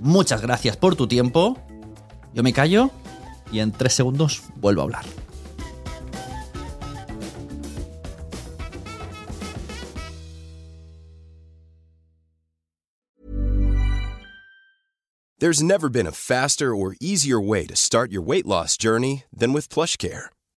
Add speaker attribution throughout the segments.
Speaker 1: Muchas gracias por tu tiempo. Yo me callo y en tres segundos vuelvo a hablar.
Speaker 2: There's never been a faster or easier way to start your weight loss journey than with PlushCare.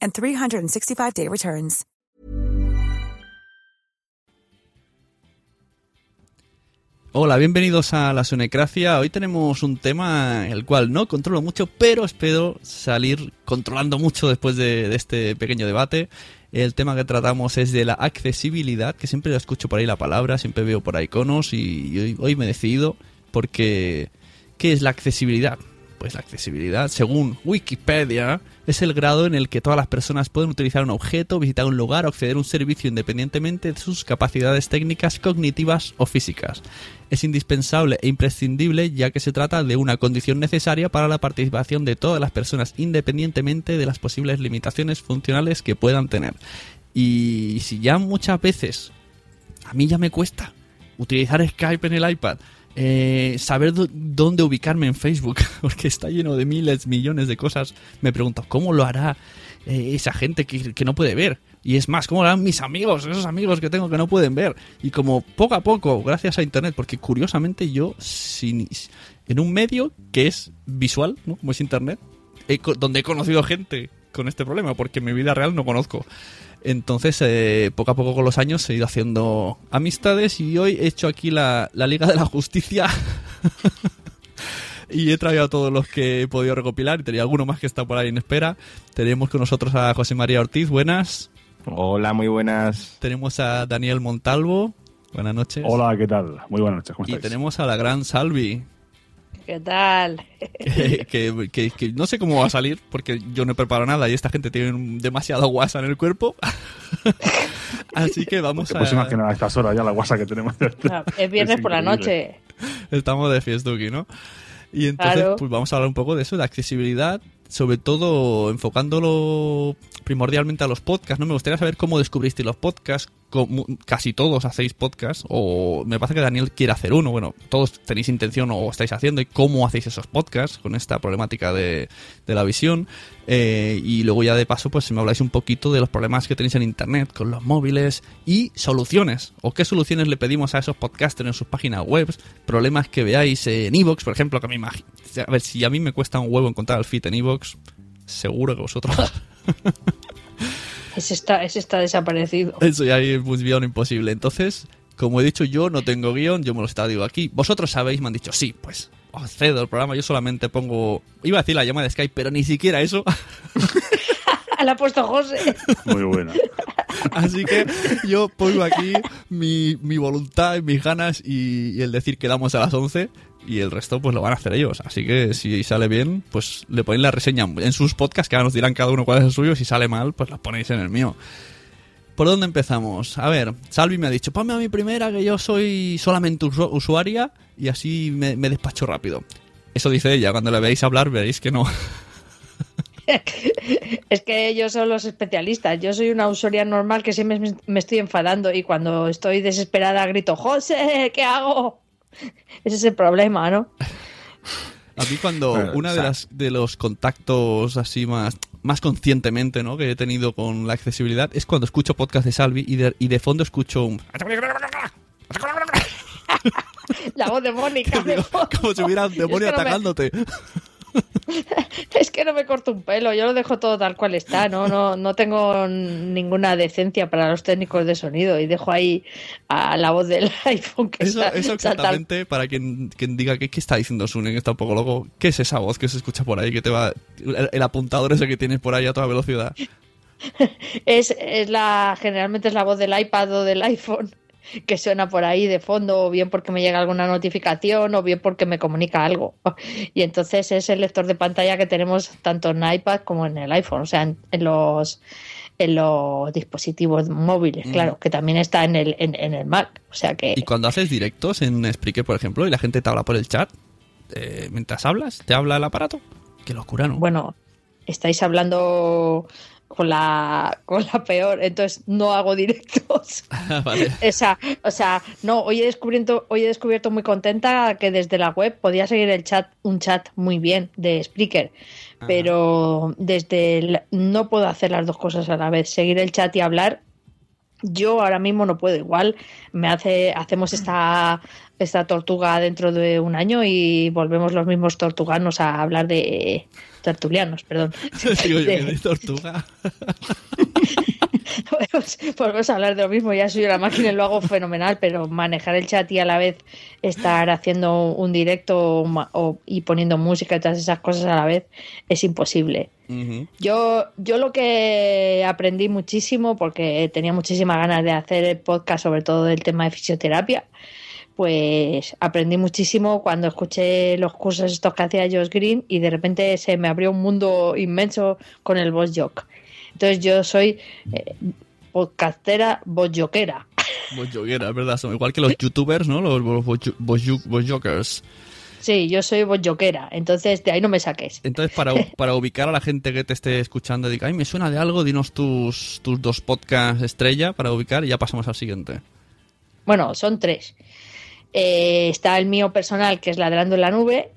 Speaker 3: and 365-day returns.
Speaker 1: Hola, bienvenidos a la Sonecracia. Hoy tenemos un tema el cual no controlo mucho, pero espero salir controlando mucho después de, de este pequeño debate. El tema que tratamos es de la accesibilidad, que siempre escucho por ahí la palabra, siempre veo por ahí iconos y hoy, hoy me he decidido porque ¿qué es la accesibilidad? Pues la accesibilidad, según Wikipedia, es el grado en el que todas las personas pueden utilizar un objeto, visitar un lugar o acceder a un servicio independientemente de sus capacidades técnicas, cognitivas o físicas. Es indispensable e imprescindible ya que se trata de una condición necesaria para la participación de todas las personas independientemente de las posibles limitaciones funcionales que puedan tener. Y si ya muchas veces a mí ya me cuesta utilizar Skype en el iPad, eh, saber dónde ubicarme en Facebook, porque está lleno de miles, millones de cosas. Me pregunto, ¿cómo lo hará eh, esa gente que, que, no puede ver? Y es más, ¿cómo lo harán mis amigos, esos amigos que tengo que no pueden ver? Y como poco a poco, gracias a Internet, porque curiosamente yo, sin, en un medio que es visual, ¿no? como es Internet, donde he conocido gente con este problema, porque en mi vida real no conozco. Entonces, eh, poco a poco con los años he ido haciendo amistades y hoy he hecho aquí la, la Liga de la Justicia. y he traído a todos los que he podido recopilar y tenía alguno más que está por ahí en espera. Tenemos con nosotros a José María Ortiz, buenas.
Speaker 4: Hola, muy buenas.
Speaker 1: Tenemos a Daniel Montalvo, buenas noches.
Speaker 5: Hola, ¿qué tal? Muy buenas noches, ¿cómo
Speaker 1: Y tenemos a la gran Salvi.
Speaker 6: ¿Qué tal?
Speaker 1: que, que, que, que, no sé cómo va a salir porque yo no he preparado nada y esta gente tiene demasiado guasa en el cuerpo. Así que vamos
Speaker 5: Porque
Speaker 1: a.
Speaker 5: Pues imagina a estas horas ya la guasa que tenemos.
Speaker 6: No, es viernes
Speaker 5: Es
Speaker 6: por la noche.
Speaker 1: Estamos de fiestuki, ¿no? Y entonces,
Speaker 6: Claro.
Speaker 1: pues vamos a hablar un poco de eso, de accesibilidad, sobre todo enfocándolo primordialmente a los podcasts, ¿no? Me gustaría saber cómo descubristeis los podcasts, cómo- casi todos hacéis podcasts, o me parece que Daniel quiere hacer uno, bueno, todos tenéis intención o estáis haciendo, y cómo hacéis esos podcasts con esta problemática de, de la visión, Eh, y luego ya de paso, pues si me habláis un poquito de los problemas que tenéis en Internet con los móviles y soluciones, o qué soluciones le pedimos a esos podcasters en sus páginas web, problemas que veáis en Evox, por ejemplo, que me imagino, a ver, si a mí me cuesta un huevo encontrar el feed en Evox, seguro que vosotros
Speaker 6: Ese está, ese está desaparecido.
Speaker 1: Eso ya es un guion imposible. Entonces, como he dicho yo, no tengo guion, yo me lo estaba digo aquí. Vosotros sabéis, me han dicho, sí, pues os cedo el programa, yo solamente pongo... Iba a decir la llama de Skype, pero ni siquiera eso.
Speaker 6: La ha puesto José.
Speaker 5: Muy buena.
Speaker 1: Así que yo pongo aquí mi, mi voluntad, mis ganas y, y el decir que damos a las 11 y el resto pues lo van a hacer ellos. Así que si sale bien, pues le ponéis la reseña en sus podcasts, que ahora nos dirán cada uno cuál es el suyo. Si sale mal, pues la ponéis en el mío. ¿Por dónde empezamos? A ver, Salvi me ha dicho, ponme a mi primera que yo soy solamente usu- usuaria y así me, despacho rápido. Eso dice ella, cuando le veáis hablar veréis que no.
Speaker 6: Es que ellos son los especialistas. Yo soy una usuaria normal que siempre me estoy enfadando y cuando estoy desesperada grito, José, ¿qué hago? Ese es el problema, ¿no?
Speaker 1: A mí cuando
Speaker 5: Bueno,
Speaker 1: una de las de los contactos así más más conscientemente, ¿no? que he tenido con la accesibilidad es cuando escucho podcast de Salvi y de, y de fondo escucho un
Speaker 6: La voz de Mónica. de fondo.
Speaker 1: como si hubiera un
Speaker 6: Es
Speaker 1: demonio
Speaker 6: que no me-
Speaker 1: atacándote.
Speaker 6: Es que no me corto un pelo, yo lo dejo todo tal cual está, no, no, no tengo ninguna decencia para los técnicos de sonido y dejo ahí a la voz del iPhone que
Speaker 1: Eso, eso exactamente, para quien, quien diga que qué está diciendo Sune, que está un poco loco, ¿qué es esa voz que se escucha por ahí, que te va, el, el apuntador ese que tienes por ahí a toda velocidad?
Speaker 6: Es, es la, generalmente es la voz del iPad o del iPhone que suena por ahí de fondo, o bien porque me llega alguna notificación, o bien porque me comunica algo. Y entonces es el lector de pantalla que tenemos tanto en iPad como en el iPhone, o sea, en, en los en los dispositivos móviles, claro, que también está en el, en, en el Mac. O sea que
Speaker 1: Y cuando haces directos en Spreaker, por ejemplo, y la gente te habla por el chat, eh, mientras hablas, ¿te habla el aparato? Qué locura, ¿no?
Speaker 6: Bueno, estáis hablando con la, con la peor, entonces no hago directos.
Speaker 1: vale.
Speaker 6: O sea, o sea, no, hoy he descubierto, hoy he descubierto muy contenta que desde la web podía seguir el chat, un chat muy bien de Spreaker, pero desde el- no puedo hacer las dos cosas a la vez, seguir el chat y hablar. Yo ahora mismo no puedo. Igual me hace, hacemos esta, esta tortuga dentro de un año y volvemos los mismos tortuganos a hablar de tertulianos, perdón.
Speaker 1: Digo yo,
Speaker 6: De-
Speaker 1: ¿qué de tortuga?
Speaker 6: Volvemos, volvemos a hablar de lo mismo, ya soy una máquina y lo hago fenomenal, pero manejar el chat y a la vez estar haciendo un directo o y poniendo música y todas esas cosas a la vez es imposible. Yo, yo lo que aprendí muchísimo, porque tenía muchísimas ganas de hacer el podcast, sobre todo del tema de fisioterapia, pues aprendí muchísimo cuando escuché los cursos estos que hacía Josh Green y de repente se me abrió un mundo inmenso con el Boss Jock. Entonces yo soy eh, podcastera bojoquera.
Speaker 1: Bojoguera, es verdad, son igual que los youtubers, ¿no? Los bojokers.
Speaker 6: Sí, yo soy bojoquera. Entonces de ahí no me saques.
Speaker 1: Entonces, para, para ubicar a la gente que te esté escuchando diga, ay, me suena de algo, dinos tus, tus dos podcasts estrella para ubicar y ya pasamos al siguiente.
Speaker 6: Bueno, son tres. Eh, está el mío personal, que es Ladrando en la Nube,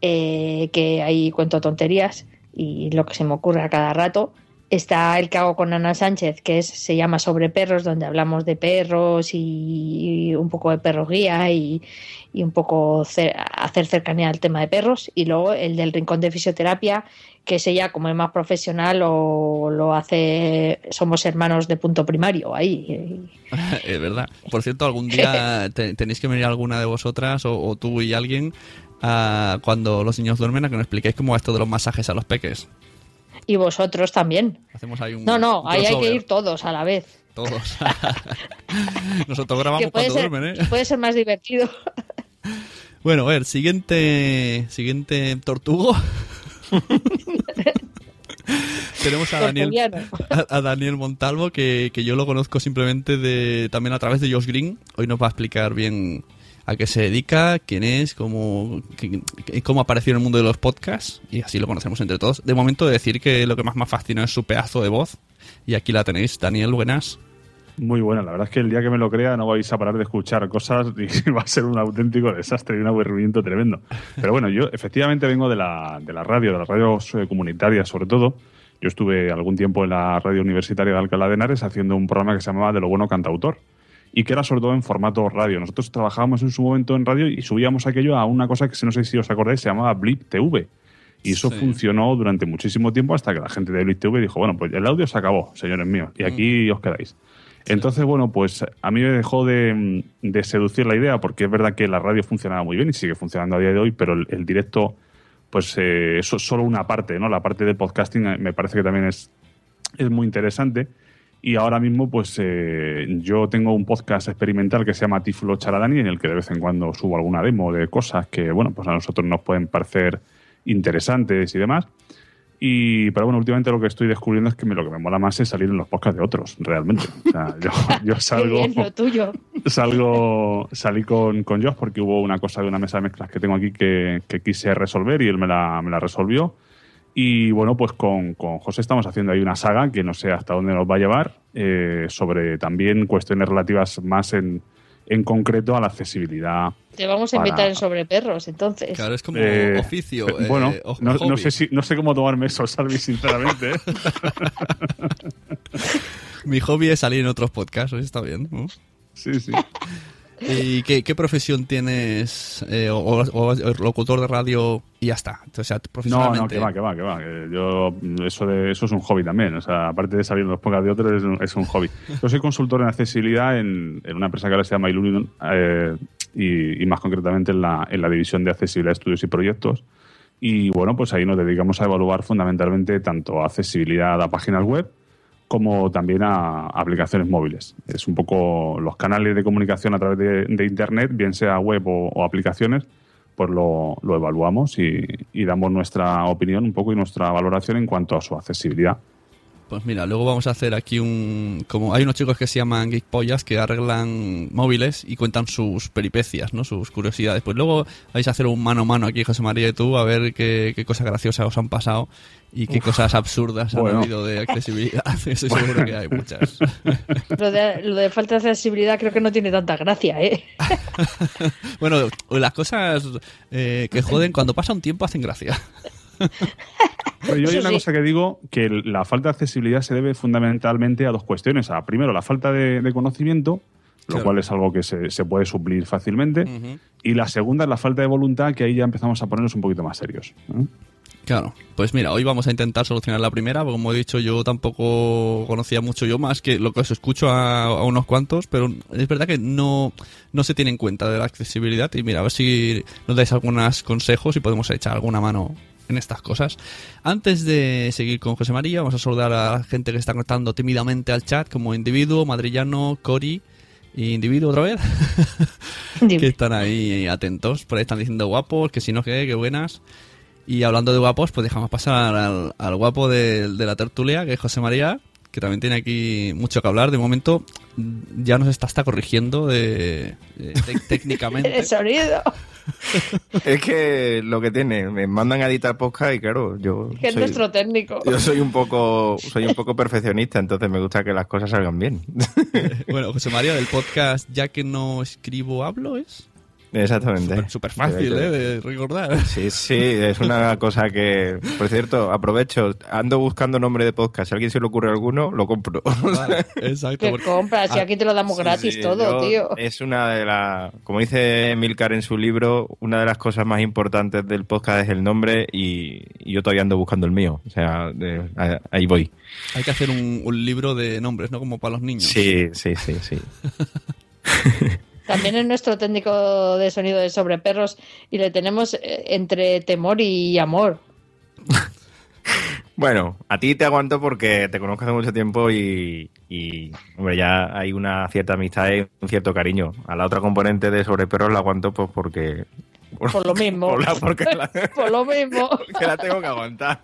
Speaker 6: eh, que ahí cuento tonterías y lo que se me ocurre a cada rato. Está el que hago con Ana Sánchez, que es, se llama Sobre Perros, donde hablamos de perros y un poco de perro guía y, y un poco ce- hacer cercanía al tema de perros. Y luego el del Rincón de Fisioterapia, que es ella como es más profesional o lo hace, somos hermanos de punto primario ahí.
Speaker 1: es verdad. Por cierto, algún día te- tenéis que venir alguna de vosotras o, o tú y alguien a, cuando los niños duermen a que nos expliquéis cómo va esto de los masajes a los peques.
Speaker 6: Y vosotros también.
Speaker 1: Hacemos ahí un.
Speaker 6: No, no,
Speaker 1: un
Speaker 6: ahí hay que ir todos a la vez.
Speaker 1: Todos. Nosotros grabamos cuando
Speaker 6: ser,
Speaker 1: duermen, ¿eh?
Speaker 6: puede ser más divertido.
Speaker 1: Bueno, a ver, siguiente, siguiente tortugo. Tenemos a Daniel, a, a Daniel Montalvo, que, que yo lo conozco simplemente de también a través de Josh Green. Hoy nos va a explicar bien a qué se dedica, quién es, cómo, cómo apareció en el mundo de los podcasts, y así lo conocemos entre todos. De momento, decir que lo que más me fascina es su pedazo de voz, y aquí la tenéis. Daniel, buenas.
Speaker 5: Muy buena. La verdad es que el día que me lo crea no vais a parar de escuchar cosas y va a ser un auténtico desastre y un aburrimiento tremendo. Pero bueno, yo efectivamente vengo de la, de la radio, de las radios eh, comunitarias sobre todo. Yo estuve algún tiempo en la radio universitaria de Alcalá de Henares haciendo un programa que se llamaba De lo bueno cantautor y que era sobre todo en formato radio. Nosotros trabajábamos en su momento en radio y subíamos aquello a una cosa que no sé si os acordáis, se llamaba Blip TV. Y eso
Speaker 1: Sí.
Speaker 5: funcionó durante muchísimo tiempo hasta que la gente de Blip TV dijo, bueno, pues el audio se acabó, señores míos, y aquí os quedáis. Entonces, bueno, pues a mí me dejó de, de seducir la idea, porque es verdad que la radio funcionaba muy bien y sigue funcionando a día de hoy, pero el, directo, pues eh, eso es solo una parte, ¿no? La parte del podcasting eh, me parece que también es es muy interesante. Y ahora mismo, pues eh, yo tengo un podcast experimental que se llama Tiflo Charadani, en el que de vez en cuando subo alguna demo de cosas que, bueno, pues a nosotros nos pueden parecer interesantes y demás. Y, pero bueno, últimamente lo que estoy descubriendo es que lo que me mola más es salir en los podcasts de otros, realmente. O sea, yo, yo salgo.
Speaker 6: Bien, lo tuyo.
Speaker 5: salgo salí con, con Josh porque hubo una cosa de una mesa de mezclas que tengo aquí que, que quise resolver y él me la, me la resolvió. Y bueno, pues con, con José estamos haciendo ahí una saga que no sé hasta dónde nos va a llevar eh, sobre también cuestiones relativas más en, en concreto a la accesibilidad.
Speaker 6: Te vamos a
Speaker 5: Para-
Speaker 6: invitar sobre perros, entonces.
Speaker 1: Claro, es como
Speaker 5: Eh,
Speaker 1: oficio. eh,
Speaker 5: bueno,
Speaker 1: o-
Speaker 5: no, sé si, no sé cómo tomarme eso, Salvi, sinceramente. ¿eh?
Speaker 1: Mi hobby es salir en otros podcasts, está bien. ¿no?
Speaker 5: Sí, sí.
Speaker 1: ¿Y qué, qué profesión tienes? Eh, o, o- o locutor de radio y ya está. O sea,
Speaker 5: No,
Speaker 1: profesionalmente.
Speaker 5: no, que va, que va, que va. yo, eso, de, eso es un hobby también. O sea, aparte de salir los podcasts de otros, es un, es un hobby. Yo soy consultor en accesibilidad en, en una empresa que ahora se llama Illuminum eh, y, y más concretamente en la, en la división de accesibilidad, estudios y proyectos. Y bueno, pues ahí nos dedicamos a evaluar fundamentalmente tanto accesibilidad a páginas web como también a aplicaciones móviles. Es un poco los canales de comunicación a través de, Internet, bien sea web o, aplicaciones, pues lo, lo evaluamos y, y damos nuestra opinión un poco y nuestra valoración en cuanto a su accesibilidad.
Speaker 1: Pues mira, luego vamos a hacer aquí un... como Hay unos chicos que se llaman Geekpollas que arreglan móviles y cuentan sus peripecias, ¿no? Sus curiosidades. Pues luego vais a hacer un mano a mano aquí, José María y tú, a ver qué, qué cosas graciosas os han pasado y qué cosas absurdas
Speaker 5: Bueno.
Speaker 1: han habido de accesibilidad. Estoy seguro que hay muchas.
Speaker 6: Lo de, lo de falta de accesibilidad creo que no tiene tanta gracia, ¿eh?
Speaker 1: bueno, las cosas eh, que joden cuando pasa un tiempo hacen gracia.
Speaker 5: Pero yo hay una
Speaker 6: sí.
Speaker 5: cosa que digo, que la falta de accesibilidad se debe fundamentalmente a dos cuestiones. A, primero, la falta de, de conocimiento, lo
Speaker 1: Claro.
Speaker 5: cual es algo que se, se puede suplir fácilmente.
Speaker 1: Ujú.
Speaker 5: Y la segunda es la falta de voluntad, que ahí ya empezamos a ponernos un poquito más serios. ¿eh?
Speaker 1: Claro, pues mira, hoy vamos a intentar solucionar la primera, porque como he dicho, yo tampoco conocía mucho yo más que lo que os escucho a, a unos cuantos, pero es verdad que no, no se tiene en cuenta de la accesibilidad y mira, a ver si nos dais algunos consejos y podemos echar alguna mano en estas cosas. Antes de seguir con José María, vamos a saludar a la gente que está conectando tímidamente al chat, como Individuo, Madrillano, Cori y Individuo otra vez, que están ahí atentos, por ahí están diciendo guapos, que si no, que, que buenas. Y hablando de guapos, pues dejamos pasar al, al guapo de, de la tertulia, que es José María, que también tiene aquí mucho que hablar. De momento ya nos está hasta corrigiendo de, de- de- técnicamente.
Speaker 6: El sonido.
Speaker 4: Es que lo que tiene, me mandan a editar podcast y claro, yo
Speaker 6: Que es
Speaker 4: soy,
Speaker 6: nuestro técnico.
Speaker 4: yo soy un poco soy un poco perfeccionista, entonces me gusta que las cosas salgan bien.
Speaker 1: bueno, José María, del podcast Ya que no escribo, hablo, ¿es?
Speaker 4: Exactamente.
Speaker 1: Súper fácil, ¿eh? De recordar.
Speaker 4: Sí, sí, es una cosa que, por cierto, aprovecho, ando buscando nombre de podcast. Si a alguien se le ocurre alguno, lo compro.
Speaker 1: Vale, exacto.
Speaker 6: Que
Speaker 1: porque-
Speaker 6: compras, y
Speaker 1: Ah,
Speaker 6: aquí te lo damos gratis
Speaker 4: sí,
Speaker 6: todo,
Speaker 4: yo-
Speaker 6: tío.
Speaker 4: Es una de las, como dice Milcar en su libro, una de las cosas más importantes del podcast es el nombre y, y yo todavía ando buscando el mío. O sea, de- a- ahí voy.
Speaker 1: Hay que hacer un, un libro de nombres, ¿no? Como para los niños.
Speaker 4: Sí, sí, sí, sí.
Speaker 6: También es nuestro técnico de sonido de sobre perros y le tenemos eh, entre temor y amor.
Speaker 4: Bueno, a ti te aguanto porque te conozco hace mucho tiempo y, y, hombre, ya hay una cierta amistad y un cierto cariño. A la otra componente de Sobre Perros la aguanto pues porque...
Speaker 6: Por lo mismo.
Speaker 4: por la- porque, la,
Speaker 6: Por lo mismo.
Speaker 4: porque la tengo que aguantar.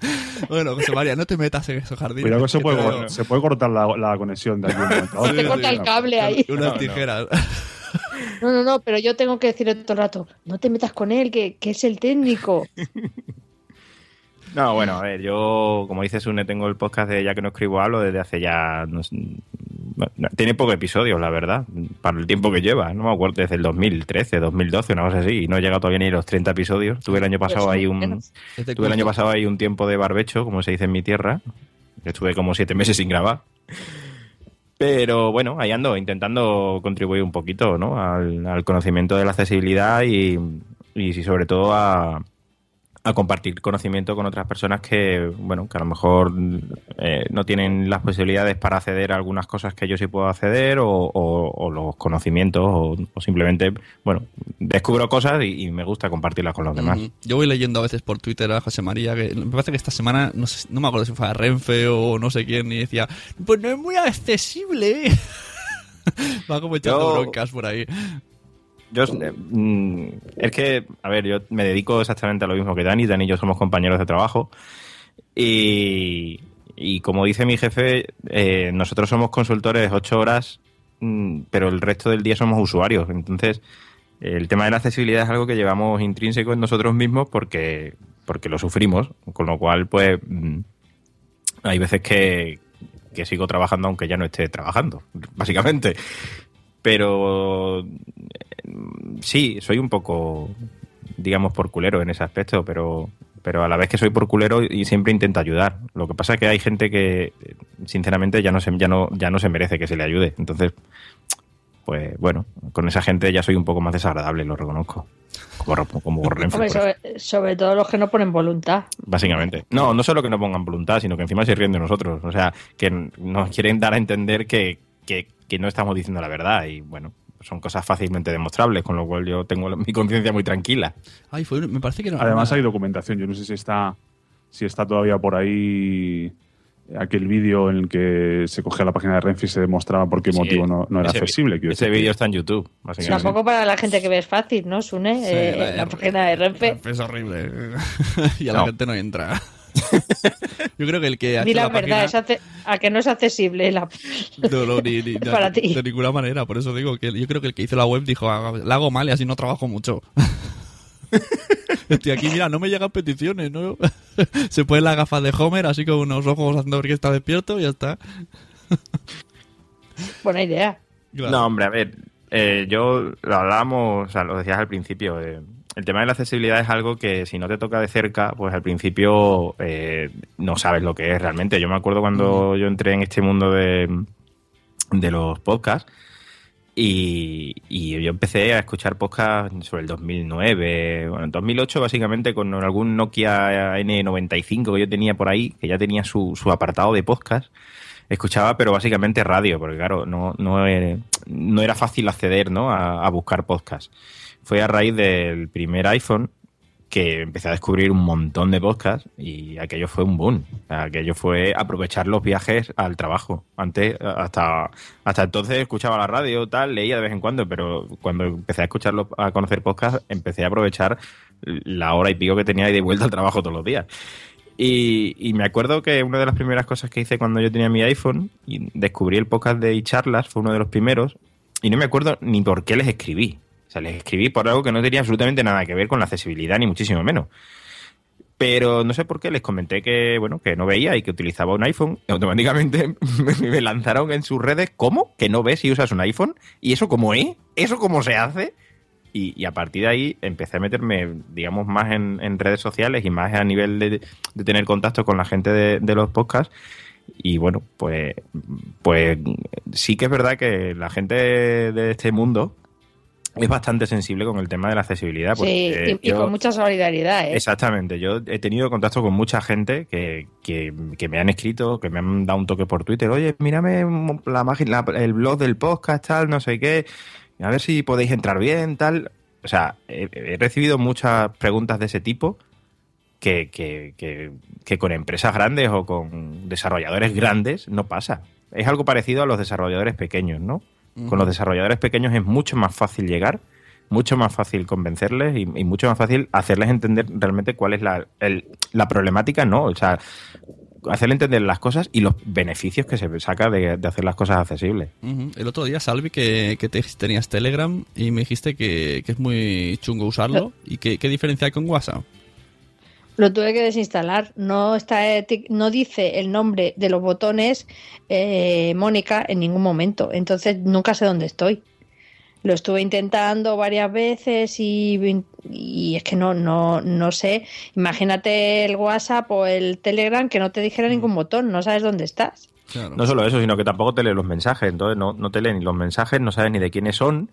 Speaker 1: Bueno, José María, no te metas en esos jardines.
Speaker 5: Cuidado que se
Speaker 1: que
Speaker 5: puede, se puede cortar la, la conexión de aquí. un momento a otro.
Speaker 6: Te corta el cable ahí.
Speaker 1: Unas
Speaker 4: No, no.
Speaker 1: tijeras.
Speaker 6: No, no, no, pero yo tengo que decirle todo el rato, no te metas con él, que, que es el técnico.
Speaker 4: No, bueno, a ver, yo, como dice Sune, tengo el podcast de Ya que no escribo hablo desde hace ya... no sé, tiene pocos episodios, la verdad, para el tiempo que lleva. No me acuerdo, desde el 2013, 2012, una cosa así, y no he llegado todavía ni a los 30 episodios. Tuve el año pasado ahí un...
Speaker 6: menos.
Speaker 1: Es de
Speaker 4: Tuve el año pasado ahí un tiempo de barbecho, como se dice en mi tierra. Estuve como siete meses sin grabar. Pero bueno, ahí ando, intentando contribuir un poquito ¿no? al, al conocimiento de la accesibilidad y, y sobre todo a, a compartir conocimiento con otras personas que, bueno, que a lo mejor eh, no tienen las posibilidades para acceder a algunas cosas que yo sí puedo acceder o, o- o los conocimientos o, o simplemente, bueno, descubro cosas y, y me gusta compartirlas con los demás.
Speaker 1: Yo voy leyendo a veces por Twitter a José María, que me parece que esta semana, no, sé, no me acuerdo si fue a Renfe o no sé quién, y decía, pues no es muy accesible. ¿eh?". Va como echando
Speaker 4: Yo-
Speaker 1: broncas por ahí.
Speaker 4: Yo, eh, mm, es que, a ver, yo me dedico exactamente a lo mismo que Dani. Dani y yo somos compañeros de trabajo. Y, y como dice mi jefe, eh, nosotros somos consultores ocho horas, mm, pero el resto del día somos usuarios. Entonces, el tema de la accesibilidad es algo que llevamos intrínseco en nosotros mismos porque, porque lo sufrimos. Con lo cual, pues, mm, hay veces que, que sigo trabajando aunque ya no esté trabajando, básicamente. Pero sí, soy un poco, digamos, por culero en ese aspecto, pero, pero a la vez que soy por culero y siempre intento ayudar. Lo que pasa es que hay gente que, sinceramente, ya no se, ya no, ya no se merece que se le ayude. Entonces, pues bueno, con esa gente ya soy un poco más desagradable, lo reconozco. Como, como Renfe,
Speaker 6: Hombre, sobre, sobre todo los que no ponen voluntad.
Speaker 4: básicamente. No, no solo que no pongan voluntad, sino que encima se ríen de nosotros. O sea, que nos quieren dar a entender que, que, que no estamos diciendo la verdad. Y bueno, son cosas fácilmente demostrables, con lo cual yo tengo mi conciencia muy tranquila.
Speaker 1: Ay, fue, me parece que no.
Speaker 5: Además hay documentación. Yo no sé si está, si está todavía por ahí aquel vídeo en el que se cogía la página de Renfe y se demostraba por qué
Speaker 4: Sí,
Speaker 5: motivo no, no era
Speaker 4: ese-
Speaker 5: accesible. Quiero
Speaker 4: Ese vídeo está en YouTube.
Speaker 6: Tampoco para la gente que ve es fácil, ¿no, Sune?
Speaker 1: Sí,
Speaker 6: Eh,
Speaker 1: vaya,
Speaker 6: la página de Renfe.
Speaker 1: Es horrible. y a la gente no entra. Yo creo que el que ha
Speaker 6: Di la
Speaker 1: la
Speaker 6: verdad, es
Speaker 1: página-
Speaker 6: ace- a que no es accesible la...
Speaker 1: No, no, ni, ni- de,
Speaker 6: Para ti.
Speaker 1: de ninguna manera. Por eso digo que yo creo que el que hizo la web dijo, "Ah, la hago mal y así no trabajo mucho. Estoy aquí, mira, no me llegan peticiones, ¿no? Se pone la gafas de Homer, así con unos ojos haciendo ver que está despierto y ya está.
Speaker 6: Buena idea.
Speaker 1: Claro.
Speaker 4: No, hombre, a ver, eh, yo lo hablábamos, o sea, lo decías al principio, eh, el tema de la accesibilidad es algo que si no te toca de cerca, pues al principio eh, no sabes lo que es realmente. Yo me acuerdo cuando yo entré en este mundo de, de los podcasts y, y yo empecé a escuchar podcasts sobre el 2009, bueno, en 2008 básicamente con algún Nokia N95 que yo tenía por ahí, que ya tenía su, su apartado de podcast escuchaba, pero básicamente radio, porque claro, no, no, era, no era fácil acceder ¿no? a, a buscar podcasts. Fue a raíz del primer iPhone que empecé a descubrir un montón de podcasts y aquello fue un boom. Aquello fue aprovechar los viajes al trabajo. Antes, hasta, hasta entonces escuchaba la radio, tal, leía de vez en cuando, pero cuando empecé a escucharlo, a conocer podcasts, empecé a aprovechar la hora y pico que tenía ahí de vuelta al trabajo todos los días. Y, y, me acuerdo que una de las primeras cosas que hice cuando yo tenía mi iPhone y descubrí el podcast de iCharlas, fue uno de los primeros, y no me acuerdo ni por qué les escribí. O sea, les escribí por algo que no tenía absolutamente nada que ver con la accesibilidad, ni muchísimo menos. Pero no sé por qué les comenté que, bueno, que no veía y que utilizaba un iPhone. Automáticamente me lanzaron en sus redes, ¿cómo? ¿Que no ves si usas un iPhone? ¿Y eso cómo es? ¿Eso cómo se hace? Y, a partir de ahí empecé a meterme, digamos, más en, redes sociales y más a nivel de, de tener contacto con la gente de, de, los podcasts. Y bueno, pues, pues sí que es verdad que la gente de este mundo es bastante sensible con el tema de la accesibilidad.
Speaker 6: Sí, y, y yo, con mucha solidaridad. ¿eh?
Speaker 4: Exactamente. Yo he tenido contacto con mucha gente que, que, que, me han escrito, que me han dado un toque por Twitter. Oye, mírame la, la, el blog del podcast, tal, no sé qué a ver si podéis entrar bien, tal. O sea, he, he recibido muchas preguntas de ese tipo que, que, que, que, con empresas grandes o con desarrolladores grandes no pasa. Es algo parecido a los desarrolladores pequeños, ¿no? Uh -huh. Con los desarrolladores pequeños es mucho más fácil llegar, mucho más fácil convencerles y, y mucho más fácil hacerles entender realmente cuál es la, el, la problemática, ¿no? O sea, hacerle entender las cosas y los beneficios que se saca de, de hacer las cosas accesibles.
Speaker 1: Uh -huh. El otro día, Salvi, que, que te, tenías Telegram y me dijiste que, que es muy chungo usarlo. ¿Y qué, qué, diferencia hay con WhatsApp?
Speaker 6: Lo tuve que desinstalar. No está no dice el nombre de los botones eh, Mónica en ningún momento. Entonces nunca sé dónde estoy. Lo estuve intentando varias veces y, y, es que no, no, no sé. Imagínate el WhatsApp o el Telegram que no te dijera ningún botón, no sabes dónde estás.
Speaker 4: Claro. No solo eso, sino que tampoco te lee los mensajes. Entonces no, no te lee ni los mensajes, no sabes ni de quiénes son.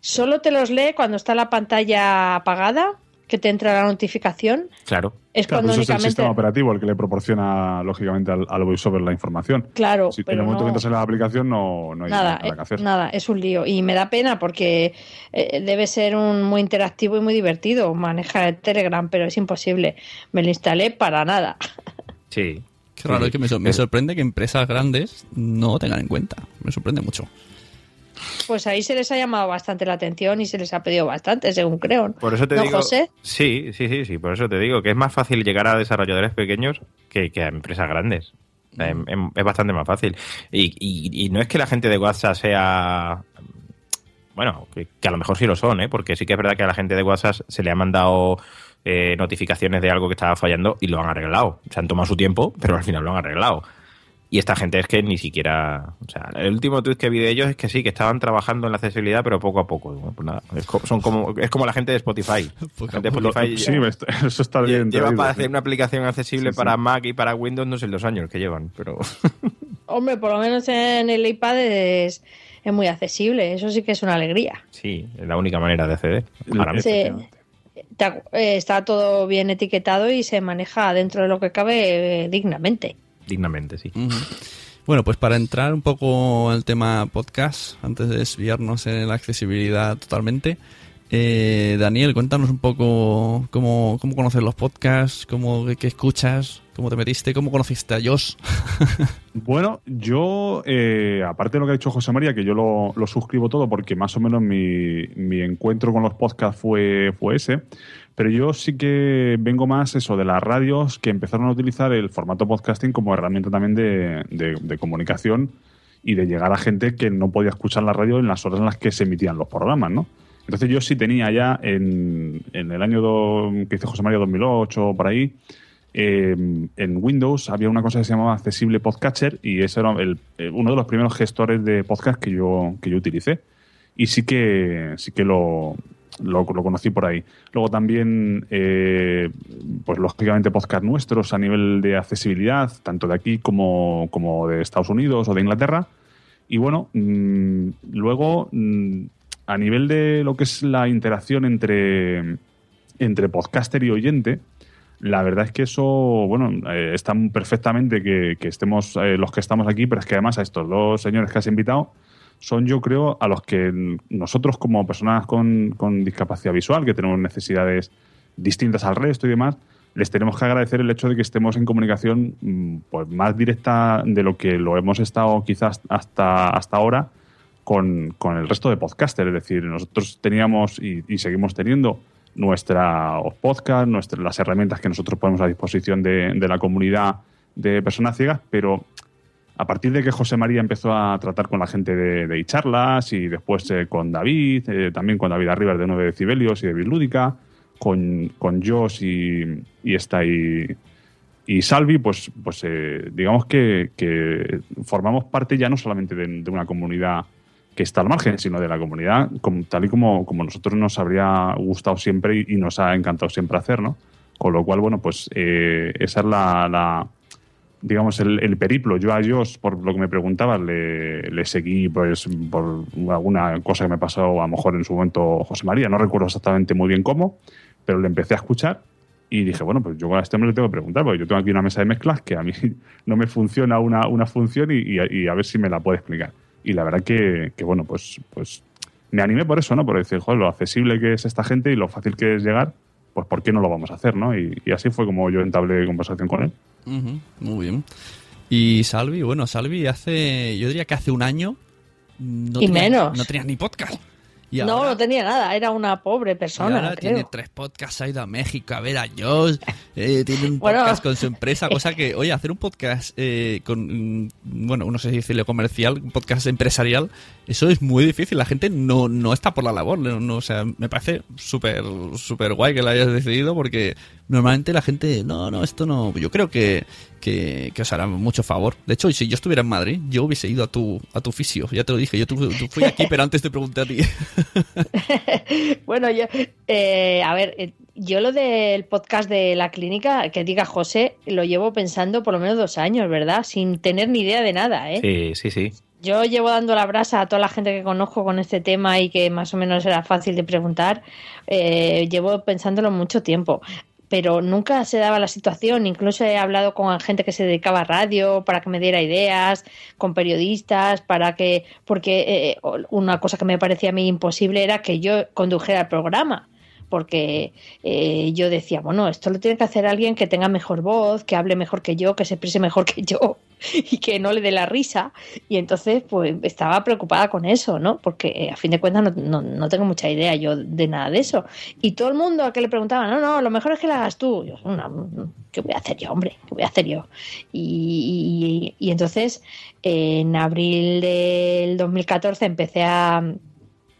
Speaker 6: Solo te los lee cuando está la pantalla apagada que te entra la notificación,
Speaker 4: Claro.
Speaker 6: es
Speaker 5: Claro,
Speaker 6: cuando
Speaker 5: eso es el sistema operativo el que le proporciona, lógicamente, al, al voiceover la información.
Speaker 6: Claro,
Speaker 5: Si en
Speaker 6: pero
Speaker 5: el momento
Speaker 6: no-
Speaker 5: que entras en la aplicación no, no hay
Speaker 6: nada,
Speaker 5: nada que hacer.
Speaker 6: eh, nada, es un lío. Y me da pena porque eh, debe ser un muy interactivo y muy divertido manejar el Telegram, pero es imposible. Me lo instalé para nada.
Speaker 4: Sí.
Speaker 1: Qué raro,
Speaker 4: Sí,
Speaker 1: es que me, me sorprende que empresas grandes no tengan en cuenta. Me sorprende mucho.
Speaker 6: Pues ahí se les ha llamado bastante la atención y se les ha pedido bastante, según creo.
Speaker 4: Por eso te
Speaker 6: ¿No,
Speaker 4: digo.
Speaker 6: José?
Speaker 4: Sí, sí, sí, sí. Por eso te digo que es más fácil llegar a desarrolladores pequeños que, que a empresas grandes. Em- em- Es, bastante más fácil. Y, y- y no es que la gente de WhatsApp sea. Bueno, que, que a lo mejor sí lo son, ¿eh? Porque sí que es verdad que a la gente de WhatsApp se le han mandado eh, notificaciones de algo que estaba fallando y lo han arreglado. Se han tomado su tiempo, pero al final lo han arreglado. Y esta gente es que ni siquiera. O sea, el último tweet que vi de ellos es que sí, que estaban trabajando en la accesibilidad, pero poco a poco. Bueno, pues nada, es, co- son como, es como la gente de Spotify. La gente de. Spotify
Speaker 5: Sí, eso está bien.
Speaker 4: lleva
Speaker 5: traído,
Speaker 4: para hacer una aplicación accesible
Speaker 5: Sí, sí.
Speaker 4: para Mac y para Windows, no sé los años que llevan, pero.
Speaker 6: Hombre, por lo menos en el iPad es, es muy accesible. Eso sí que es una alegría.
Speaker 4: sí, es la única manera de acceder. Para mí.
Speaker 6: Sí.
Speaker 5: Efectivamente.
Speaker 6: Está, eh, está todo bien etiquetado y se maneja dentro de lo que cabe eh, dignamente.
Speaker 4: Dignamente, sí.
Speaker 1: Bueno, pues para entrar un poco el tema podcast, antes de desviarnos en la accesibilidad totalmente, eh, Daniel, cuéntanos un poco cómo, cómo conoces los podcasts, cómo, qué, qué escuchas, cómo te metiste, cómo conociste a Josh.
Speaker 5: Bueno, yo, eh, aparte de lo que ha dicho José María, que yo lo, lo suscribo todo porque más o menos mi, mi encuentro con los podcasts fue, fue ese, pero yo sí que vengo más eso de las radios que empezaron a utilizar el formato podcasting como herramienta también de, de- comunicación y de llegar a gente que no podía escuchar la radio en las horas en las que se emitían los programas, ¿no? Entonces yo sí tenía ya en, en el año do- que dice José María 2008 o por ahí, eh, en Windows había una cosa que se llamaba Accesible Podcatcher y ese era el- uno de los primeros gestores de podcast que yo, que yo utilicé. Y sí que, sí que lo, lo, lo conocí por ahí. Luego también, eh, pues lógicamente, podcast nuestros a nivel de accesibilidad, tanto de aquí como, como de Estados Unidos o de Inglaterra. Y bueno, mm, luego, mm, a nivel de lo que es la interacción entre, entre podcaster y oyente, la verdad es que eso, bueno, eh, está perfectamente que, estemos eh, los que estamos aquí, pero es que además a estos dos señores que has invitado son, yo creo, a los que nosotros como personas con, con discapacidad visual, que tenemos necesidades distintas al resto y demás, les tenemos que agradecer el hecho de que estemos en comunicación mm, pues más directa de lo que lo hemos estado quizás hasta, hasta ahora con, con el resto de podcasters. Es decir, nosotros teníamos y, seguimos teniendo nuestra podcast, nuestra, las herramientas que nosotros ponemos a disposición de, de la comunidad de personas ciegas, pero a partir de que José María empezó a tratar con la gente de, de charlas y después eh, con David, eh, también con David Arribas de 9 decibelios y de Bilúdica, con, con Josh y, y esta y, y Salvi, pues, pues eh, digamos que, que formamos parte ya no solamente de, una comunidad que está al margen, sino de la comunidad tal y como, como nosotros nos habría gustado siempre y, nos ha encantado siempre hacer, ¿no? Con lo cual, bueno, pues esa es la- digamos, el, el periplo. Yo a Josh, por lo que me preguntabas, le, le seguí pues por alguna cosa que me pasó a lo mejor en su momento José María, no recuerdo exactamente muy bien cómo, pero le empecé a escuchar y dije, bueno, pues yo a este hombre le tengo que preguntar, porque yo tengo aquí una mesa de mezclas que a mí no me funciona una, una función y, y a- y a ver si me la puede explicar. Y la verdad que, que, bueno, pues, pues me animé por eso, ¿no? Por decir, joder, lo accesible que es esta gente y lo fácil que es llegar, pues ¿por qué no lo vamos a hacer, no? Y, y así fue como yo entablé conversación con él.
Speaker 1: Ujú, muy bien. Y Salvi, bueno, Salvi hace, yo diría que hace un año no
Speaker 6: Y
Speaker 1: tenía-
Speaker 6: menos.
Speaker 1: no tenías ni podcast. Y
Speaker 6: no,
Speaker 1: ahora-
Speaker 6: no tenía nada, era una pobre
Speaker 1: y
Speaker 6: persona,
Speaker 1: ahora
Speaker 6: creo.
Speaker 1: tiene tres podcasts, ha ido a México a ver a Josh, eh, tiene un
Speaker 6: Bueno.
Speaker 1: podcast con su empresa, cosa que, oye, hacer un podcast eh, con, mm, bueno, no sé si decirle comercial, un podcast empresarial, eso es muy difícil, la gente no, no está por la labor, no, no, o sea, me parece súper, súper guay que lo hayas decidido porque normalmente la gente, no, no, esto no, yo creo que, que, que os hará mucho favor. De hecho, si yo estuviera en Madrid, yo hubiese ido a tu, a tu fisio, ya te lo dije, yo tu, tu- fui aquí, pero antes te pregunté a ti.
Speaker 6: bueno, yo, eh, a ver, eh, yo lo del podcast de la clínica, que diga José, lo llevo pensando por lo menos dos años, ¿verdad? Sin tener ni idea de nada, ¿eh?
Speaker 4: Sí, sí, sí.
Speaker 6: Yo llevo dando la brasa a toda la gente que conozco con este tema y que más o menos era fácil de preguntar. eh, llevo pensándolo mucho tiempo. Pero nunca se daba la situación. Incluso he hablado con gente que se dedicaba a radio para que me diera ideas, con periodistas, para que. Porque eh, una cosa que me parecía a mí imposible era que yo condujera el programa porque eh, yo decía, bueno, esto lo tiene que hacer alguien que tenga mejor voz, que hable mejor que yo, que se exprese mejor que yo y que no le dé la risa. Y entonces, pues estaba preocupada con eso, ¿no? Porque eh, a fin de cuentas no, no, no tengo mucha idea yo de nada de eso. Y todo el mundo a que le preguntaba, no, no, lo mejor es que la hagas tú. Yo, no, ¿qué voy a hacer yo, hombre? ¿Qué voy a hacer yo? Y, y, y entonces, eh, en abril del 2014 empecé a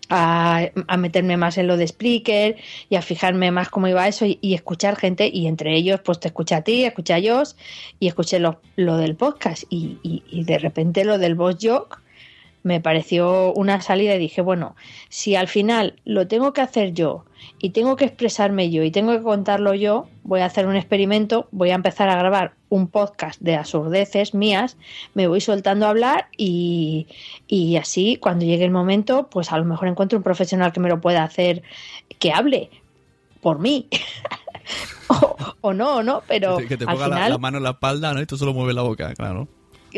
Speaker 6: a, a, meterme más en lo de Spreaker y a fijarme más cómo iba eso y, escuchar gente y entre ellos pues te escuché a ti, escuché a Josh y escuché lo, lo del podcast y, y, y, de repente lo del Boss Jock me pareció una salida y dije bueno si al final lo tengo que hacer yo y tengo que expresarme yo y tengo que contarlo yo voy a hacer un experimento voy a empezar a grabar un podcast de absurdeces mías, me voy soltando a hablar y, y, así cuando llegue el momento, pues a lo mejor encuentro un profesional que me lo pueda hacer, que hable por mí. o, o, no, no, pero...
Speaker 1: Que te, que te
Speaker 6: al
Speaker 1: ponga
Speaker 6: final...
Speaker 1: la, la, mano en la espalda, ¿no? Y tú solo mueves la boca, claro.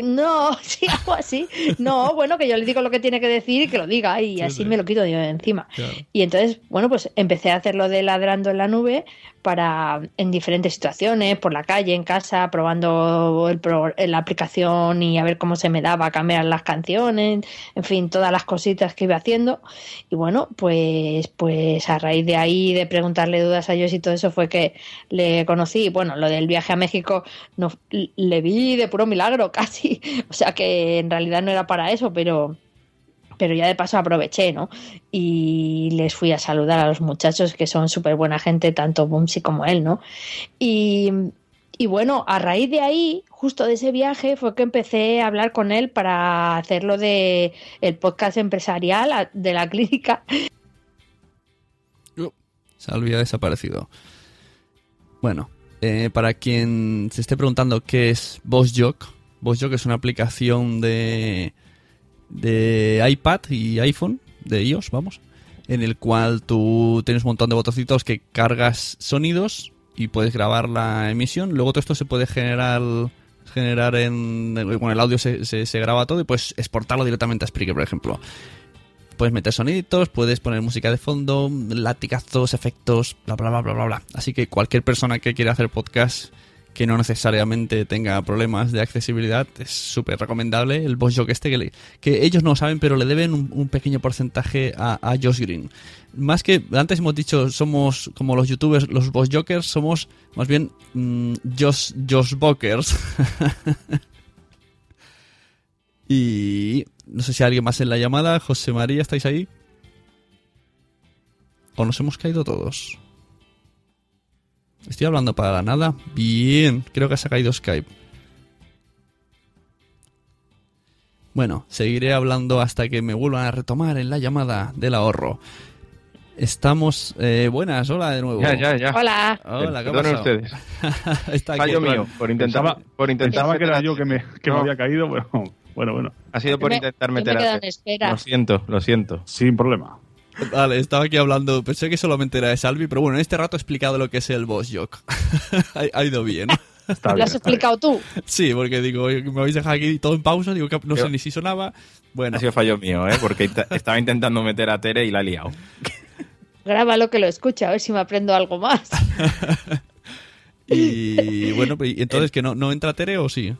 Speaker 6: No, sí, algo así. No, bueno, que yo le digo lo que tiene que decir y que lo diga y sí, así sí. me lo quito yo de encima. Claro. Y entonces, bueno, pues empecé a hacerlo de ladrando en la nube para en diferentes situaciones, por la calle, en casa, probando el pro, la aplicación y a ver cómo se me daba cambiar las canciones, en fin, todas las cositas que iba haciendo. Y bueno, pues, pues a raíz de ahí, de preguntarle dudas a ellos y todo eso fue que le conocí. Bueno, lo del viaje a México no, le vi de puro milagro casi. O sea que en realidad no era para eso, pero pero ya de paso aproveché, ¿no? Y les fui a saludar a los muchachos que son súper buena gente, tanto Bumsy como él, ¿no? Y, bueno, a raíz de ahí, justo de ese viaje, fue que empecé a hablar con él para hacerlo de el podcast empresarial de la clínica.
Speaker 1: Uh, se desaparecido. Bueno, eh, para quien se esté preguntando qué es BossJock, BossJock es una aplicación de de iPad y iPhone, de iOS, vamos, en el cual tú tienes un montón de botoncitos que cargas sonidos y puedes grabar la emisión. Luego todo esto se puede generar generar en con el audio se, se, se graba todo y puedes exportarlo directamente a Spreaker, por ejemplo. Puedes meter soniditos, puedes poner música de fondo, latigazos, efectos, bla bla bla bla bla bla. Así que cualquier persona que quiera hacer podcast que no necesariamente tenga problemas de accesibilidad, es súper recomendable el Boss Jock este que, que, ellos no saben, pero le deben un, pequeño porcentaje a, a, Josh Green. Más que antes hemos dicho, somos como los youtubers, los Boss Jokers, somos más bien mmm, Josh, Josh Bokers. y no sé si hay alguien más en la llamada. José María, ¿estáis ahí? ¿O nos hemos caído todos? Estoy hablando para la nada. Bien, creo que se ha caído Skype. Bueno, seguiré hablando hasta que me vuelvan a retomar en la llamada del ahorro. Estamos. Eh, buenas, hola de nuevo.
Speaker 4: Ya, ya, ya.
Speaker 6: Hola.
Speaker 1: Hola, ¿qué
Speaker 4: pasa? ustedes.
Speaker 1: Está aquí.
Speaker 4: Fallo mío, por intentar.
Speaker 5: Pensaba,
Speaker 4: por intentar
Speaker 5: pensaba que era yo que me, que no. me había caído, pero bueno, bueno.
Speaker 4: Ha sido por
Speaker 6: me,
Speaker 4: intentar
Speaker 6: me
Speaker 4: meter a. Lo siento, lo siento.
Speaker 5: Sin problema.
Speaker 1: Vale, estaba aquí hablando, pensé que solamente era de Salvi, pero bueno, en este rato he explicado lo que es el boss jock. ha, ha, ido bien.
Speaker 6: Está ¿Lo has explicado tú?
Speaker 1: Sí, porque digo, me habéis dejado aquí todo en pausa, digo que no sé ni si sonaba. Bueno.
Speaker 4: Ha sido fallo mío, ¿eh? Porque estaba intentando meter a Tere y la he liado.
Speaker 6: Grábalo que lo escucha, a ver si me aprendo algo más.
Speaker 1: y bueno, pues, entonces, ¿que no, no entra Tere o sí?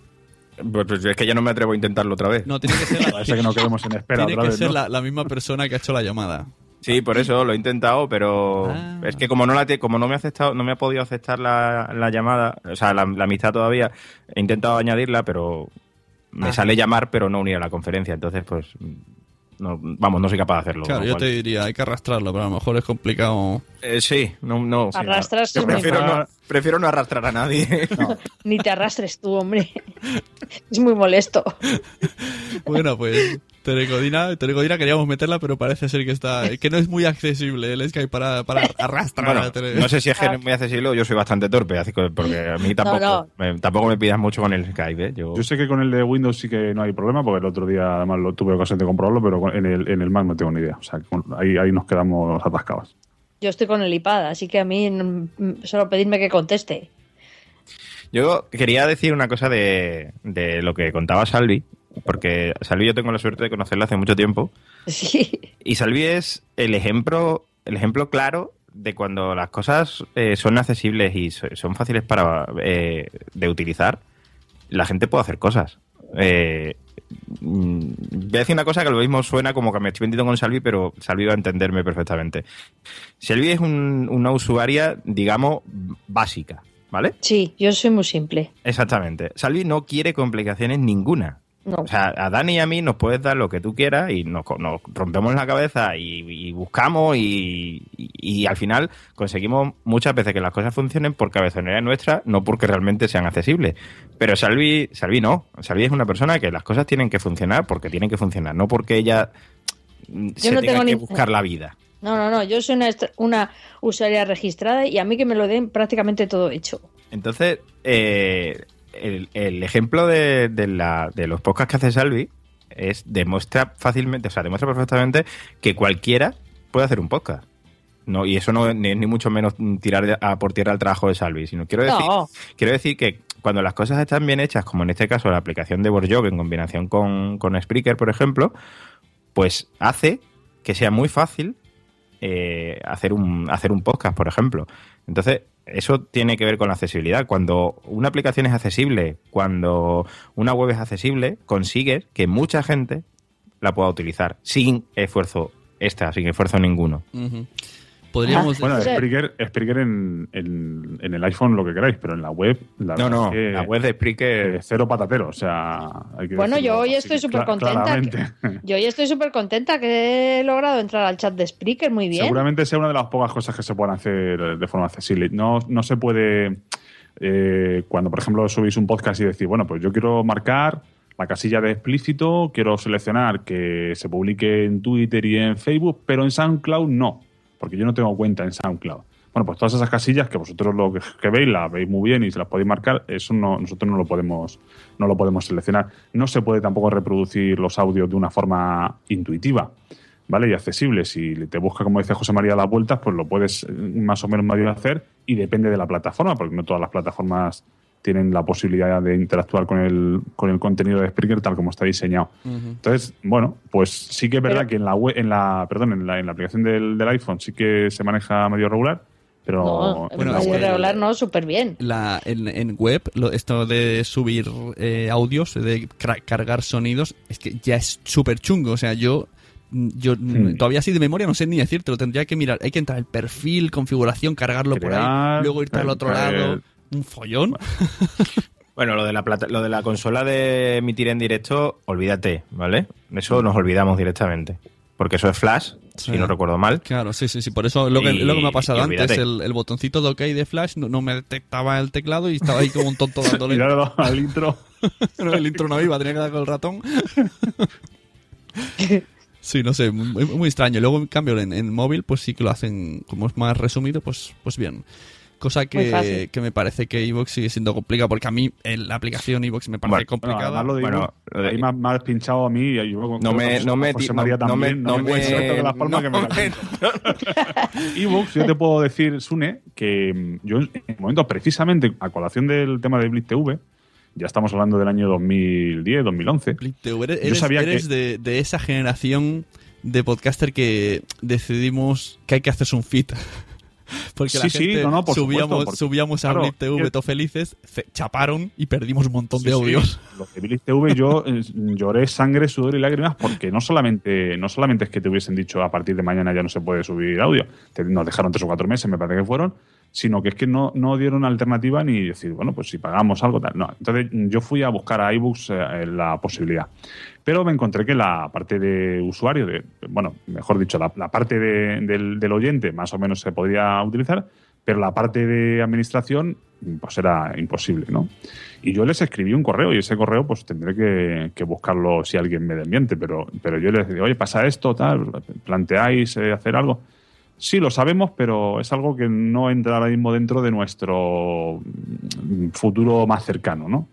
Speaker 4: Pues es que ya no me atrevo a intentarlo otra vez.
Speaker 1: No, tiene que ser la,
Speaker 5: que no quedemos en espera
Speaker 1: tiene
Speaker 5: otra
Speaker 1: que
Speaker 5: vez,
Speaker 1: ser
Speaker 5: ¿no?
Speaker 1: la, la, misma persona que ha hecho la llamada.
Speaker 4: Sí, por eso lo he intentado, pero ah. es que como no la como no me ha aceptado, no me ha podido aceptar la, la llamada, o sea, la, la, amistad todavía, he intentado añadirla, pero me ah. sale llamar, pero no unir a la conferencia, entonces pues no, vamos, no soy capaz de hacerlo.
Speaker 1: Claro, yo te diría, hay que arrastrarlo, pero a lo mejor es complicado.
Speaker 4: Eh, sí, no, no.
Speaker 6: Arrastrarse
Speaker 4: sí, prefiero, no, prefiero no arrastrar a nadie.
Speaker 6: No. Ni te arrastres tú, hombre. Es muy molesto.
Speaker 1: bueno, pues Telecodina, Telecodina queríamos meterla, pero parece ser que está que no es muy accesible el Skype para, para arrastrar
Speaker 4: Bueno, no sé si es que no es muy accesible o yo soy bastante torpe, así que- porque a mí tampoco,
Speaker 6: no.
Speaker 4: Me, tampoco me pidas mucho con el Skype. ¿eh? Yo,
Speaker 5: Yo sé que con el de Windows sí que no hay problema, porque el otro día además lo tuve ocasión de comprobarlo, pero en el, en el Mac no tengo ni idea. O sea, ahí, ahí nos quedamos atascados.
Speaker 6: Yo estoy con el iPad, así que a mí mm, solo pedirme que conteste.
Speaker 4: Yo quería decir una cosa de, de lo que contaba Salvi, porque Salvi yo tengo la suerte de conocerla hace mucho tiempo,
Speaker 6: Sí.
Speaker 4: y Salvi es el ejemplo, el ejemplo claro de cuando las cosas eh, son accesibles y so- son fáciles para eh, de utilizar, la gente puede hacer cosas. Eh, mm, voy a decir una cosa que lo mismo suena como que me estoy vendiendo con Salvi, pero Salvi va a entenderme perfectamente. Salvi es un- una usuaria, digamos, básica, ¿vale?
Speaker 6: Sí, yo soy muy simple.
Speaker 4: Exactamente. Salvi no quiere complicaciones ninguna.
Speaker 6: No.
Speaker 4: O sea, a Dani y a mí nos puedes dar lo que tú quieras y nos, nos rompemos la cabeza y, y buscamos y, y- y al final conseguimos muchas veces que las cosas funcionen por cabezonería nuestra, no porque realmente sean accesibles. Pero Salvi, Salvi no. Salvi es una persona que las cosas tienen que funcionar porque tienen que funcionar, no porque ella mm, se
Speaker 6: no
Speaker 4: tenga
Speaker 6: tengo
Speaker 4: que
Speaker 6: ni-
Speaker 4: buscar la vida.
Speaker 6: No, no, no. Yo soy una, una usuaria registrada y a mí que me lo den prácticamente todo hecho.
Speaker 4: Entonces, eh, el, el ejemplo de, de la- de los podcasts que hace Salvi es demuestra fácilmente, o sea, demuestra perfectamente que cualquiera puede hacer un podcast. No, y eso no es ni, ni mucho menos tirar a por tierra el trabajo de Salvi, sino quiero decir,
Speaker 6: No.
Speaker 4: quiero decir que cuando las cosas están bien hechas, como en este caso la aplicación de Borjog en combinación con, con Spreaker, por ejemplo, pues hace que sea muy fácil eh, hacer, un, hacer un podcast, por ejemplo. Entonces, eso tiene que ver con la accesibilidad. Cuando una aplicación es accesible, cuando una web es accesible, consigues que mucha gente la pueda utilizar sin esfuerzo extra, sin esfuerzo ninguno.
Speaker 1: Podríamos
Speaker 5: Bueno,
Speaker 1: decir-
Speaker 6: Sí.
Speaker 5: Spreaker, Spreaker en, en- en el iPhone lo que queráis, pero en la web, la
Speaker 4: No,
Speaker 5: verdad
Speaker 4: no,
Speaker 5: es que,
Speaker 4: la web de Spreaker
Speaker 5: cero patatero. O sea, hay que
Speaker 6: Bueno,
Speaker 5: decirlo
Speaker 6: yo hoy
Speaker 5: así,
Speaker 6: estoy súper contenta. Yo hoy estoy súper contenta que he logrado entrar al chat de Spreaker muy bien.
Speaker 5: Seguramente sea una de las pocas cosas que se puedan hacer de forma accesible. No, no se puede, eh, cuando por ejemplo subís un podcast y decir, bueno, pues yo quiero marcar la casilla de explícito, quiero seleccionar que se publique en Twitter y en Facebook, pero en SoundCloud no, porque yo no tengo cuenta en SoundCloud. Bueno, pues todas esas casillas que vosotros lo que, veis las veis muy bien y se las podéis marcar, eso no, nosotros no lo podemos, no lo podemos seleccionar. No se puede tampoco reproducir los audios de una forma intuitiva. ¿vale? Y accesible. Si te busca, como dice José María, las vueltas, pues lo puedes eh, más o menos medio hacer y depende de la plataforma, porque no todas las plataformas tienen la posibilidad de interactuar con el, con el contenido de Spreaker tal como está diseñado. Entonces, bueno, pues sí que es verdad
Speaker 6: Pero-
Speaker 5: que en la web, en la, perdón, en la, en la aplicación del, del iPhone sí que se maneja medio regular, pero
Speaker 6: no,
Speaker 1: bueno,
Speaker 6: medio
Speaker 5: web-
Speaker 6: regular no, súper bien.
Speaker 1: la, en, en web, lo- esto de subir eh, audios, de cra- cargar sonidos, es que ya es súper chungo. O sea, yo, yo
Speaker 5: Hmm.
Speaker 1: todavía así de memoria no sé ni decirte, lo tendría que mirar. Hay que entrar el perfil, configuración, cargarlo por ahí,
Speaker 5: Crear,
Speaker 1: luego irte al
Speaker 5: eh,
Speaker 1: otro
Speaker 5: eh,
Speaker 1: lado. Un follón.
Speaker 4: Bueno, lo de la plata- lo de la consola de emitir en directo, olvídate, ¿vale? Eso nos olvidamos directamente. Porque eso es Flash,
Speaker 1: Sí.
Speaker 4: si no recuerdo mal.
Speaker 1: Claro, sí, sí, sí. Por eso lo que,
Speaker 4: Y-
Speaker 1: lo que me ha pasado antes, el, el botoncito de OK de Flash no, no me detectaba el teclado y estaba ahí como un tonto dándole.
Speaker 5: al intro.
Speaker 1: No, el intro no iba, tenía que dar con el ratón. Sí, no sé, muy, muy extraño. Luego, en cambio, en, en móvil, pues sí que lo hacen, como es más resumido, pues, pues bien. Cosa que, que me parece que Evox sigue siendo complicada, porque a mí en la aplicación Evox me parece
Speaker 4: Bueno,
Speaker 1: complicada.
Speaker 5: de
Speaker 4: Bueno,
Speaker 5: Ivo,
Speaker 4: lo de-
Speaker 5: ahí me, ha- me has pinchado a mí y yo
Speaker 4: No me, no me,
Speaker 5: José
Speaker 4: no, no me, no
Speaker 5: me
Speaker 4: no
Speaker 5: que me ebooks, yo te puedo decir, Sune, que mm, yo en el momento, precisamente a colación del tema de Blitz TV, ya estamos hablando del año 2010, 2011.
Speaker 1: Blip TV, eres,
Speaker 5: Yo sabía
Speaker 1: eres
Speaker 5: que-
Speaker 1: de, de esa generación de podcaster que decidimos que hay que hacerse un fit. Porque la
Speaker 5: Sí, sí,
Speaker 1: gente
Speaker 5: no, no, por
Speaker 1: subíamos,
Speaker 5: supuesto, porque,
Speaker 1: subíamos a
Speaker 5: claro,
Speaker 1: Blip TV todo felices, ce- chaparon y perdimos un montón de
Speaker 5: Sí, sí.
Speaker 1: audios.
Speaker 5: Los de Blitz TV yo eh, lloré sangre, sudor y lágrimas porque no solamente, no solamente es que te hubiesen dicho a partir de mañana ya no se puede subir audio, te- nos dejaron tres o cuatro meses, me parece que fueron, sino que es que no, no dieron alternativa ni decir, bueno, pues si pagamos algo tal. No, entonces yo fui a buscar a iBooks eh, la posibilidad. Pero me encontré que la parte de usuario, de, bueno, mejor dicho, la, parte de- del, oyente más o menos se podría utilizar, pero la parte de administración pues era imposible, ¿no? Y yo les escribí un correo y ese correo pues tendré que, que buscarlo si alguien me desmiente, pero, pero yo les digo, oye, pasa esto, tal, planteáis eh, hacer algo. Sí, lo sabemos, pero es algo que no entra ahora mismo dentro de nuestro mm, futuro más cercano, ¿no?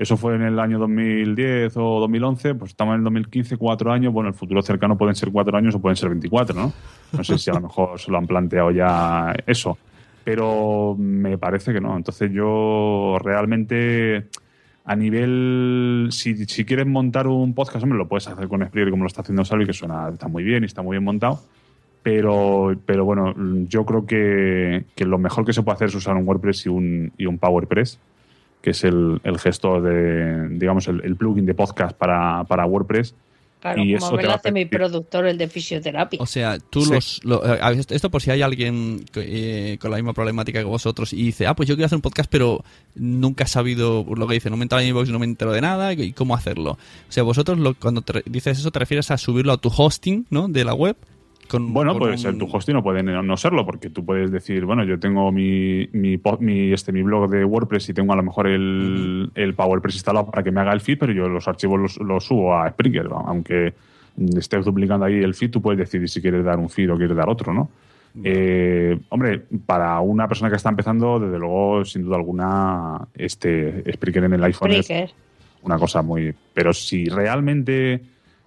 Speaker 5: Eso fue en el año 2010 o 2011, pues estamos en el 2015, cuatro años. Bueno, el futuro cercano pueden ser cuatro años o pueden ser 24, ¿no? No sé si a lo mejor se lo han planteado ya eso. Pero me parece que no. Entonces yo realmente a nivel, si, quieres montar un podcast, hombre, lo puedes hacer con Spreaker como lo está haciendo Salvi, que suena, está muy bien y está muy bien montado. Pero, pero bueno, yo creo que, que lo mejor que se puede hacer es usar un WordPress y un, y un PowerPress que es el, el gestor de, digamos, el, el plugin de podcast para, para WordPress.
Speaker 6: Claro,
Speaker 5: y
Speaker 6: como
Speaker 5: eso
Speaker 6: lo hace mi productor, el de fisioterapia.
Speaker 1: O sea, tú
Speaker 5: Sí.
Speaker 1: los... lo- eh, a ver, esto por si hay alguien eh, con la misma problemática que vosotros y dice, ah, pues yo quiero hacer un podcast, pero nunca he sabido lo que dice, no me entero en inbox, no me entero de nada, y cómo hacerlo. O sea, vosotros lo- cuando te dices eso te refieres a subirlo a tu hosting, ¿no? De la web. Con,
Speaker 5: Bueno,
Speaker 1: con
Speaker 5: puede
Speaker 1: un-
Speaker 5: ser tu hosting o puede no no serlo, porque tú puedes decir, bueno, yo tengo mi, mi, po- mi, este, mi blog de WordPress y tengo a lo mejor el, el PowerPress instalado para que me haga el feed, pero yo los archivos los, los subo a Springer. Aunque estés duplicando ahí el feed, tú puedes decidir si quieres dar un feed o quieres dar otro, ¿no? Eh, hombre, para una persona que está empezando, desde luego, sin duda alguna, este Spreaker en el iPhone es una cosa muy. Pero si realmente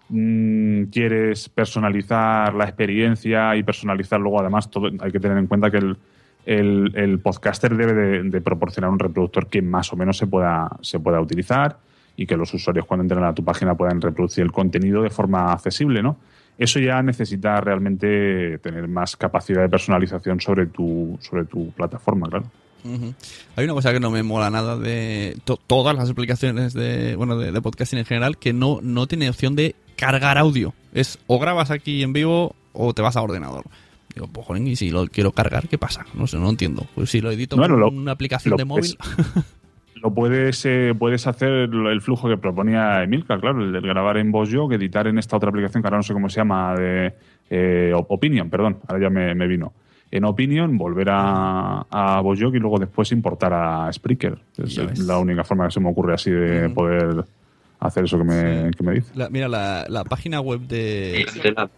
Speaker 5: mm, quieres personalizar la experiencia y personalizar luego, además, todo, hay que tener en cuenta que el, el- podcaster debe de, proporcionar un reproductor que más o menos se pueda, se pueda utilizar y que los usuarios cuando entren a tu página puedan reproducir el contenido de forma accesible, ¿no? Eso ya necesita realmente tener más capacidad de personalización sobre tu, sobre tu plataforma, claro.
Speaker 1: Hay una cosa que no me mola nada de to- todas las aplicaciones de bueno de, de podcasting en general que no, no tiene opción de cargar audio. Es o grabas aquí en vivo o te vas a ordenador. Digo, pues joder, y si lo quiero cargar, ¿qué pasa? No sé, no entiendo. Pues si lo edito
Speaker 5: Bueno,
Speaker 1: con
Speaker 5: lo-
Speaker 1: una aplicación
Speaker 5: lo
Speaker 1: de móvil.
Speaker 5: Lo puedes, eh, puedes hacer el flujo que proponía Emilka, claro, el de grabar en VoiceJog, editar en esta otra aplicación que ahora no sé cómo se llama, de eh, Op- Opinion, perdón, ahora ya me, me vino. En Opinion, volver a, a VoiceJog y luego después importar a Spreaker. Es la única forma que se me ocurre así de poder hacer eso que me,
Speaker 1: Sí.
Speaker 5: que me dice.
Speaker 1: La- mira, la, la página web de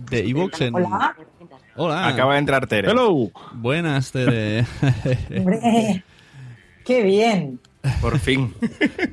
Speaker 1: de iVoox en...
Speaker 7: Hola.
Speaker 1: Hola.
Speaker 4: Acaba de entrar Tere.
Speaker 5: ¡Hello!
Speaker 1: Buenas, Tere.
Speaker 7: Hombre, qué bien.
Speaker 4: Por fin.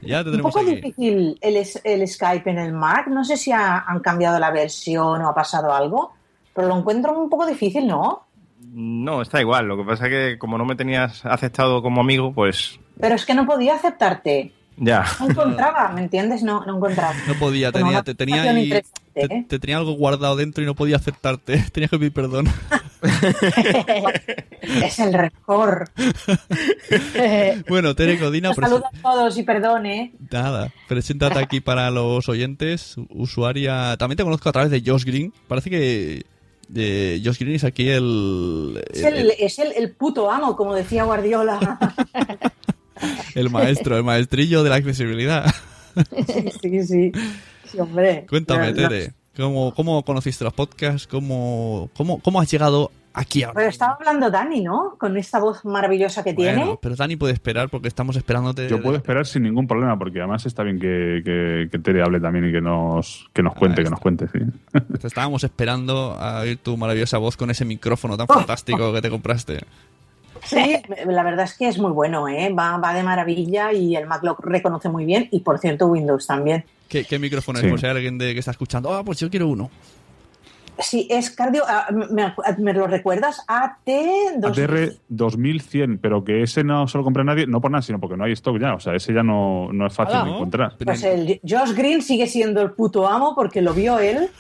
Speaker 1: ya te
Speaker 7: Un poco
Speaker 1: aquí.
Speaker 7: difícil el, el Skype en el Mac. No sé si ha- han cambiado la versión o ha pasado algo, pero lo encuentro un poco difícil, ¿no?
Speaker 4: No, está igual. Lo que pasa es que como no me tenías aceptado como amigo, pues
Speaker 7: Pero es que no podía aceptarte.
Speaker 4: Ya.
Speaker 7: No encontraba, ¿me entiendes? No, no encontraba.
Speaker 1: No podía, tenía,
Speaker 7: una
Speaker 1: te, tenía
Speaker 7: conversación
Speaker 1: ahí-
Speaker 7: interesante,
Speaker 1: te,
Speaker 7: ¿eh?
Speaker 1: te tenía algo guardado dentro y no podía aceptarte. Tenías que pedir perdón.
Speaker 7: es el rencor.
Speaker 1: bueno, Tere Codina,
Speaker 7: Os
Speaker 1: presen-
Speaker 7: saludo a todos y perdone.
Speaker 1: nada, preséntate aquí para los oyentes, usuaria. También te conozco a través de Josh Green. Parece que Josh Green es aquí el,
Speaker 7: Es
Speaker 1: el,
Speaker 7: el, es el, el puto amo, como decía Guardiola.
Speaker 1: el maestro, el maestrillo de la accesibilidad.
Speaker 7: sí, sí. Sí, hombre.
Speaker 1: Cuéntame,
Speaker 7: no.
Speaker 1: Tere, ¿cómo, ¿cómo conociste los podcasts? ¿Cómo, cómo, cómo has llegado aquí ahora?
Speaker 7: Pero estaba hablando Dani, ¿no? Con esta voz maravillosa que tiene.
Speaker 1: Pero Dani puede esperar porque estamos esperándote.
Speaker 5: Yo puedo esperar sin ningún problema, porque además está bien que, que, que Tere hable también y que nos, que nos cuente, que nos cuente, sí.
Speaker 1: Te estábamos esperando a oír tu maravillosa voz con ese micrófono tan
Speaker 7: Oh.
Speaker 1: fantástico que te compraste.
Speaker 7: Sí, la verdad es que es muy bueno, ¿eh? va, va de maravilla y el Mac lo reconoce muy bien y por cierto Windows también.
Speaker 1: ¿Qué, qué micrófono es?
Speaker 5: Sí.
Speaker 1: Por si hay alguien de, que está escuchando. Ah, pues yo quiero uno.
Speaker 7: Sí, es cardio, ah, ¿me, me lo recuerdas? AT
Speaker 5: ATR 2100, pero que ese no se lo compra nadie, no por nada, sino porque no hay stock ya. O sea, ese ya no, no es fácil
Speaker 1: Hola,
Speaker 5: de encontrar.
Speaker 7: Pues el Josh Green sigue siendo el puto amo porque lo vio él.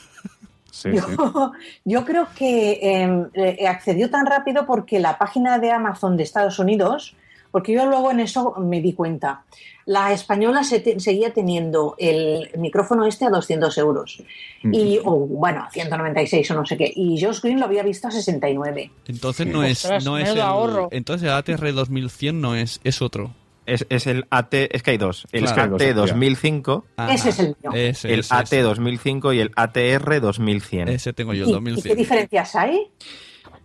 Speaker 5: Sí,
Speaker 7: Yo,
Speaker 5: sí.
Speaker 7: yo creo que eh, eh, accedió tan rápido porque la página de Amazon de Estados Unidos, porque yo luego en eso me di cuenta, la española se te- seguía teniendo el micrófono este a 200 euros. Y, o bueno, 196 o no sé qué. Y Josh Green lo había visto a 69.
Speaker 1: Entonces no es, no es el,
Speaker 6: ahorro.
Speaker 1: Entonces el ATR 2100 no es, es otro.
Speaker 4: Es, es el AT, es que hay dos. El
Speaker 1: Claro.
Speaker 4: AT 2005,
Speaker 1: Ajá.
Speaker 7: Ese es el mío.
Speaker 1: Ese,
Speaker 4: el
Speaker 1: ese,
Speaker 4: AT
Speaker 1: ese.
Speaker 4: 2005 y el ATR 2100.
Speaker 1: Ese tengo yo, el
Speaker 7: ¿Y, y
Speaker 1: 2100.
Speaker 7: qué diferencias hay?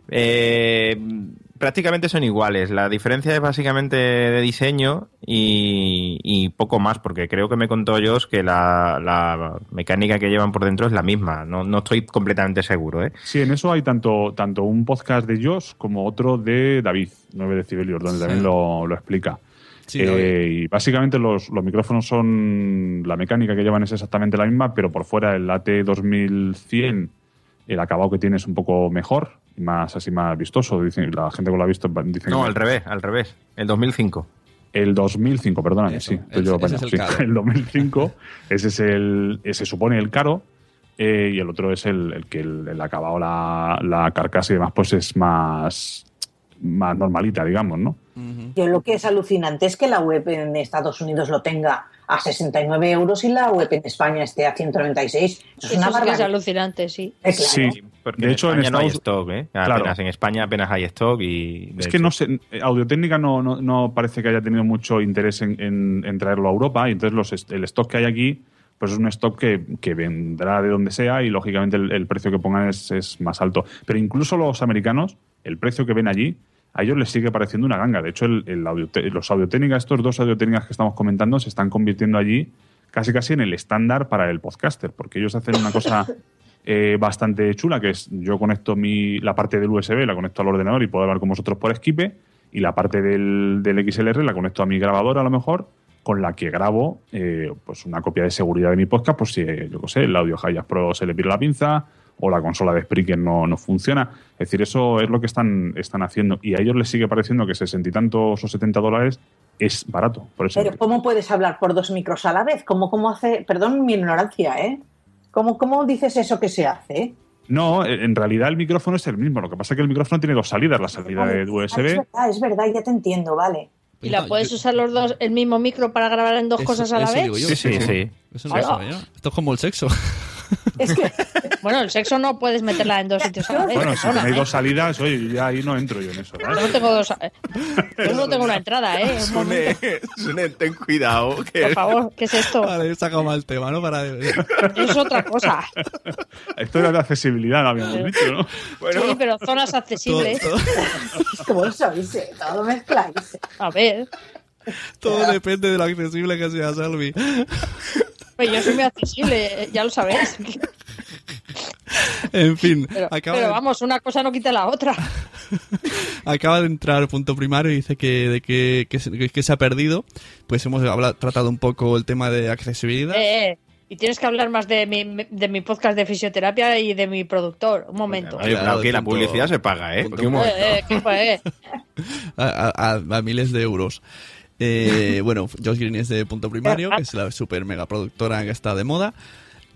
Speaker 4: Eh, prácticamente son iguales. La diferencia es básicamente de diseño y, y poco más, porque creo que me contó Josh que la, la mecánica que llevan por dentro es la misma. No, no estoy completamente seguro, ¿eh?
Speaker 5: Sí, en eso hay tanto, tanto un podcast de Josh como otro de David, 9 decibelios, donde
Speaker 1: Sí.
Speaker 5: también lo, lo explica.
Speaker 1: Sí,
Speaker 5: Eh, y básicamente los, los micrófonos son. La mecánica que llevan es exactamente la misma, pero por fuera el AT2100, el acabado que tiene es un poco mejor, y más así más vistoso. Dicen, la gente que lo ha visto dice
Speaker 4: No,
Speaker 5: que-
Speaker 4: al revés, al revés. El 2005.
Speaker 5: El 2005, perdóname,
Speaker 1: Eso,
Speaker 5: sí. yo
Speaker 1: ese es el
Speaker 5: sí.
Speaker 1: caro.
Speaker 5: El 2005, ese es el. Se supone el caro. eh, y el otro es el, el que el, el acabado, la, la carcasa y demás, pues es más. Más normalita, digamos, ¿no?
Speaker 7: Yo lo que es alucinante es que la web en Estados Unidos lo tenga a 69 euros y la web en España esté a 196. Eso es
Speaker 6: Eso
Speaker 7: una
Speaker 6: sí que es
Speaker 7: barbaridad.
Speaker 6: alucinante, sí.
Speaker 7: Eh, claro.
Speaker 5: Sí.
Speaker 4: Porque
Speaker 5: De hecho, en
Speaker 4: España no hay
Speaker 5: Estados-
Speaker 4: stock, ¿eh?
Speaker 5: Claro.
Speaker 4: Apenas en España apenas hay stock y...
Speaker 5: Es que no sé, Audiotécnica no, no, no parece que haya tenido mucho interés en, en- en traerlo a Europa y entonces los, el stock que hay aquí pues es un stock que, que vendrá de donde sea y lógicamente el, el precio que pongan es, es más alto. Pero incluso los americanos, el precio que ven allí, a ellos les sigue pareciendo una ganga. De hecho, el, el audiote- los audiotécnicas, estos dos audiotécnicas que estamos comentando, se están convirtiendo allí casi casi en el estándar para el podcaster, porque ellos hacen una cosa eh, bastante chula, que es yo conecto mi, la parte del USB, la conecto al ordenador y puedo hablar con vosotros por Skype, y la parte del, del XLR la conecto a mi grabadora a lo mejor, con la que grabo eh, pues una copia de seguridad de mi podcast, por si, eh, yo qué sé, el audio Hayas Pro se le pira la pinza o la consola de Spreaker no, no funciona. Es decir, eso es lo que están, están haciendo. Y a ellos les sigue pareciendo que sesenta y tantos o 70 dólares es barato. Por eso
Speaker 7: Pero ¿cómo puedes hablar por dos micros a la vez? ¿Cómo, cómo hace? Perdón mi ignorancia, ¿eh? ¿Cómo, ¿Cómo dices eso que se hace?
Speaker 5: No, en realidad el micrófono es el mismo. Lo que pasa es que el micrófono tiene dos salidas, la salida de
Speaker 7: Ah, Es
Speaker 5: USB.
Speaker 7: verdad, es verdad, ya te entiendo, vale.
Speaker 6: ¿Y la puedes usar los dos, el mismo micro para grabar en dos
Speaker 1: eso-
Speaker 6: cosas a la
Speaker 1: eso
Speaker 6: vez?
Speaker 1: digo yo,
Speaker 4: Sí, sí, sí.
Speaker 1: Eso no lo
Speaker 6: Hola.
Speaker 1: sabía. Esto es como el sexo.
Speaker 7: Es que
Speaker 6: Bueno, el sexo no puedes meterla en dos sitios a la vez.
Speaker 5: Bueno, si tenéis
Speaker 6: ¿eh?
Speaker 5: dos salidas, oye, ya ahí no entro yo en eso.
Speaker 6: Yo
Speaker 5: ¿vale?
Speaker 6: no tengo dos. eh, Yo no tengo una entrada, ¿eh? Un momento,
Speaker 4: Sune, ten cuidado.
Speaker 6: por favor, ¿qué es esto?
Speaker 1: Vale, he sacado mal el tema, ¿no? Para...
Speaker 6: Es otra cosa.
Speaker 5: Esto era de accesibilidad, lo habíamos dicho, ¿no?
Speaker 6: Sí, pero zonas accesibles.
Speaker 1: todo-
Speaker 7: como sois, eh, todo mezcláis.
Speaker 6: A ver,
Speaker 1: todo depende de lo accesible que sea, Salvi.
Speaker 6: Pues yo soy muy accesible, eh, ya lo sabéis.
Speaker 1: En fin,
Speaker 6: Pero,
Speaker 1: acaba,
Speaker 6: pero
Speaker 1: de,
Speaker 6: vamos, una cosa no quita la otra.
Speaker 1: acaba de entrar punto primario y dice que, de que, que se, que se ha perdido. Pues hemos hablado- tratado un poco el tema de accesibilidad.
Speaker 6: Eh, eh, y tienes que hablar más de mi, de mi podcast de fisioterapia y de mi productor. Un momento.
Speaker 4: Oye, pero aquí la
Speaker 1: Punto-
Speaker 4: publicidad se paga, ¿eh? un.
Speaker 6: Eh, eh, ¿qué fue? Eh,
Speaker 1: a, a- a miles de euros. Eh, bueno, Josh Green es de Punto Primario, que es la super mega productora que está de moda.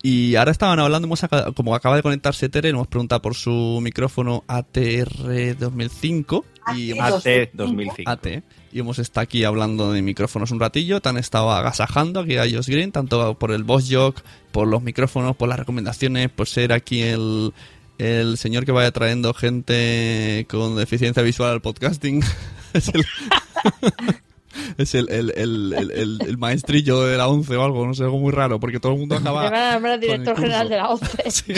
Speaker 1: Y ahora estaban hablando, hemos como acaba de conectarse Tere, hemos preguntado por su micrófono ATR 2005 y hemos,
Speaker 4: AT 2005.
Speaker 1: AT, y hemos estado aquí hablando de micrófonos un ratillo, te han estado agasajando aquí a Josh Green, tanto por el Boss Jock, por los micrófonos, por las recomendaciones, por ser aquí el, el señor que vaya trayendo gente con deficiencia visual al podcasting. es el, es el, el, el, el- maestrillo de la 11 o algo, no sé, algo muy raro, porque todo el mundo acaba...
Speaker 6: me van a nombrar director general de la OCE.
Speaker 1: Sí.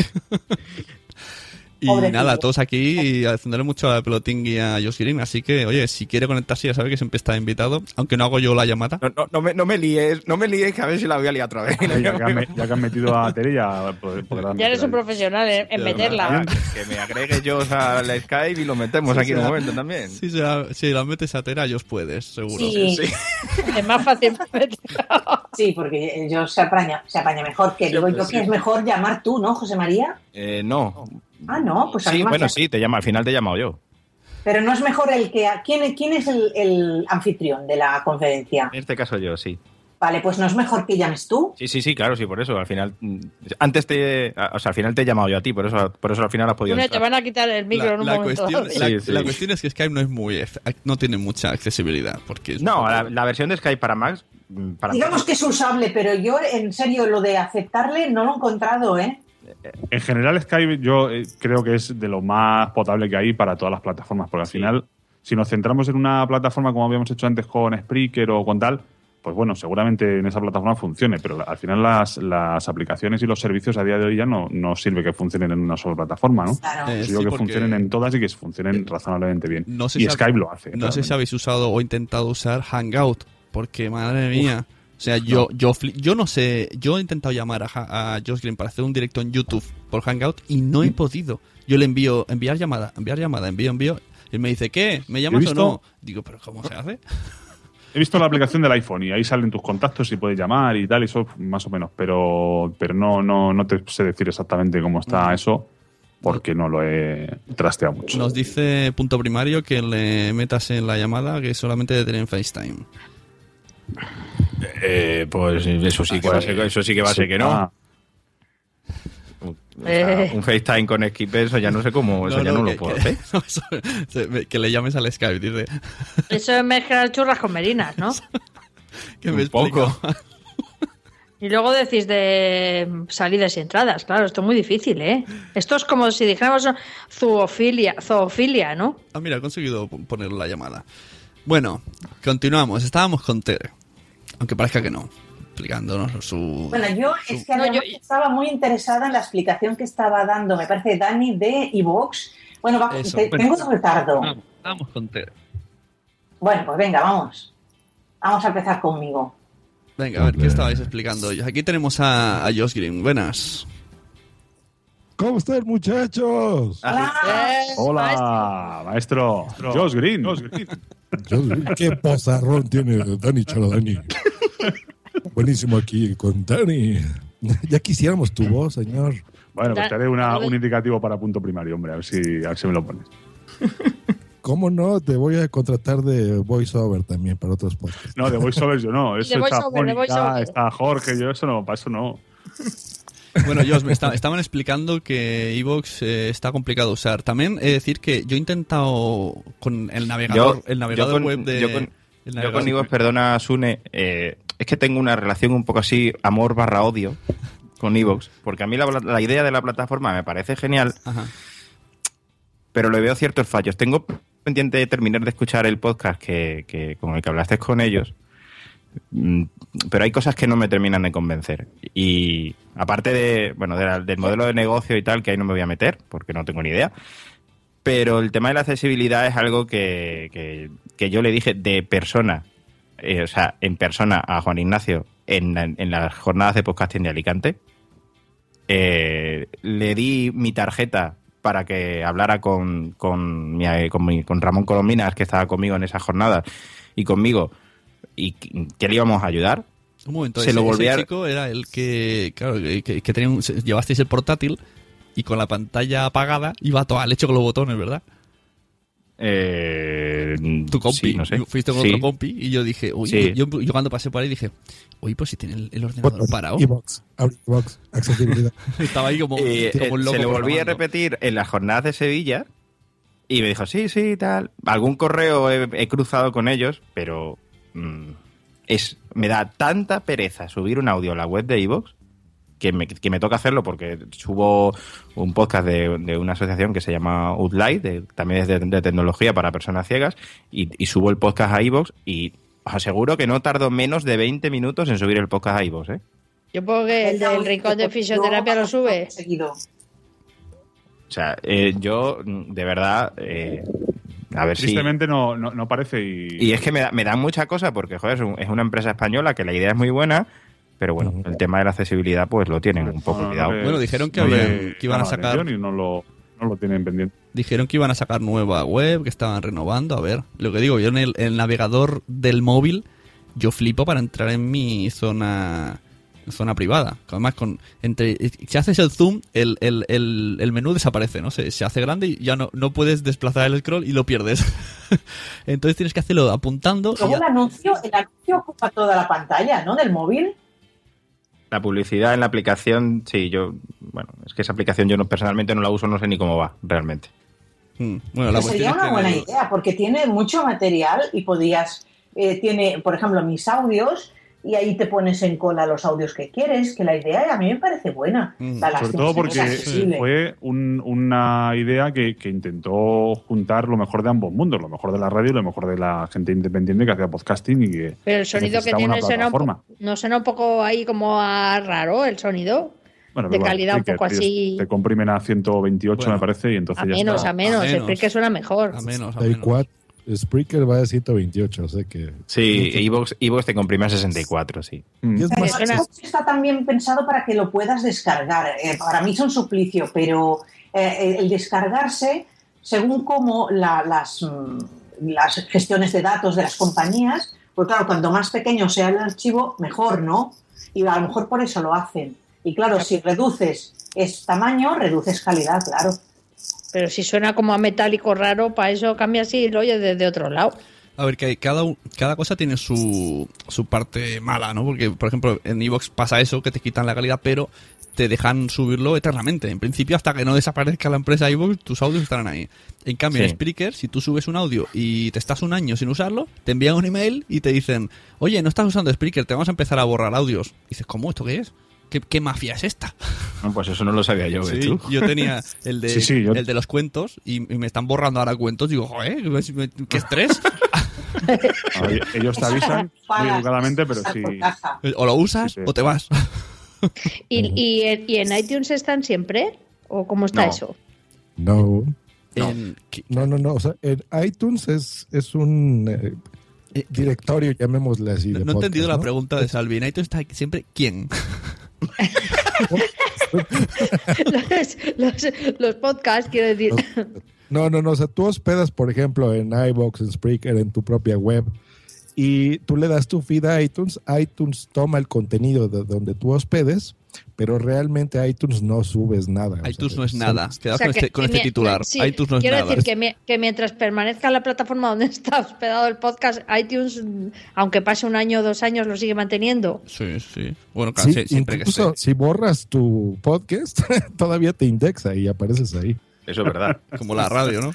Speaker 1: Y
Speaker 7: Pobrecillo.
Speaker 1: nada, todos aquí y haciéndole mucho a Pelotín y a Josh Green. Así que, oye, si quiere conectarse, ya sabe que siempre está invitado. Aunque no hago yo la llamada.
Speaker 4: No, no, no, me, no me líes, no me líes, que a ver si la voy a liar otra vez.
Speaker 5: Ya que, han, me- ya que han metido a Tere, ya podrán
Speaker 6: Ya eres un profesional en, en
Speaker 1: Ya,
Speaker 6: meterla.
Speaker 4: Que me agregue yo al Skype y lo metemos
Speaker 1: Sí,
Speaker 4: aquí en un momento también.
Speaker 1: Si, la, si la metes a Tera, ellos puedes, seguro.
Speaker 7: Sí,
Speaker 4: Sí.
Speaker 6: Es más fácil meterla.
Speaker 7: sí, porque yo se apaña, se apaña mejor. Que digo yo que es mejor llamar tú, ¿no, José María?
Speaker 4: Eh, no.
Speaker 7: Ah, no, pues
Speaker 4: Sí, bueno, sí, te llama, al final te he llamado yo.
Speaker 7: Pero no es mejor el que... ¿Quién, quién es el, el anfitrión de la conferencia?
Speaker 4: En este caso yo, sí.
Speaker 7: Vale, pues no es mejor que llames tú.
Speaker 4: Sí, sí, sí, claro, sí, por eso. Al final, mm, antes te, o sea, al final te he llamado yo a ti, por eso, por eso al final has podido.
Speaker 6: Una, te van a quitar el micro
Speaker 1: La,
Speaker 6: en un
Speaker 1: la
Speaker 6: momento.
Speaker 1: cuestión, la,
Speaker 4: Sí, sí.
Speaker 1: la cuestión es que Skype no es muy no tiene mucha accesibilidad porque
Speaker 4: No, la, la versión de Skype para Max, mm, para
Speaker 7: Digamos que es usable, pero yo en serio lo de aceptarle no lo he encontrado, ¿eh?
Speaker 5: En general, Skype yo eh, creo que es de lo más potable que hay para todas las plataformas, porque al
Speaker 4: Sí.
Speaker 5: final, si nos centramos en una plataforma como habíamos hecho antes con Spreaker o con tal, pues bueno, seguramente en esa plataforma funcione, pero al final las, las aplicaciones y los servicios a día de hoy ya no, no sirve que funcionen en una sola plataforma, ¿no?
Speaker 7: Claro.
Speaker 1: Eh, sí,
Speaker 5: que funcionen en todas y que funcionen razonablemente bien.
Speaker 1: No sé
Speaker 5: y
Speaker 1: si
Speaker 5: Skype lo hace.
Speaker 1: No sé si habéis usado o intentado usar Hangout, porque madre mía. Sea, yo, yo, fli- yo no sé, yo he intentado llamar a, a Josh Green para hacer un directo en YouTube por Hangout y no he podido. Yo le envío, enviar llamada, enviar llamada, envío, envío. Y él me dice, ¿qué? ¿Me llamas o no? Digo, ¿pero cómo se hace?
Speaker 5: He visto la aplicación del iPhone y ahí salen tus contactos y puedes llamar y tal, y eso más o menos, pero, pero no, no, no te sé decir exactamente cómo está eso porque no lo he trasteado mucho.
Speaker 1: Nos dice punto primario que le metas en la llamada que solamente de tener en FaceTime.
Speaker 4: Eh, pues eso sí que va a ser, eso sí que va a ser que no.
Speaker 5: Ah,
Speaker 4: O sea,
Speaker 6: Eh.
Speaker 4: un FaceTime con Skype, eso ya no sé cómo, eso ya no,
Speaker 1: que,
Speaker 4: lo puedo
Speaker 1: que-
Speaker 4: hacer.
Speaker 1: no, eso- que le llames al Skype, dice.
Speaker 6: Eso es mezclar churras con merinas, ¿no?
Speaker 1: Que me
Speaker 4: Un poco.
Speaker 6: Y luego decís de salidas y entradas. Claro, esto es muy difícil, ¿eh? Esto es como si dijéramos zoofilia, zoofilia ¿no?
Speaker 1: Ah, mira, he conseguido poner la llamada. Bueno, continuamos. Estábamos con Tere. Aunque parezca que no. Explicándonos su.
Speaker 7: Bueno, yo es que
Speaker 6: No, yo-
Speaker 7: estaba muy interesada en la explicación que estaba dando, me parece, Dani de Evox. Bueno, va-
Speaker 1: Eso,
Speaker 7: te-
Speaker 1: bueno.
Speaker 7: tengo un retardo.
Speaker 1: Vamos, con Tere.
Speaker 7: Bueno, pues venga, vamos. Vamos a empezar conmigo.
Speaker 1: Venga, a ver, ¿qué estabais explicando? Aquí tenemos a, a Josh Green. Buenas.
Speaker 8: ¿Cómo están, muchachos?
Speaker 6: Eh,
Speaker 5: Hola, maestro. Josh Green.
Speaker 8: Yo- ¿Qué pozarrón tiene Dani Chaladani? Buenísimo aquí con Dani. Ya quisiéramos tu voz, señor.
Speaker 5: Bueno, pues te haré una- un indicativo para punto primario, hombre, a ver si, a ver si me lo pones.
Speaker 8: ¿Cómo no? Te voy a contratar de voiceover también para otros podcasts.
Speaker 5: No, de voiceover yo no. Eso
Speaker 6: De
Speaker 5: está
Speaker 6: voiceover, de
Speaker 5: Mónica,
Speaker 6: voiceover.
Speaker 5: está Jorge, yo eso no, para eso no.
Speaker 1: Bueno, Josh, me está- estaban explicando que Evox eh, está complicado de usar. También he de decir que yo he intentado con el navegador,
Speaker 4: Yo-
Speaker 1: el navegador
Speaker 4: con-
Speaker 1: web de.
Speaker 4: yo con- Yo con Ivox, perdona, Sune, eh, es que tengo una relación un poco así, amor barra odio, con Evox, porque a mí la, la idea de la plataforma me parece genial,
Speaker 1: Ajá.
Speaker 4: pero le veo ciertos fallos. Tengo pendiente de terminar de escuchar el podcast que, que- con el que hablaste con ellos, pero hay cosas que no me terminan de convencer. Y aparte de, bueno, la- del modelo de negocio y tal, que ahí no me voy a meter, porque no tengo ni idea. Pero el tema de la accesibilidad es algo que, que- yo le dije de persona, eh, o sea, en persona a Juan Ignacio en, en las jornadas de podcasting de Alicante. Eh, le di mi tarjeta para que hablara con, con, con Ramón Colominas, que estaba conmigo en esas jornadas, y conmigo, y que le íbamos a ayudar.
Speaker 1: Un momento,
Speaker 4: Se
Speaker 1: ese,
Speaker 4: lo volví
Speaker 1: ese
Speaker 4: a-
Speaker 1: chico era el que, claro, que, que- que tenía un- llevasteis el portátil y con la pantalla apagada iba todo al hecho con los botones, ¿verdad?
Speaker 4: Eh,
Speaker 1: Tu compi,
Speaker 4: sí, no sé.
Speaker 1: fuiste con
Speaker 4: Sí.
Speaker 1: otro compi y yo dije, uy,
Speaker 4: Sí.
Speaker 1: yo, yo cuando pasé por ahí dije, uy, pues si tiene el, el ordenador
Speaker 8: Botón,
Speaker 1: parado.
Speaker 8: Evox, abre Evox, accesibilidad.
Speaker 1: Estaba ahí como,
Speaker 4: Eh,
Speaker 1: como un
Speaker 4: eh,
Speaker 1: loco.
Speaker 4: se lo volví a repetir en las jornadas de Sevilla y me dijo, sí, sí, tal. Algún correo he, he cruzado con ellos, pero mm, es me da tanta pereza subir un audio a la web de Evox que me, que me toca hacerlo porque subo un podcast de, de una asociación que se llama Outlight, de- también es de, de tecnología para personas ciegas, y, y subo el podcast a Evox y os aseguro que no tardo menos de 20 minutos en subir el podcast a Evox, ¿eh?
Speaker 6: Yo pongo que el del rincón de fisioterapia lo sube.
Speaker 7: Seguido.
Speaker 4: O sea, eh, yo, mm, de verdad, eh, a ver si...
Speaker 5: No, no, no parece y,
Speaker 4: Y es que me da, me da mucha cosa porque, joder, es, un- es una empresa española que la idea es muy buena, pero bueno,
Speaker 8: Ujú.
Speaker 4: el tema de la accesibilidad pues lo tienen un poco
Speaker 5: no, no
Speaker 1: Bueno, dijeron que
Speaker 5: no
Speaker 1: habían-
Speaker 5: le
Speaker 1: que iban a sacar-
Speaker 5: atención Y no lo, no lo tienen pendiente.
Speaker 1: Dijeron que iban a sacar nueva web, que estaban renovando. A ver, lo que digo, yo en el, el navegador del móvil, yo flipo para entrar en mi zona zona privada. Además, con entre si haces el zoom, el, el, el, el menú desaparece, ¿no? Se, se hace grande y ya no, no puedes desplazar el scroll y lo pierdes. Entonces tienes que hacerlo apuntando. y
Speaker 7: Luego
Speaker 1: ya-
Speaker 7: el anuncio, el anuncio ocupa toda la pantalla, ¿no? Del móvil.
Speaker 4: La publicidad en la aplicación, sí, yo, bueno, es que esa aplicación yo no, personalmente no la uso, no sé ni cómo va, realmente.
Speaker 1: Mm, Bueno, la cuestión
Speaker 7: sería
Speaker 1: es
Speaker 7: una
Speaker 1: que-
Speaker 7: buena idea, porque tiene mucho material y podías, eh, tiene, por ejemplo, mis audios, y ahí te pones en cola los audios que quieres, que la idea a mí me parece buena.
Speaker 1: Mm,
Speaker 7: La
Speaker 5: Sobre todo
Speaker 7: que
Speaker 5: porque fue un- una idea que, que intentó juntar lo mejor de ambos mundos, lo mejor de la radio y lo mejor de la gente independiente que hacía podcasting y que
Speaker 6: Pero el sonido que tiene suena un no suena un poco ahí como a raro el sonido.
Speaker 5: Bueno,
Speaker 6: de calidad un poco así.
Speaker 5: Te comprimen a 128,
Speaker 1: Bueno,
Speaker 5: me parece, y entonces
Speaker 6: A
Speaker 5: ya
Speaker 6: menos,
Speaker 5: está.
Speaker 6: a menos.
Speaker 1: A
Speaker 6: El
Speaker 1: menos.
Speaker 6: Spreaker suena mejor.
Speaker 1: A menos, a menos.
Speaker 8: 64. Spreaker va a 128, o sea que.
Speaker 4: Sí, Evox, Evox te comprime a 64, sí.
Speaker 5: Mm.
Speaker 8: Y es
Speaker 7: Eh,
Speaker 8: más,
Speaker 7: esto está también pensado para que lo puedas descargar. Eh, para mí es un suplicio, pero eh, el descargarse, según cómo la- las, mm, las gestiones de datos de las compañías, pues claro, cuanto más pequeño sea el archivo, mejor, ¿no? Y a lo mejor por eso lo hacen. Y claro, si reduces ese tamaño, reduces calidad, claro.
Speaker 6: Pero si suena como a metálico raro, para eso cambia así y lo oyes desde otro lado.
Speaker 1: A ver, que hay- cada, un- cada cosa tiene su, su parte mala, ¿no? Porque, por ejemplo, en Evox pasa eso, que te quitan la calidad, pero te dejan subirlo eternamente. En principio, hasta que no desaparezca la empresa Evox, tus audios estarán ahí. En cambio, en. Spreaker, si tú subes un audio y te estás un año sin usarlo, te envían un email y te dicen, oye, no estás usando Spreaker, te vamos a empezar a borrar audios. Y dices, ¿cómo? ¿Esto qué es? ¿Qué, qué mafia es esta?
Speaker 4: No, pues eso no lo sabía yo, ¿ves
Speaker 1: Sí,
Speaker 4: tú?
Speaker 1: yo tenía el de,
Speaker 5: Sí, sí, yo-
Speaker 1: el de los cuentos y, y me están borrando ahora cuentos. Digo, joder, qué estrés.
Speaker 5: Ver, ellos te avisan muy educadamente, pero sí.
Speaker 7: caja.
Speaker 1: o lo usas
Speaker 5: Sí, sí.
Speaker 1: o te vas.
Speaker 6: ¿Y, y, en- y en iTunes están siempre? ¿O cómo está
Speaker 4: No.
Speaker 6: eso?
Speaker 8: no.
Speaker 4: No.
Speaker 1: En-
Speaker 8: No, no, no. O sea, en iTunes es, es un eh,
Speaker 1: Eh,
Speaker 8: directorio, llamémosle así.
Speaker 1: No,
Speaker 8: de
Speaker 1: no he entendido la pregunta de Salvi. En iTunes está siempre quién.
Speaker 6: Los, podcasts, quiero decir.
Speaker 8: No, no, no. O sea, tú hospedas, por ejemplo, en iBox, en Spreaker, en tu propia web, y tú le das tu feed a iTunes. iTunes toma el contenido de donde tú hospedes, pero realmente iTunes no subes nada. O
Speaker 1: iTunes
Speaker 8: sea,
Speaker 1: no es nada.
Speaker 6: O sea,
Speaker 1: con
Speaker 6: que-
Speaker 1: este, con
Speaker 6: que
Speaker 1: este
Speaker 6: mi-
Speaker 1: titular.
Speaker 6: sí,
Speaker 1: iTunes no es
Speaker 6: quiero
Speaker 1: nada.
Speaker 6: decir que, mi- que mientras permanezca la plataforma donde está hospedado el podcast, iTunes, aunque pase un año o dos años, lo sigue manteniendo.
Speaker 1: Sí, sí. Bueno,
Speaker 8: Sí,
Speaker 1: casi siempre que
Speaker 8: incluso
Speaker 1: esté.
Speaker 8: si borras tu podcast, todavía te indexa y apareces ahí.
Speaker 4: Eso es verdad.
Speaker 1: Como la radio, ¿no?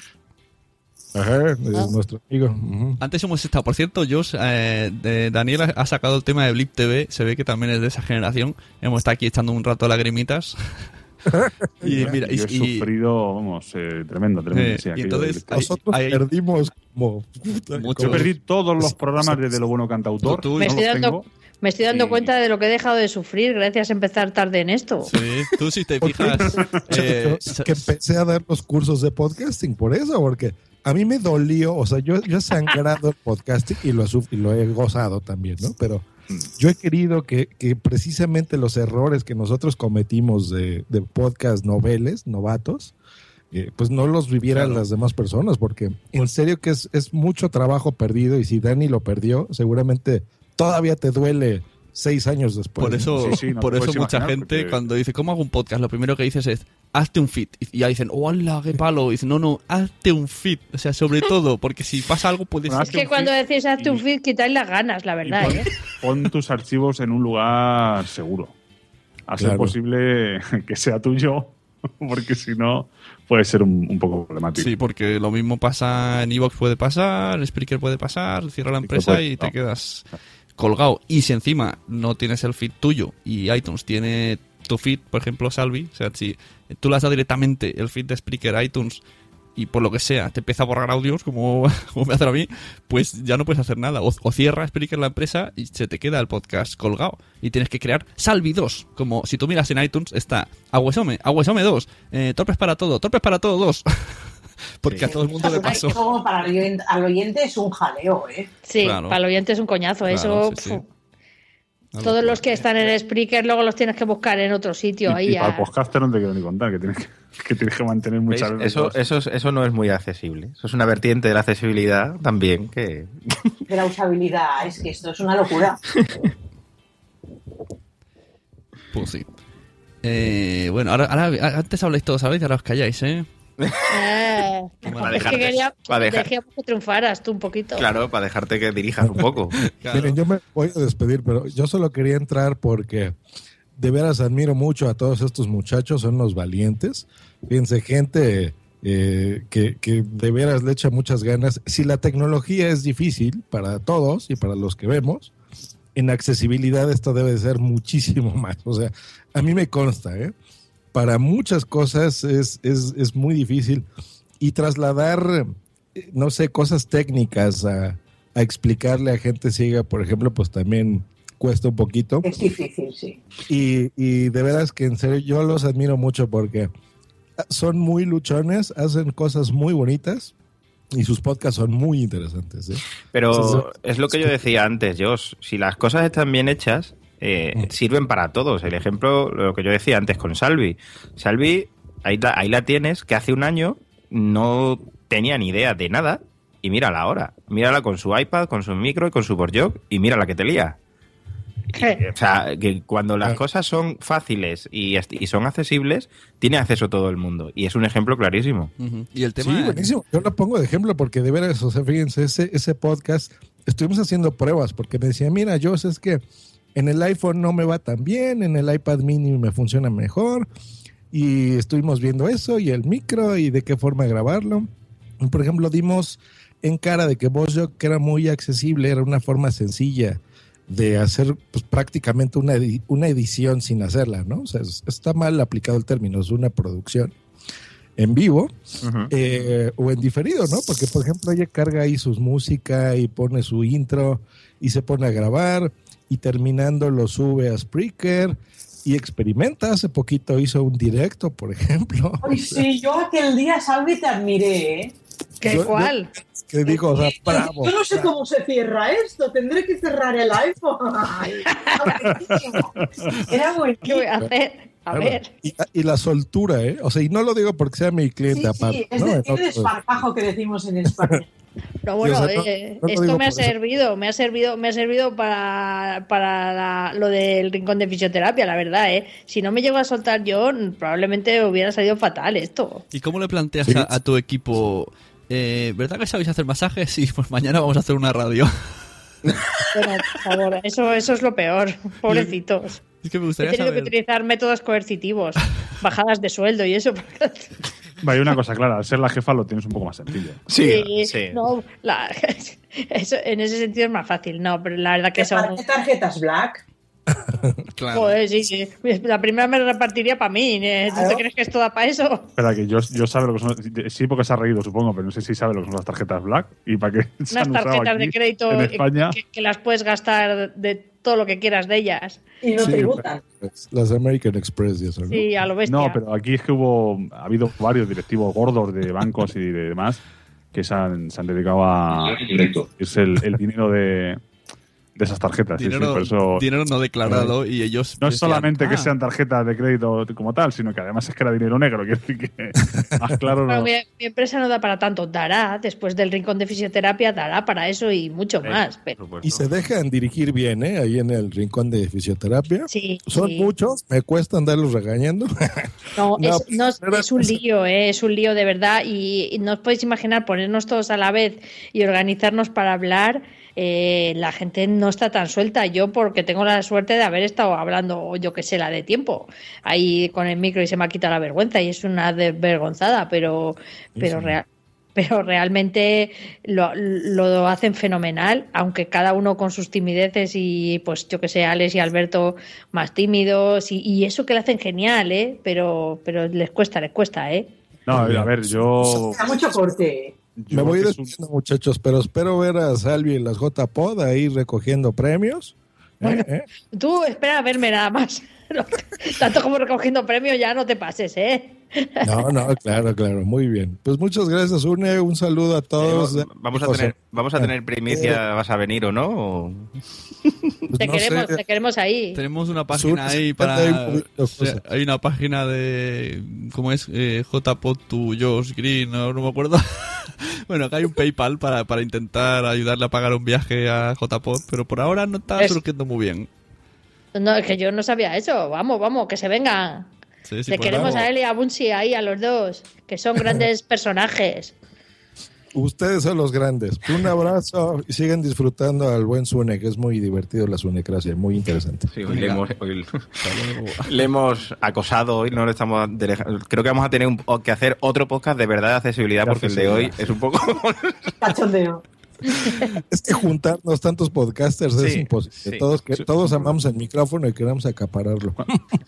Speaker 8: Ajá, es
Speaker 6: Ah.
Speaker 8: nuestro amigo. Ujú.
Speaker 1: Antes hemos estado, por cierto, Josh, eh, de- Daniel ha- ha sacado el tema de Blip TV, se ve que también es de esa generación. Hemos estado aquí echando un rato lagrimitas. y mira, y,
Speaker 5: yo he
Speaker 1: y-
Speaker 5: sufrido, vamos, eh, tremendo, tremendo.
Speaker 1: Eh,
Speaker 5: sí,
Speaker 1: y entonces, Hay-
Speaker 8: Nosotros
Speaker 1: hay-
Speaker 8: perdimos como...
Speaker 1: Mucho.
Speaker 5: yo perdí todos los programas desde Lo Bueno Cantautor.
Speaker 1: Tú- tú-
Speaker 6: Me
Speaker 5: no
Speaker 6: estoy dando, me estoy dando
Speaker 5: Y-
Speaker 6: cuenta de lo que he dejado de sufrir gracias a empezar tarde en esto.
Speaker 1: sí, tú si te fijas... eh,
Speaker 8: Yo- que empecé a dar los cursos de podcasting por eso, porque a mí me dolió, o sea, yo, yo he sangrado el podcasting y lo, suf- y lo he gozado también, ¿no? Pero yo he querido que, que precisamente los errores que nosotros cometimos de, de podcast noveles, novatos, eh, pues no los vivieran
Speaker 1: Claro.
Speaker 8: las demás personas, porque en serio que es, es mucho trabajo perdido y si Dani lo perdió, seguramente todavía te duele seis años después.
Speaker 1: Por eso,
Speaker 5: Sí, sí, no
Speaker 1: por eso mucha gente
Speaker 5: porque-
Speaker 1: cuando dice, ¿cómo hago un podcast? Lo primero que dices es, hazte un feed. Y ya dicen, ¡hola, qué palo! Y dicen, no, no, hazte un feed. O sea, sobre todo, porque si pasa algo puedes...
Speaker 5: Bueno,
Speaker 6: Es que cuando decís hazte
Speaker 5: y-
Speaker 6: un feed, quitáis las ganas, la verdad.
Speaker 5: pon,
Speaker 6: ¿eh?
Speaker 5: pon tus archivos en un lugar seguro. A ser
Speaker 8: Claro.
Speaker 5: posible que sea tuyo, porque si no puede ser un, un poco problemático.
Speaker 1: Sí, porque lo mismo pasa en Evox puede pasar, en Spreaker puede pasar, cierra la empresa
Speaker 5: puede,
Speaker 1: y te
Speaker 5: no.
Speaker 1: quedas colgado. Y si encima no tienes el feed tuyo y iTunes tiene tu feed, por ejemplo, Salvi, o sea, si tú le has dado directamente el feed de Spreaker a iTunes y por lo que sea te empieza a borrar audios, como, me hacen a mí, pues ya no puedes hacer nada. O, o cierra Spreaker la empresa y se te queda el podcast colgado. Y tienes que crear Salvi 2. Como si tú miras en iTunes, está Aguesome, Aguesome 2, eh, Torpes para todo, Torpes para todo 2. Porque a todo el mundo le pasó.
Speaker 7: Eso como para el oyente, al oyente es un jaleo, ¿eh?
Speaker 6: Sí,
Speaker 1: Claro.
Speaker 6: para el oyente es un coñazo.
Speaker 1: Claro,
Speaker 6: eso,
Speaker 1: sí, sí.
Speaker 6: todos los que están en Spreaker luego los tienes que buscar en otro sitio.
Speaker 5: Y,
Speaker 6: ahí
Speaker 5: y para el podcaster no te quiero ni contar, que tienes que, que, tienes que mantener muchas veces.
Speaker 4: Eso, eso, es- eso no es muy accesible. Eso es una vertiente de la accesibilidad también que...
Speaker 7: De la usabilidad, es que esto es una locura.
Speaker 1: Pues sí. Eh, bueno, ahora, ahora- antes habláis todos, ¿sabéis? Ahora os calláis, ¿eh?
Speaker 6: Eh,
Speaker 4: Para
Speaker 6: es que
Speaker 4: dejarte-
Speaker 6: quería,
Speaker 4: para dejar-
Speaker 6: dejemos que triunfaras tú un poquito.
Speaker 4: Claro, para dejarte que dirijas un poco.
Speaker 1: Claro.
Speaker 8: Miren, yo me voy a despedir, pero yo solo quería entrar porque de veras admiro mucho a todos estos muchachos, son los valientes. Fíjense, gente eh, que, que de veras le echa muchas ganas. Si la tecnología es difícil para todos y para los que vemos, en accesibilidad esto debe de ser muchísimo más. O sea, a mí me consta, ¿eh? Para muchas cosas es, es, es muy difícil y trasladar, eh, no sé, cosas técnicas a, a explicarle a gente ciega, por ejemplo, pues también cuesta un poquito.
Speaker 7: Es difícil, sí.
Speaker 8: Y, y de veras que en serio yo los admiro mucho porque son muy luchones, hacen cosas muy bonitas y sus podcasts son muy interesantes. ¿eh?
Speaker 4: Pero
Speaker 8: Entonces,
Speaker 4: es lo que yo decía antes, Josh. Si las cosas están bien hechas, eh,
Speaker 8: Mm.
Speaker 4: sirven para todos. El ejemplo, lo que yo decía antes con Salvi. Salvi, ahí la, ahí la tienes, que hace un año no tenía ni idea de nada. Y mírala ahora. Mírala con su iPad, con su micro y con su boardjog. Y mira la que te lía. O sea, que cuando las
Speaker 8: Claro.
Speaker 4: cosas son fáciles y, y son accesibles, tiene acceso todo el mundo. Y es un ejemplo clarísimo.
Speaker 1: Y el tema
Speaker 8: Sí, buenísimo. Yo lo pongo de ejemplo porque de veras, o sea, fíjense, ese, ese podcast, estuvimos haciendo pruebas porque me decía, mira, yo es que en el iPhone no me va tan bien, en el iPad mini me funciona mejor. Y estuvimos viendo eso y el micro y de qué forma grabarlo. Por ejemplo, dimos en cara de que VozJog, que era muy accesible, era una forma sencilla de hacer pues, prácticamente una, edi- una edición sin hacerla, ¿no? O sea, es- está mal aplicado el término, es una producción en vivo eh, o en diferido, ¿no? Porque, por ejemplo, ella carga ahí sus música y pone su intro y se pone a grabar y terminando lo sube a Spreaker y experimenta. Hace poquito hizo un directo, por ejemplo.
Speaker 7: Ay, sí, yo aquel día, Salvi, te admiré, ¿eh?
Speaker 6: ¿Qué
Speaker 8: Yo-
Speaker 6: cuál?
Speaker 8: Que dijo, o sea, bravo.
Speaker 7: Yo no sé cómo se cierra esto, tendré que cerrar el iPhone. Ay, buenísimo. Era
Speaker 6: ¿Qué voy
Speaker 7: buenísimo.
Speaker 6: a hacer? A
Speaker 8: Claro.
Speaker 6: ver.
Speaker 8: Y, y la soltura, ¿eh? O sea, y no lo digo porque sea mi
Speaker 7: Sí,
Speaker 8: cliente
Speaker 7: sí,
Speaker 8: aparte.
Speaker 7: es
Speaker 8: ¿no?
Speaker 7: de,
Speaker 8: En
Speaker 7: tiene
Speaker 8: otro-
Speaker 7: desparpajo que decimos en España.
Speaker 6: Pero bueno,
Speaker 8: Yo, o sea, no-
Speaker 6: eh,
Speaker 8: no
Speaker 6: esto me ha
Speaker 8: eso.
Speaker 6: servido, me ha servido, me ha servido para, para la- lo del rincón de fisioterapia, la verdad, ¿eh? Si no me llego a soltar yo, probablemente hubiera salido fatal esto.
Speaker 1: ¿Y cómo le planteas
Speaker 8: Sí.
Speaker 1: a, a tu equipo? eh, ¿Verdad que sabéis hacer masajes? Sí, pues mañana vamos a hacer una radio.
Speaker 6: Bueno, por favor, eso, eso es lo peor, pobrecitos.
Speaker 1: Es que me
Speaker 6: He
Speaker 1: gustaría
Speaker 6: tenido que utilizar métodos coercitivos, bajadas de sueldo y eso.
Speaker 5: hay una cosa clara, al ser la jefa lo tienes un poco más sencillo.
Speaker 6: Sí,
Speaker 4: sí.
Speaker 6: No, la- eso, en ese sentido es más fácil, no, pero la verdad que son...
Speaker 7: ¿Para qué tarjetas Black?
Speaker 1: Claro.
Speaker 6: Joder, sí, sí. La primera me repartiría para mí. ¿eh? ¿Tú te crees que es toda para eso?
Speaker 5: Espera, que yo, yo sabe lo que son. Sí, porque se ha reído, supongo, pero no sé si sabe lo que son las tarjetas Black y para qué se
Speaker 6: Unas
Speaker 5: han usado
Speaker 6: tarjetas de crédito
Speaker 5: en España.
Speaker 6: que, que las puedes gastar de todo lo que quieras de ellas.
Speaker 7: Y no
Speaker 8: Sí,
Speaker 7: tributan.
Speaker 8: Las American Express y eso, ¿no?
Speaker 6: Sí, a lo bestia.
Speaker 5: No, pero aquí es que hubo. Ha habido varios directivos gordos de bancos y de demás que se han, se han dedicado a. Es el, el dinero de, de esas tarjetas. sí, sí,
Speaker 1: Dinero,
Speaker 5: por eso.
Speaker 1: dinero no declarado y ellos.
Speaker 5: No es solamente que
Speaker 1: "Ah,
Speaker 5: sean tarjetas de crédito como tal, sino que además es que era dinero negro. Quiero decir que más claro no.
Speaker 6: mi, mi empresa no da para tanto. Dará, después del rincón de fisioterapia, dará para eso y mucho más.
Speaker 4: Por
Speaker 6: Pero.
Speaker 8: Y se dejan dirigir bien, ¿eh? Ahí en el rincón de fisioterapia.
Speaker 6: sí,
Speaker 8: Son
Speaker 6: sí.
Speaker 8: muchos, me cuesta andarlos regañando.
Speaker 6: No,
Speaker 8: No,
Speaker 6: es, no, es-
Speaker 8: pero-
Speaker 6: es un lío, ¿eh? es un lío de verdad. Y, y no os podéis imaginar ponernos todos a la vez y organizarnos para hablar. Eh, la gente no está tan suelta. Yo, porque tengo la suerte de haber estado hablando, yo que sé, la de tiempo, ahí con el micro y se me ha quitado la vergüenza y es una desvergonzada, pero, pero, real, pero realmente lo, lo hacen fenomenal, aunque cada uno con sus timideces y pues yo que sé, Alex y Alberto más tímidos y, y eso que le hacen genial, ¿eh? Pero, pero les cuesta, les cuesta, ¿eh?
Speaker 5: No, a ver, yo.
Speaker 7: Da mucho corte.
Speaker 5: Yo
Speaker 8: Me voy
Speaker 5: es un-
Speaker 8: despidiendo, muchachos, pero espero ver a Salvi en las J-Pod ahí recogiendo premios. ¿eh?
Speaker 6: Bueno.
Speaker 8: ¿eh?
Speaker 6: Tú espera a verme nada más. Tanto como recogiendo premios ya no te pases, ¿eh?
Speaker 8: No, no, claro, claro, muy bien. Pues muchas gracias, Une, un saludo a todos.
Speaker 4: Eh, vamos a tener, vamos a tener primicia, ¿vas a venir o no? O-
Speaker 8: Pues
Speaker 6: Te
Speaker 8: no
Speaker 6: queremos,
Speaker 8: sé,
Speaker 6: te queremos ahí.
Speaker 1: Tenemos una página
Speaker 8: Sur-
Speaker 1: ahí
Speaker 8: hay
Speaker 1: para. o sea, hay una página de. ¿Cómo es? Eh, JPod to Josh Green, no, no me acuerdo. bueno, acá hay un PayPal para, para intentar ayudarle a pagar un viaje a JPod, pero por ahora no está
Speaker 6: Es-
Speaker 1: surgiendo muy bien.
Speaker 6: No, es que yo no sabía eso. Vamos, vamos, que se vengan.
Speaker 1: Sí, sí,
Speaker 6: Le
Speaker 1: pues
Speaker 6: queremos
Speaker 1: vamos.
Speaker 6: a él y a Bunsi ahí, a los dos, que son grandes personajes.
Speaker 8: Ustedes son los grandes. Un abrazo y sigan disfrutando al buen Sune, que es muy divertido la Sunecracia, muy interesante.
Speaker 4: Sí, hoy le hemos, hoy le hemos acosado, hoy no le estamos... Creo que vamos a tener un- que hacer otro podcast de verdad de accesibilidad porque el de hoy es un poco...
Speaker 7: Cachondeo.
Speaker 8: Es que juntarnos tantos podcasters es imposible.
Speaker 4: sí.
Speaker 8: todos, que, todos amamos el micrófono y queremos acapararlo.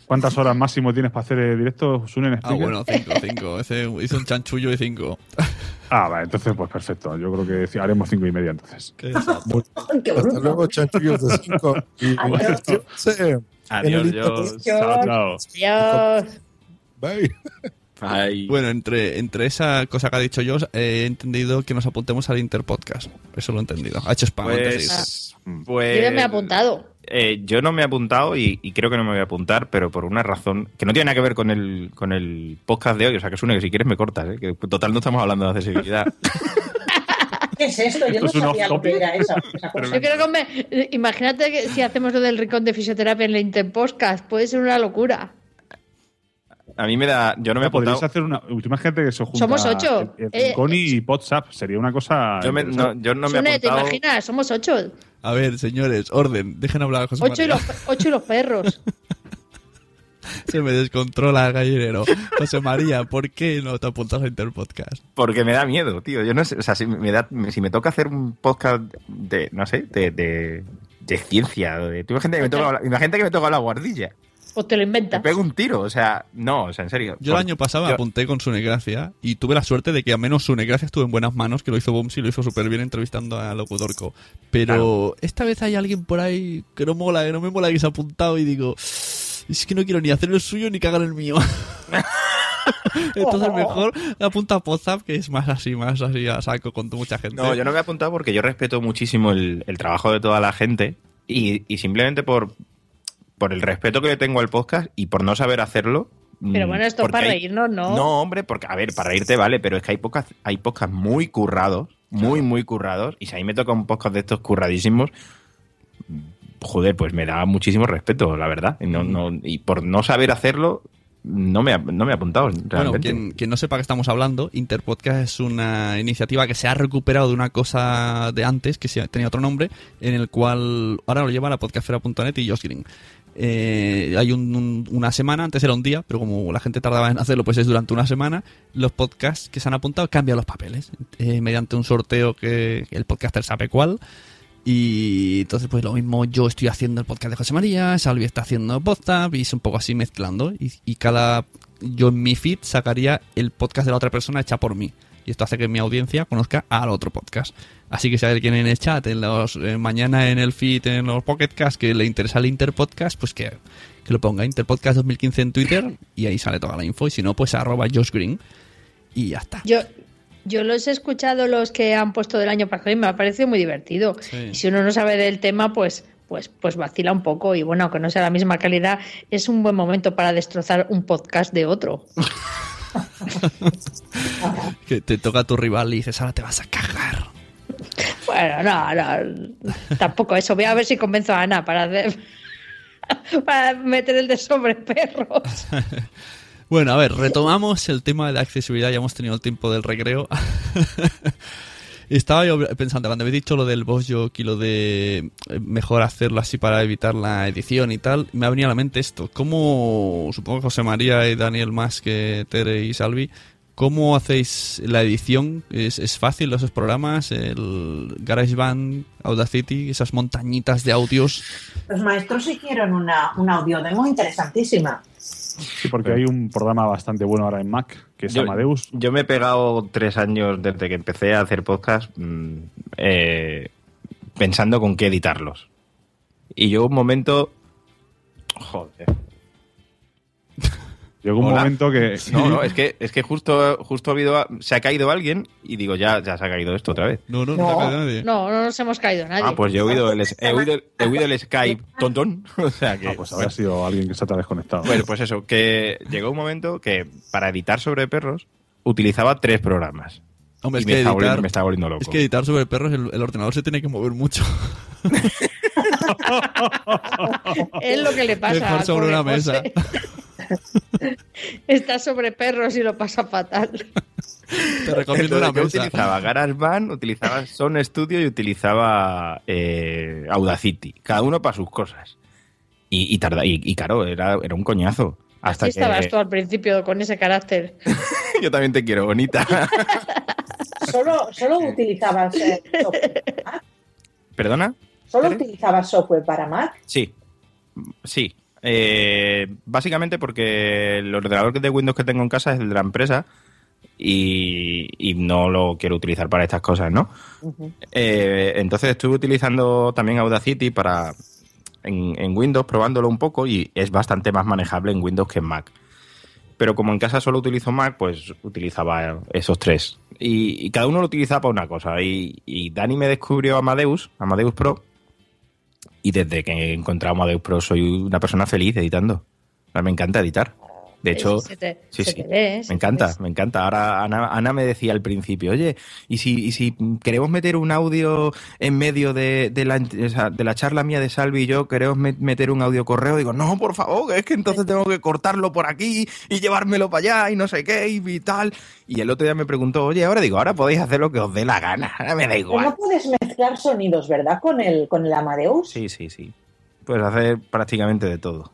Speaker 5: ¿Cuántas horas máximo tienes para hacer eh, directo,
Speaker 1: Ah, bueno, cinco, cinco. Ese hizo un chanchullo de cinco.
Speaker 5: Ah, vale, entonces pues perfecto. Yo creo que haremos cinco y media entonces.
Speaker 8: Hasta luego, chanchullos de 5. Y
Speaker 7: Adiós.
Speaker 4: Adiós,
Speaker 8: el
Speaker 4: Dios.
Speaker 5: Chao, chao.
Speaker 6: Dios.
Speaker 8: Bye.
Speaker 4: Ay.
Speaker 1: Bueno, entre, entre esa cosa que ha dicho yo, he entendido que nos apuntemos al Interpodcast. Eso lo he entendido. Ha hecho spam antes de irse.
Speaker 4: Pues, pues-
Speaker 6: Yo no me he apuntado.
Speaker 4: Eh, yo no me he apuntado y, y creo que no me voy a apuntar, pero por una razón que no tiene nada que ver con el, con el podcast de hoy. O sea, que es una que si quieres me cortas, ¿eh? que total no estamos hablando de accesibilidad.
Speaker 7: ¿Qué es esto? Yo
Speaker 5: Esto
Speaker 7: no sabía lo que era eso. esa cosa.
Speaker 6: Yo creo que me- imagínate que si hacemos lo del rincón de fisioterapia en la Interpodcast, puede ser una locura.
Speaker 4: A mí me da. Yo no me he apuntado.
Speaker 5: hacer una. Imagínate que se junta.
Speaker 6: Somos ocho.
Speaker 5: El, el
Speaker 6: Eh,
Speaker 5: y WhatsApp. Sería una cosa.
Speaker 4: Yo, me- no, yo no me he
Speaker 6: Sune, ¿te
Speaker 4: apuntado.
Speaker 6: imaginas? Somos ocho.
Speaker 1: A ver, señores, orden. Dejen hablar a José
Speaker 6: Ocho y,
Speaker 1: María.
Speaker 6: los, ocho y los perros.
Speaker 1: Se me descontrola el gallinero. José María, ¿por qué no te apuntas a Interpodcast?
Speaker 4: Porque me da miedo, tío. Yo no sé. O sea, si me, da, si me toca hacer un podcast de. No sé, de. de de ciencia, de, imagínate que, me toca, la- imagínate que me toca la guardilla.
Speaker 6: O te lo inventas.
Speaker 4: pego un tiro, o sea, no, o sea, en serio.
Speaker 1: Yo el año pasado me
Speaker 4: yo-
Speaker 1: apunté con Sunegracia y tuve la suerte de que al menos Sunegracia estuvo en buenas manos, que lo hizo Bumsy y lo hizo súper bien entrevistando a Locutorco. Pero esta vez hay alguien por ahí que no mola, que no me mola que se ha apuntado y digo, es que no quiero ni hacer el suyo ni cagar el mío. Entonces mejor apunta a WhatsApp, que es más así, más así a saco con mucha gente.
Speaker 4: No, yo no me he apuntado porque yo respeto muchísimo el, el trabajo de toda la gente y, y simplemente por, por el respeto que le tengo al podcast y por no saber hacerlo.
Speaker 6: Pero
Speaker 4: mm,
Speaker 6: bueno, esto para
Speaker 4: hay-
Speaker 6: reírnos, ¿no?
Speaker 4: No, hombre, porque, a ver, para reírte vale, pero es que hay podcasts, hay podcasts muy currados, muy, muy currados, y si a mí me toca un podcast de estos curradísimos, mm, joder, pues me da muchísimo respeto, la verdad. Y, no, no, y por no saber hacerlo, no me, ha- no me he apuntado,
Speaker 1: Bueno,
Speaker 4: realmente.
Speaker 1: quien, quien no sepa que estamos hablando, Interpodcast es una iniciativa que se ha recuperado de una cosa de antes, que se- tenía otro nombre, en el cual ahora lo lleva la podcastera.net y Josh Green. Eh, hay un- un- una semana, antes era un día, pero como la gente tardaba en hacerlo, pues es durante una semana. Los podcasts que se han apuntado cambian los papeles eh, mediante un sorteo que el podcaster sabe cuál. Y entonces, pues lo mismo, yo estoy haciendo el podcast de José María, Salvi está haciendo podcast y es un poco así mezclando. Y cada. Yo en mi feed sacaría el podcast de la otra persona hecha por mí. Y esto hace que mi audiencia conozca al otro podcast. Así que si hay alguien en el chat, en los, eh, mañana en el feed, en los pocketcasts, que le interesa el Interpodcast, pues que, que lo ponga Interpodcast 2015 en Twitter y ahí sale toda la info. Y si no, pues arroba Josh Green y ya está.
Speaker 6: Yo, yo los he escuchado los que han puesto del año pasado y me ha parecido muy divertido.
Speaker 1: Sí.
Speaker 6: Y si uno no sabe del tema, pues, pues, pues vacila un poco. Y bueno, aunque no sea la misma calidad, es un buen momento para destrozar un podcast de otro.
Speaker 1: Que te toca a tu rival y dices, ahora te vas a cagar.
Speaker 6: Bueno, no, no, tampoco eso. Voy a ver si convenzo a Ana para hacer. para meter el de sobre perros.
Speaker 1: Bueno, a ver, retomamos el tema de la accesibilidad. Ya hemos tenido el tiempo del recreo. Estaba yo pensando, cuando habéis dicho lo del boss joke y lo de eh, mejor hacerlo así para evitar la edición y tal, me ha venido a la mente esto. ¿Cómo, supongo José María y Daniel más que Tere y Salvi, cómo hacéis la edición? ¿Es, es fácil esos programas? El GarageBand, Audacity, esas montañitas de audios.
Speaker 7: Los maestros hicieron una, una audiodemo interesantísima.
Speaker 5: Sí, porque hay un programa bastante bueno ahora en Mac, que es
Speaker 4: Yo-
Speaker 5: Amadeus.
Speaker 4: Yo me he pegado tres años desde que empecé a hacer podcast mm, eh, pensando con qué editarlos. Y yo un momento... Joder.
Speaker 5: Llegó un
Speaker 4: Hola.
Speaker 5: momento que...
Speaker 4: No, no, es que, es que justo, justo ha habido, se ha caído alguien y digo, ya, ya se ha caído esto otra vez.
Speaker 1: No, no,
Speaker 7: No.
Speaker 1: no, te ha caído nadie.
Speaker 6: No, no nos hemos caído nadie.
Speaker 4: Ah, pues yo he oído el, he oído, he oído el Skype tontón. O sea que...
Speaker 5: Ah, pues habrá sido alguien que se ha desconectado.
Speaker 4: Bueno, pues eso, que llegó un momento que para editar sobre perros utilizaba tres programas.
Speaker 1: Hombre,
Speaker 4: y
Speaker 1: es
Speaker 4: me,
Speaker 1: que
Speaker 4: estaba volviendo,
Speaker 1: editar,
Speaker 4: me estaba volviendo loco.
Speaker 1: es que editar sobre perros, el, el ordenador se tiene que mover mucho.
Speaker 6: Es lo que le pasa.
Speaker 1: Mejor sobre una mesa.
Speaker 6: Está sobre perros y lo pasa fatal.
Speaker 1: Te recomiendo
Speaker 4: Entonces,
Speaker 1: una mesa.
Speaker 4: utilizaba GarageBand, utilizaba Sound Studio y utilizaba eh, Audacity. Cada uno para sus cosas. Y, y, tarda, y, y claro, era, era un coñazo. Hasta
Speaker 6: Así estabas tú al principio con ese carácter.
Speaker 4: yo también te quiero, bonita.
Speaker 7: solo, solo utilizabas eh, software para Mac.
Speaker 4: ¿Perdona?
Speaker 7: ¿Solo utilizabas software para Mac?
Speaker 4: Sí, sí. Eh, básicamente porque el ordenador de Windows que tengo en casa es el de la empresa y, y no lo quiero utilizar para estas cosas, ¿no? Eh, entonces estuve utilizando también Audacity para en, en Windows, probándolo un poco y es bastante más manejable en Windows que en Mac. Pero como en casa solo utilizo Mac, pues utilizaba esos tres. Y, y cada uno lo utilizaba para una cosa. Y, y Dani me descubrió Amadeus, Amadeus Pro, y desde que he encontrado Amadeus Pro soy una persona feliz editando. Me encanta editar. De hecho,
Speaker 6: se te,
Speaker 4: sí,
Speaker 6: se
Speaker 4: sí.
Speaker 6: te ve, se
Speaker 4: me encanta, me encanta. Ahora Ana, Ana me decía al principio, oye, ¿y si, y si queremos meter un audio en medio de, de la, de la charla mía de Salvi y yo, queremos me- meter un audio correo? Digo, no, por favor, es que entonces tengo que cortarlo por aquí y llevármelo para allá y no sé qué y, y tal. Y el otro día me preguntó, oye, ahora digo, ahora podéis hacer lo que os dé la gana, ahora me da igual.
Speaker 7: no puedes mezclar sonidos, ¿verdad? Con el, con el Amadeus.
Speaker 4: Sí, sí, sí. Puedes hacer prácticamente de todo.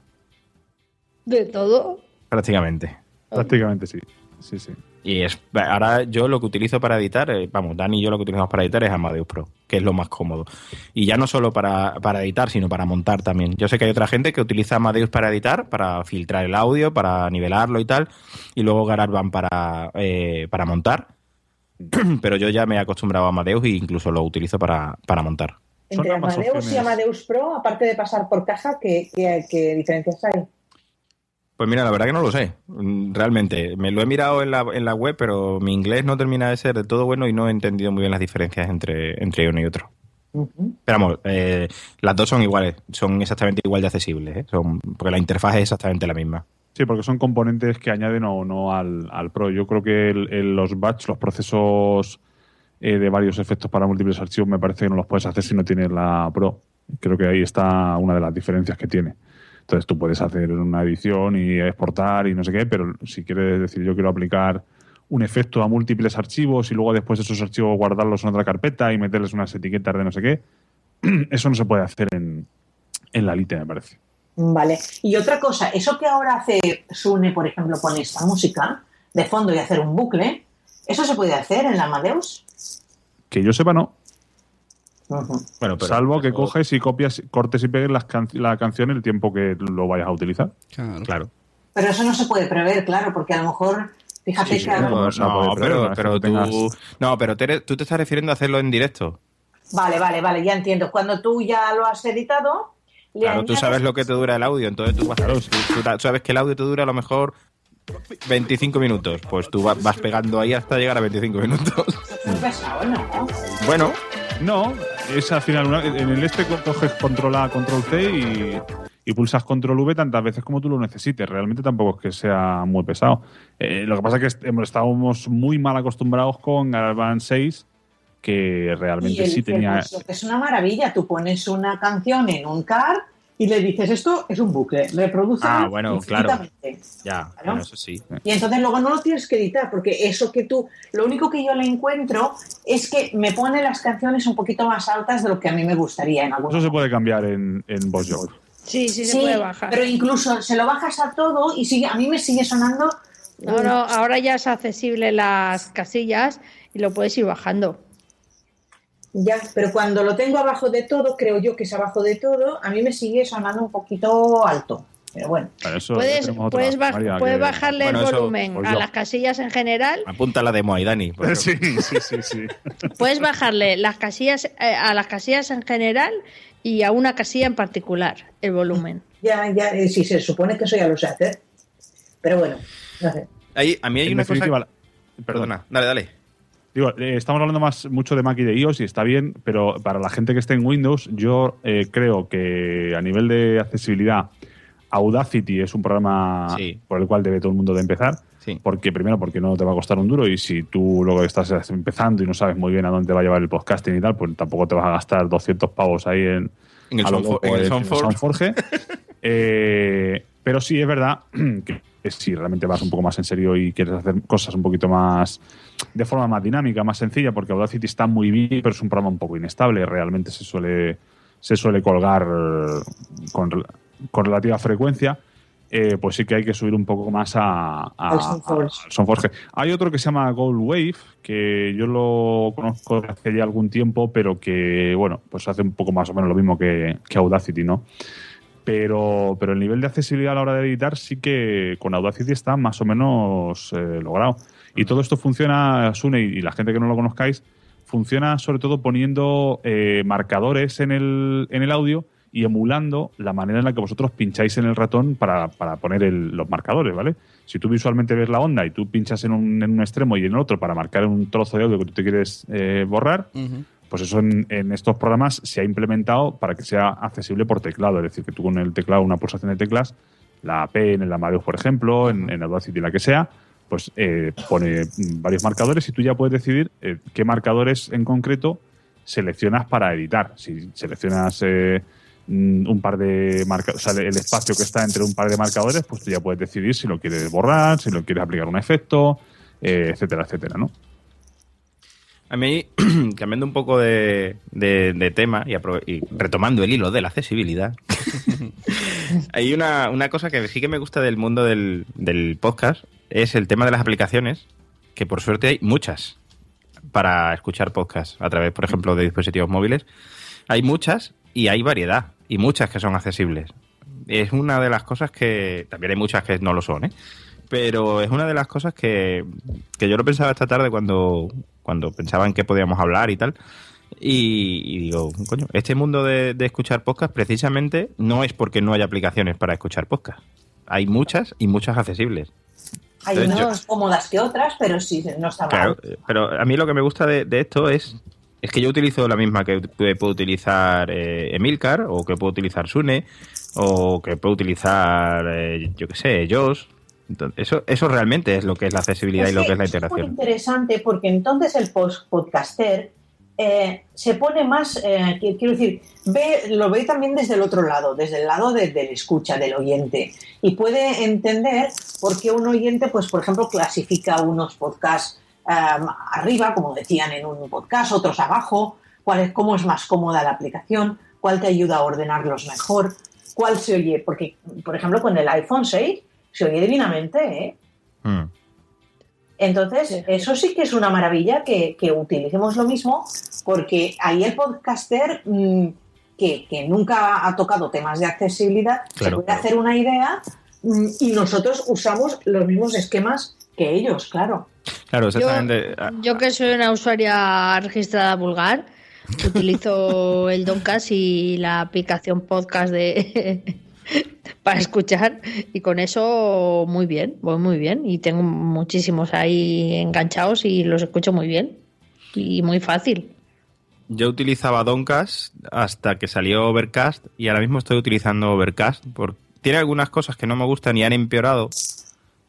Speaker 6: De todo.
Speaker 4: Prácticamente.
Speaker 5: Prácticamente sí. Sí, sí.
Speaker 4: Y es, ahora yo lo que utilizo para editar, eh, vamos, Dani y yo lo que utilizamos para editar es Amadeus Pro, que es lo más cómodo. Y ya no solo para, para editar, sino para montar también. Yo sé que hay otra gente que utiliza Amadeus para editar, para filtrar el audio, para nivelarlo y tal, y luego GarageBand para, eh, para montar. Pero yo ya me he acostumbrado a Amadeus e incluso lo utilizo para, para montar.
Speaker 5: Son
Speaker 7: Entre Amadeus y. Amadeus Pro, aparte de pasar por caja, ¿qué, qué, qué diferencias hay?
Speaker 4: Pues mira, la verdad que no lo sé, mm, realmente. Me lo he mirado en la, en la web, pero mi inglés no termina de ser de todo bueno y no he entendido muy bien las diferencias entre, entre uno y otro. Pero vamos, eh, las dos son iguales, son exactamente igual de accesibles, ¿eh? son, porque la interfaz es exactamente la misma.
Speaker 5: Sí, porque son componentes que añaden o no al, al Pro. Yo creo que el- el- los batch, los procesos eh, de varios efectos para múltiples archivos, me parece que no los puedes hacer si no tienes la Pro. Creo que ahí está una de las diferencias que tiene. Entonces tú puedes hacer una edición y exportar y no sé qué, pero si quieres decir yo quiero aplicar un efecto a múltiples archivos y luego después esos archivos guardarlos en otra carpeta y meterles unas etiquetas de no sé qué, eso no se puede hacer en, en la Lite, me parece.
Speaker 7: Vale. Y otra cosa, eso que ahora hace Sune, por ejemplo, con esta música de fondo y hacer un bucle, ¿eso se puede hacer en la Amadeus?
Speaker 5: Que yo sepa, no.
Speaker 4: Bueno, pero-
Speaker 5: Salvo que
Speaker 4: pero-
Speaker 5: coges y copias, cortes y pegues las can- la canción el tiempo que lo vayas a utilizar.
Speaker 1: Claro.
Speaker 4: Claro.
Speaker 7: Pero eso no se puede prever, claro, porque a lo mejor, fíjate
Speaker 5: Sí, sí,
Speaker 7: que
Speaker 5: no,
Speaker 4: pero, tú,
Speaker 5: tengas-
Speaker 4: no, pero Tere, tú te estás refiriendo a hacerlo en directo.
Speaker 7: Vale, vale, vale, ya entiendo. Cuando tú ya lo has editado, le
Speaker 4: Claro, tú sabes lo que te dura el audio, entonces tú, vas, tú- tú sabes que el audio te dura a lo mejor 25 minutos. Pues tú va- vas pegando ahí hasta llegar a 25 minutos.
Speaker 7: Pesado, ¿no?
Speaker 4: Bueno,
Speaker 5: No, es al final, una- en el este co- coges control A, control C y, y pulsas control V tantas veces como tú lo necesites. Realmente tampoco es que sea muy pesado. Eh, lo que pasa es que estábamos muy mal acostumbrados con GarageBand 6, que
Speaker 7: Y
Speaker 5: realmente
Speaker 7: el
Speaker 5: sí tenía...
Speaker 7: que es una maravilla. Tú pones una canción en un car y le dices esto es un bucle, reproduce
Speaker 4: Ah, bueno, claro. ya,
Speaker 7: Claro.
Speaker 4: bueno, eso sí.
Speaker 7: Y entonces luego no lo tienes que editar, porque eso que tú, lo único que yo le encuentro es que me pone las canciones un poquito más altas de lo que a mí me gustaría en algunos
Speaker 5: Eso se puede cambiar en, en VoiceOver.
Speaker 6: Sí, sí, se
Speaker 7: Sí,
Speaker 6: puede bajar.
Speaker 7: pero incluso se lo bajas a todo y sigue, a mí me sigue sonando.
Speaker 6: No, no, ahora ya es accesible las casillas y lo puedes ir bajando.
Speaker 7: Ya, pero cuando lo tengo abajo de todo, creo yo que es abajo de todo, a mí me sigue sonando un poquito alto. Pero bueno,
Speaker 5: eso
Speaker 6: Puedes,
Speaker 5: otra,
Speaker 6: puedes, baj-
Speaker 5: María,
Speaker 6: puedes
Speaker 5: que-
Speaker 6: bajarle
Speaker 4: Bueno,
Speaker 6: el
Speaker 4: eso,
Speaker 6: volumen
Speaker 5: pues
Speaker 6: a las casillas en general.
Speaker 4: Apunta la demo ahí, Dani. porque-
Speaker 5: Sí, sí, sí, sí.
Speaker 6: Puedes bajarle las casillas eh, a las casillas en general y a una casilla en particular el volumen.
Speaker 7: ya, ya, eh, sí, se supone que eso ya lo sé hacer. Pero bueno, no sé.
Speaker 4: Ahí, a mí hay
Speaker 5: En
Speaker 4: una cosa... Perdona, dale, dale.
Speaker 5: Digo, eh, estamos hablando más mucho de Mac y de iOS y está bien, pero para la gente que esté en Windows, yo eh, creo que a nivel de accesibilidad, Audacity es un programa
Speaker 4: Sí.
Speaker 5: por el cual debe todo el mundo de empezar.
Speaker 4: Sí.
Speaker 5: Porque primero, porque no te va a costar un duro y si tú luego estás empezando y no sabes muy bien a dónde te va a llevar el podcasting y tal, pues tampoco te vas a gastar 200 pavos ahí en,
Speaker 4: En el
Speaker 5: a lo
Speaker 4: en.
Speaker 5: Eh, pero sí es verdad que, que si realmente vas un poco más en serio y quieres hacer cosas un poquito más de forma más dinámica, más sencilla, porque Audacity está muy bien, pero es un programa un poco inestable. Realmente se suele, se suele colgar eh, con, con relativa frecuencia. eh, pues sí que hay que subir un poco más a,
Speaker 7: Soundforge.
Speaker 5: Hay otro que se llama Gold Wave, que yo lo conozco desde hace ya algún tiempo, pero que, bueno, pues hace un poco más o menos lo mismo que, que Audacity, ¿no? Pero, pero el nivel de accesibilidad a la hora de editar sí que con Audacity está más o menos eh, logrado. Y todo esto funciona, Sune, y la gente que no lo conozcáis, funciona sobre todo poniendo eh, marcadores en el, en el audio y emulando la manera en la que vosotros pincháis en el ratón para, para poner el- los marcadores, ¿vale? Si tú visualmente ves la onda y tú pinchas en un, en un extremo y en el otro para marcar un trozo de audio que tú te quieres eh, borrar, pues eso en, en estos programas se ha implementado para que sea accesible por teclado. Es decir, que tú con el teclado, una pulsación de teclas, la P en el Amadeus, por ejemplo, en, en Audacity, la que sea, pues eh, pone varios marcadores y tú ya puedes decidir eh, qué marcadores en concreto seleccionas para editar. Si seleccionas eh, mm, un par de marcadores, o sea, el espacio que está entre un par de marcadores, pues tú ya puedes decidir si lo quieres borrar, si lo quieres aplicar un efecto, etcétera, etcétera, ¿no?
Speaker 4: A mí, cambiando un poco de, tema y retomando el hilo de la accesibilidad, hay una, una cosa que sí que me gusta del mundo del, del podcast, es el tema de las aplicaciones, que por suerte hay muchas para escuchar podcast a través, por ejemplo, de dispositivos móviles. Hay muchas y hay variedad, y muchas que son accesibles. Es una de las cosas que, también hay muchas que no lo son, ¿eh? pero es una de las cosas que, que yo lo pensaba esta tarde cuando, cuando pensaba en qué podíamos hablar y tal. Y, y digo, coño, este mundo de, de escuchar podcast precisamente no es porque no haya aplicaciones para escuchar podcast. Hay muchas y muchas accesibles.
Speaker 7: Hay
Speaker 4: Entonces,
Speaker 7: unas cómodas que otras, pero sí, no está mal.
Speaker 4: Claro, eh, pero a mí lo que me gusta de, de esto es, es que yo utilizo la misma que puede- puede utilizar eh, Emilcar, o que puedo utilizar Sune, o que puedo utilizar, eh, yo qué sé, Josh. Entonces, eso, eso realmente es lo que es la accesibilidad y lo que es la
Speaker 7: muy
Speaker 4: integración.
Speaker 7: interesante porque entonces el post podcaster eh, se pone más, qui- quiero decir, ve, lo ve también desde el otro lado, desde el lado de- del escucha, del oyente, y puede entender por qué un oyente, pues por ejemplo, clasifica unos podcasts eh, arriba, como decían en un podcast, otros abajo, cuál es, cómo es más cómoda la aplicación, cuál te ayuda a ordenarlos mejor, cuál se oye, porque por ejemplo con el iPhone 6 se oye divinamente, ¿eh?
Speaker 4: Mm.
Speaker 7: Entonces, eso sí que es una maravilla que, que utilicemos lo mismo, porque ahí el podcaster mm, que, que nunca ha tocado temas de accesibilidad se
Speaker 4: Claro,
Speaker 7: puede
Speaker 4: claro.
Speaker 7: hacer una idea y nosotros usamos los mismos esquemas que ellos, claro.
Speaker 4: Claro, exactamente. Ah,
Speaker 6: Yo que soy una usuaria registrada vulgar, utilizo el Doncast y la aplicación podcast de para escuchar y con eso muy bien, voy muy bien y tengo muchísimos ahí enganchados y los escucho muy bien y muy fácil.
Speaker 4: Yo utilizaba Doncast hasta que salió Overcast y ahora mismo estoy utilizando Overcast. Porque tiene algunas cosas que no me gustan y han empeorado.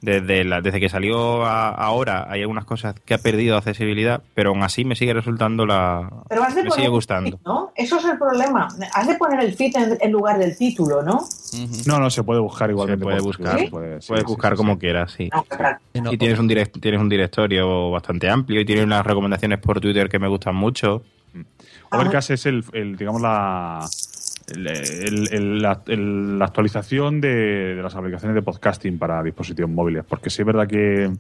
Speaker 4: Desde, la- desde que salió a- ahora hay algunas cosas que ha perdido accesibilidad, pero aún así me sigue resultando la...
Speaker 7: Pero has de
Speaker 4: me
Speaker 7: poner
Speaker 4: sigue
Speaker 7: el
Speaker 4: gustando.
Speaker 7: feed, ¿no? Eso es el problema. Has de poner el feed en, en lugar del título, ¿no?
Speaker 5: No, no, se puede buscar igualmente.
Speaker 4: Se puede buscar.
Speaker 5: sí,
Speaker 4: Puedes
Speaker 5: sí,
Speaker 4: buscar
Speaker 5: sí,
Speaker 4: como
Speaker 5: sí.
Speaker 4: quieras, sí.
Speaker 7: No, claro.
Speaker 1: No,
Speaker 4: Y tienes un, direct- tienes un directorio bastante amplio y tienes unas recomendaciones por Twitter que me gustan mucho.
Speaker 5: Overcast es el, el, digamos, la, el- la, actualización de, de las aplicaciones de podcasting para dispositivos móviles. Porque sí es verdad que,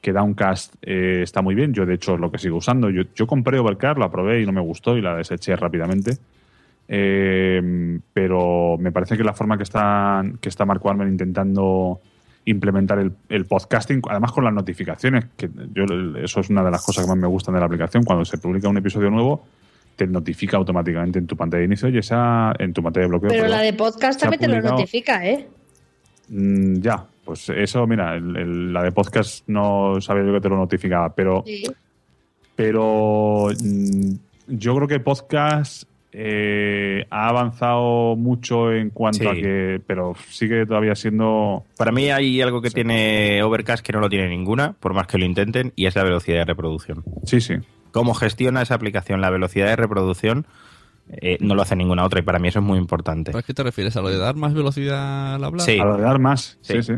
Speaker 5: que Downcast eh, está muy bien. Yo, de hecho, es lo que sigo usando. Yo, yo compré Overcast, la probé y no me gustó y la deseché rápidamente. Eh, pero me parece que la forma que está, que está Marco Armen intentando implementar el, el podcasting, además con las notificaciones, que yo eso es una de las cosas que más me gustan de la aplicación, cuando se publica un episodio nuevo, te notifica automáticamente en tu pantalla de inicio y esa en tu pantalla de bloqueo.
Speaker 6: Pero
Speaker 5: perdón.
Speaker 6: la de podcast también te lo notifica, ¿eh?
Speaker 5: Mm, ya, pues eso, mira, el- el- la de podcast no sabía yo que te lo notificaba, pero
Speaker 6: Sí.
Speaker 5: pero mm, yo creo que podcast eh, ha avanzado mucho en cuanto
Speaker 4: Sí.
Speaker 5: a que, pero sigue todavía siendo
Speaker 4: Para mí hay algo que tiene Overcast que no lo tiene ninguna, por más que lo intenten, y es la velocidad de reproducción.
Speaker 5: sí, sí.
Speaker 4: Cómo gestiona esa aplicación la velocidad de reproducción eh, no lo hace ninguna otra y para mí eso es muy importante.
Speaker 1: ¿A qué te refieres? ¿A lo de dar más velocidad al hablar?
Speaker 4: Sí.
Speaker 5: A lo de dar más, sí,
Speaker 4: Sí.
Speaker 5: sí.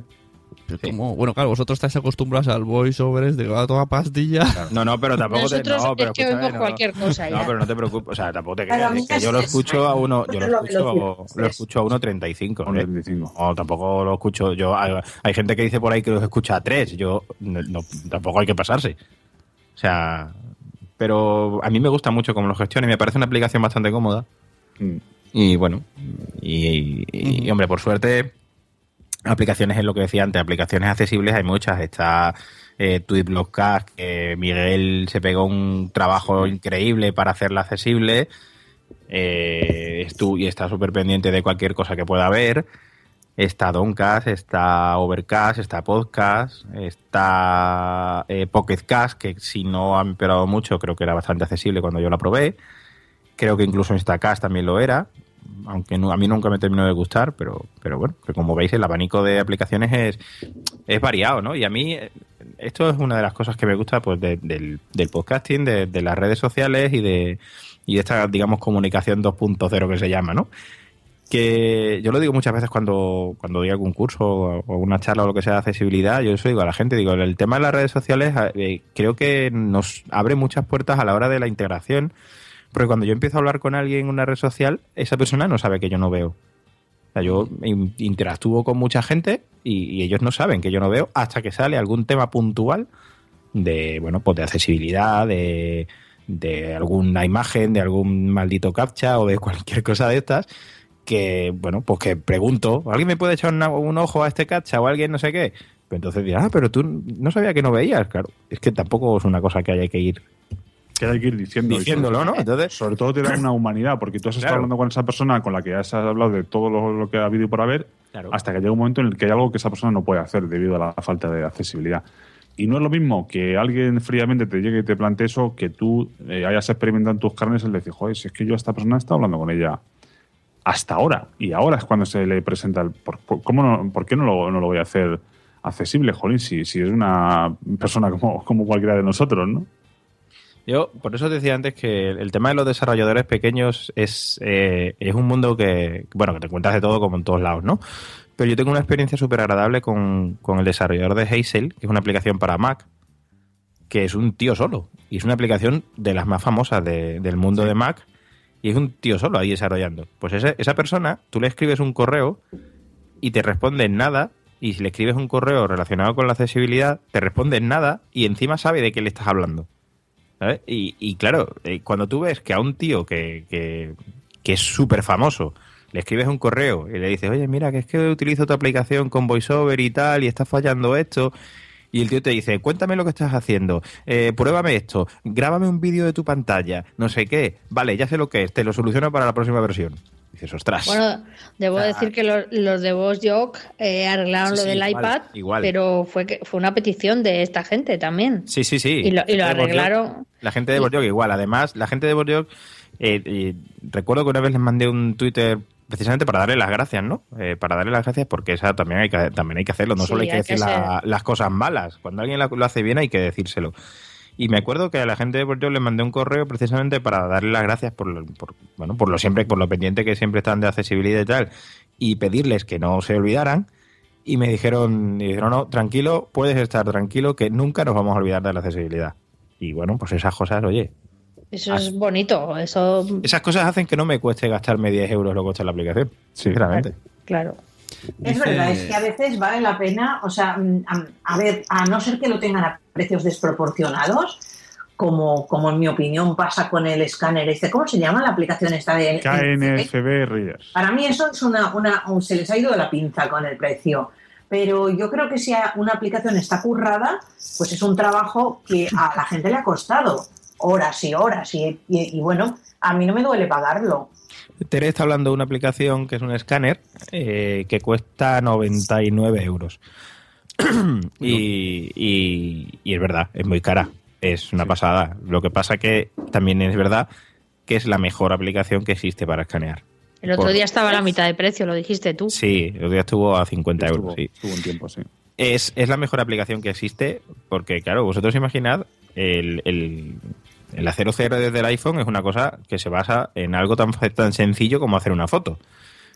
Speaker 1: Pero como, bueno, claro, vosotros estáis acostumbrados al voiceover de a toda pastilla.
Speaker 4: No, no, pero tampoco te, no, pero
Speaker 6: es que oímos
Speaker 4: no.
Speaker 6: cualquier cosa
Speaker 4: No,
Speaker 6: ya.
Speaker 4: pero no te preocupes, o sea, tampoco te creas, es que yo lo
Speaker 7: es-
Speaker 4: escucho a uno, yo lo escucho, lo escucho a 1.35,
Speaker 5: A
Speaker 4: ¿eh?
Speaker 5: 1.35.
Speaker 4: No, tampoco lo escucho yo. Hay, hay gente que dice por ahí que los escucha a 3, yo no, no- tampoco hay que pasarse. O sea, pero a mí me gusta mucho cómo lo gestiona y me parece una aplicación bastante cómoda.
Speaker 5: Mm.
Speaker 4: Y bueno, y, y- y, hombre, por suerte, aplicaciones es lo que decía antes, aplicaciones accesibles hay muchas. Está eh, que Miguel se pegó un trabajo increíble para hacerla accesible. Eh, y está súper pendiente de cualquier cosa que pueda haber. Está Doncast, está Overcast, está Podcast, está eh, Pocketcast, que si no ha empeorado mucho, creo que era bastante accesible cuando yo la probé. Creo que incluso Instacast también lo era, aunque a mí nunca me terminó de gustar, pero, pero bueno, que como veis el abanico de aplicaciones es, es variado, ¿no? Y a mí eh, esto es una de las cosas que me gusta pues de- del, del podcasting, de, de las redes sociales y de, y de esta, digamos, comunicación 2.0 que se llama, ¿no? Que yo lo digo muchas veces cuando, cuando doy algún curso o una charla o lo que sea de accesibilidad, yo eso digo a la gente, digo, el tema de las redes sociales eh, creo que nos abre muchas puertas a la hora de la integración, porque cuando yo empiezo a hablar con alguien en una red social, esa persona no sabe que yo no veo. O sea, yo in- interactúo con mucha gente y, y ellos no saben que yo no veo hasta que sale algún tema puntual de, bueno, pues de accesibilidad, de, de alguna imagen, de algún maldito captcha o de cualquier cosa de estas que, bueno, pues que pregunto, ¿alguien me puede echar una- un ojo a este captcha o alguien no sé qué? Pero entonces dirá, ah, pero tú no sabía que no veías, claro. Es que tampoco es una cosa que haya que ir
Speaker 5: Que hay que ir diciendo.
Speaker 4: diciéndolo, ¿no? Entonces,
Speaker 5: Sobre todo te da una humanidad, porque tú has estado
Speaker 4: Claro.
Speaker 5: hablando con esa persona con la que has hablado de todo lo, lo que ha habido y por haber,
Speaker 4: Claro.
Speaker 5: hasta que llega un momento en el que hay algo que esa persona no puede hacer debido a la falta de accesibilidad. Y no es lo mismo que alguien fríamente te llegue y te plantee eso, que tú eh, hayas experimentado en tus carnes el decir, joder, si es que yo a esta persona he estado hablando con ella hasta ahora, y ahora es cuando se le presenta el... ¿Por, por- cómo no, por qué no lo, no lo voy a hacer accesible, jolín, si, si es una persona como, como cualquiera de nosotros, ¿no?
Speaker 4: Yo, por eso decía antes que el tema de los desarrolladores pequeños es, eh, es un mundo que, bueno, que te encuentras de todo como en todos lados, ¿no? Pero yo tengo una experiencia súper agradable con, con el desarrollador de Hazel, que es una aplicación para Mac, que es un tío solo. Y es una aplicación de las más famosas de- del mundo de Mac. Y es un tío solo ahí desarrollando. Pues ese- esa persona, tú le escribes un correo y te responde en nada. Y si le escribes un correo relacionado con la accesibilidad, te responde en nada y encima sabe de qué le estás hablando. Y, y claro, eh, cuando tú ves que a un tío que, que, que es súper famoso le escribes un correo y le dices, oye, mira, que es que utilizo tu aplicación con VoiceOver y tal, y está fallando esto. Y el tío te dice, cuéntame lo que estás haciendo, eh, pruébame esto, grábame un vídeo de tu pantalla, no sé qué. Vale, ya sé lo que es, te lo soluciono para la próxima versión. dices, ostras.
Speaker 6: Bueno, debo decir que los, los de Boss Jock eh, arreglaron
Speaker 4: Sí,
Speaker 6: lo
Speaker 4: sí,
Speaker 6: del
Speaker 4: igual,
Speaker 6: iPad,
Speaker 4: igual.
Speaker 6: pero fue que fue una petición de esta gente también.
Speaker 4: sí, sí, sí.
Speaker 6: Y lo, y arreglaron.
Speaker 4: La gente de Bordeaux igual. Además, la gente de Bordeaux, eh, eh, recuerdo que una vez les mandé un Twitter precisamente para darle las gracias, ¿no? Eh, para darle las gracias porque esa también hay que, también hay que hacerlo. No
Speaker 6: Sí,
Speaker 4: solo hay que
Speaker 6: hay que
Speaker 4: decir la- las cosas malas. Cuando alguien la- lo hace bien hay que decírselo. Y me acuerdo que a la gente de Bordeaux les mandé un correo precisamente para darle las gracias por, lo- por- bueno, por lo siempre, por lo pendiente que siempre están de accesibilidad y tal, y pedirles que no se olvidaran. Y me dijeron, y dijeron, no, tranquilo, puedes estar tranquilo, que nunca nos vamos a olvidar de la accesibilidad. Y bueno, pues esas cosas, oye,
Speaker 6: Eso es bonito, eso,
Speaker 4: esas cosas hacen que no me cueste gastarme 10 euros lo que cuesta la aplicación. Sinceramente.
Speaker 6: claro.
Speaker 7: Es
Speaker 1: Dice-
Speaker 7: verdad, es que a veces vale la pena, o sea, mm, a, a ver, a no ser que lo tengan a precios desproporcionados, como, como en mi opinión pasa con el escáner este, ¿cómo se llama la aplicación esta de
Speaker 5: KNFB Readers.
Speaker 7: Para mí eso es una, una, un- se les ha ido de la pinza con el precio. Pero yo creo que si una aplicación está currada, pues es un trabajo que a la gente le ha costado horas y horas. Y, y- y bueno, a mí no me duele pagarlo.
Speaker 4: Tere está hablando de una aplicación que es un escáner eh, que cuesta 99 euros. y, y- y es verdad, es muy cara. Es una pasada. Lo que pasa que también es verdad que es la mejor aplicación que existe para escanear.
Speaker 6: El otro
Speaker 4: Por-
Speaker 6: día estaba a la mitad de precio, lo dijiste tú.
Speaker 4: Sí, el día estuvo a 50
Speaker 5: Estuvo,
Speaker 4: euros. Sí.
Speaker 5: estuvo un tiempo, sí.
Speaker 4: Es, es la mejor aplicación que existe porque, claro, vosotros imaginad, el, el, el hacer OCR desde el iPhone es una cosa que se basa en algo tan, tan sencillo como hacer una foto.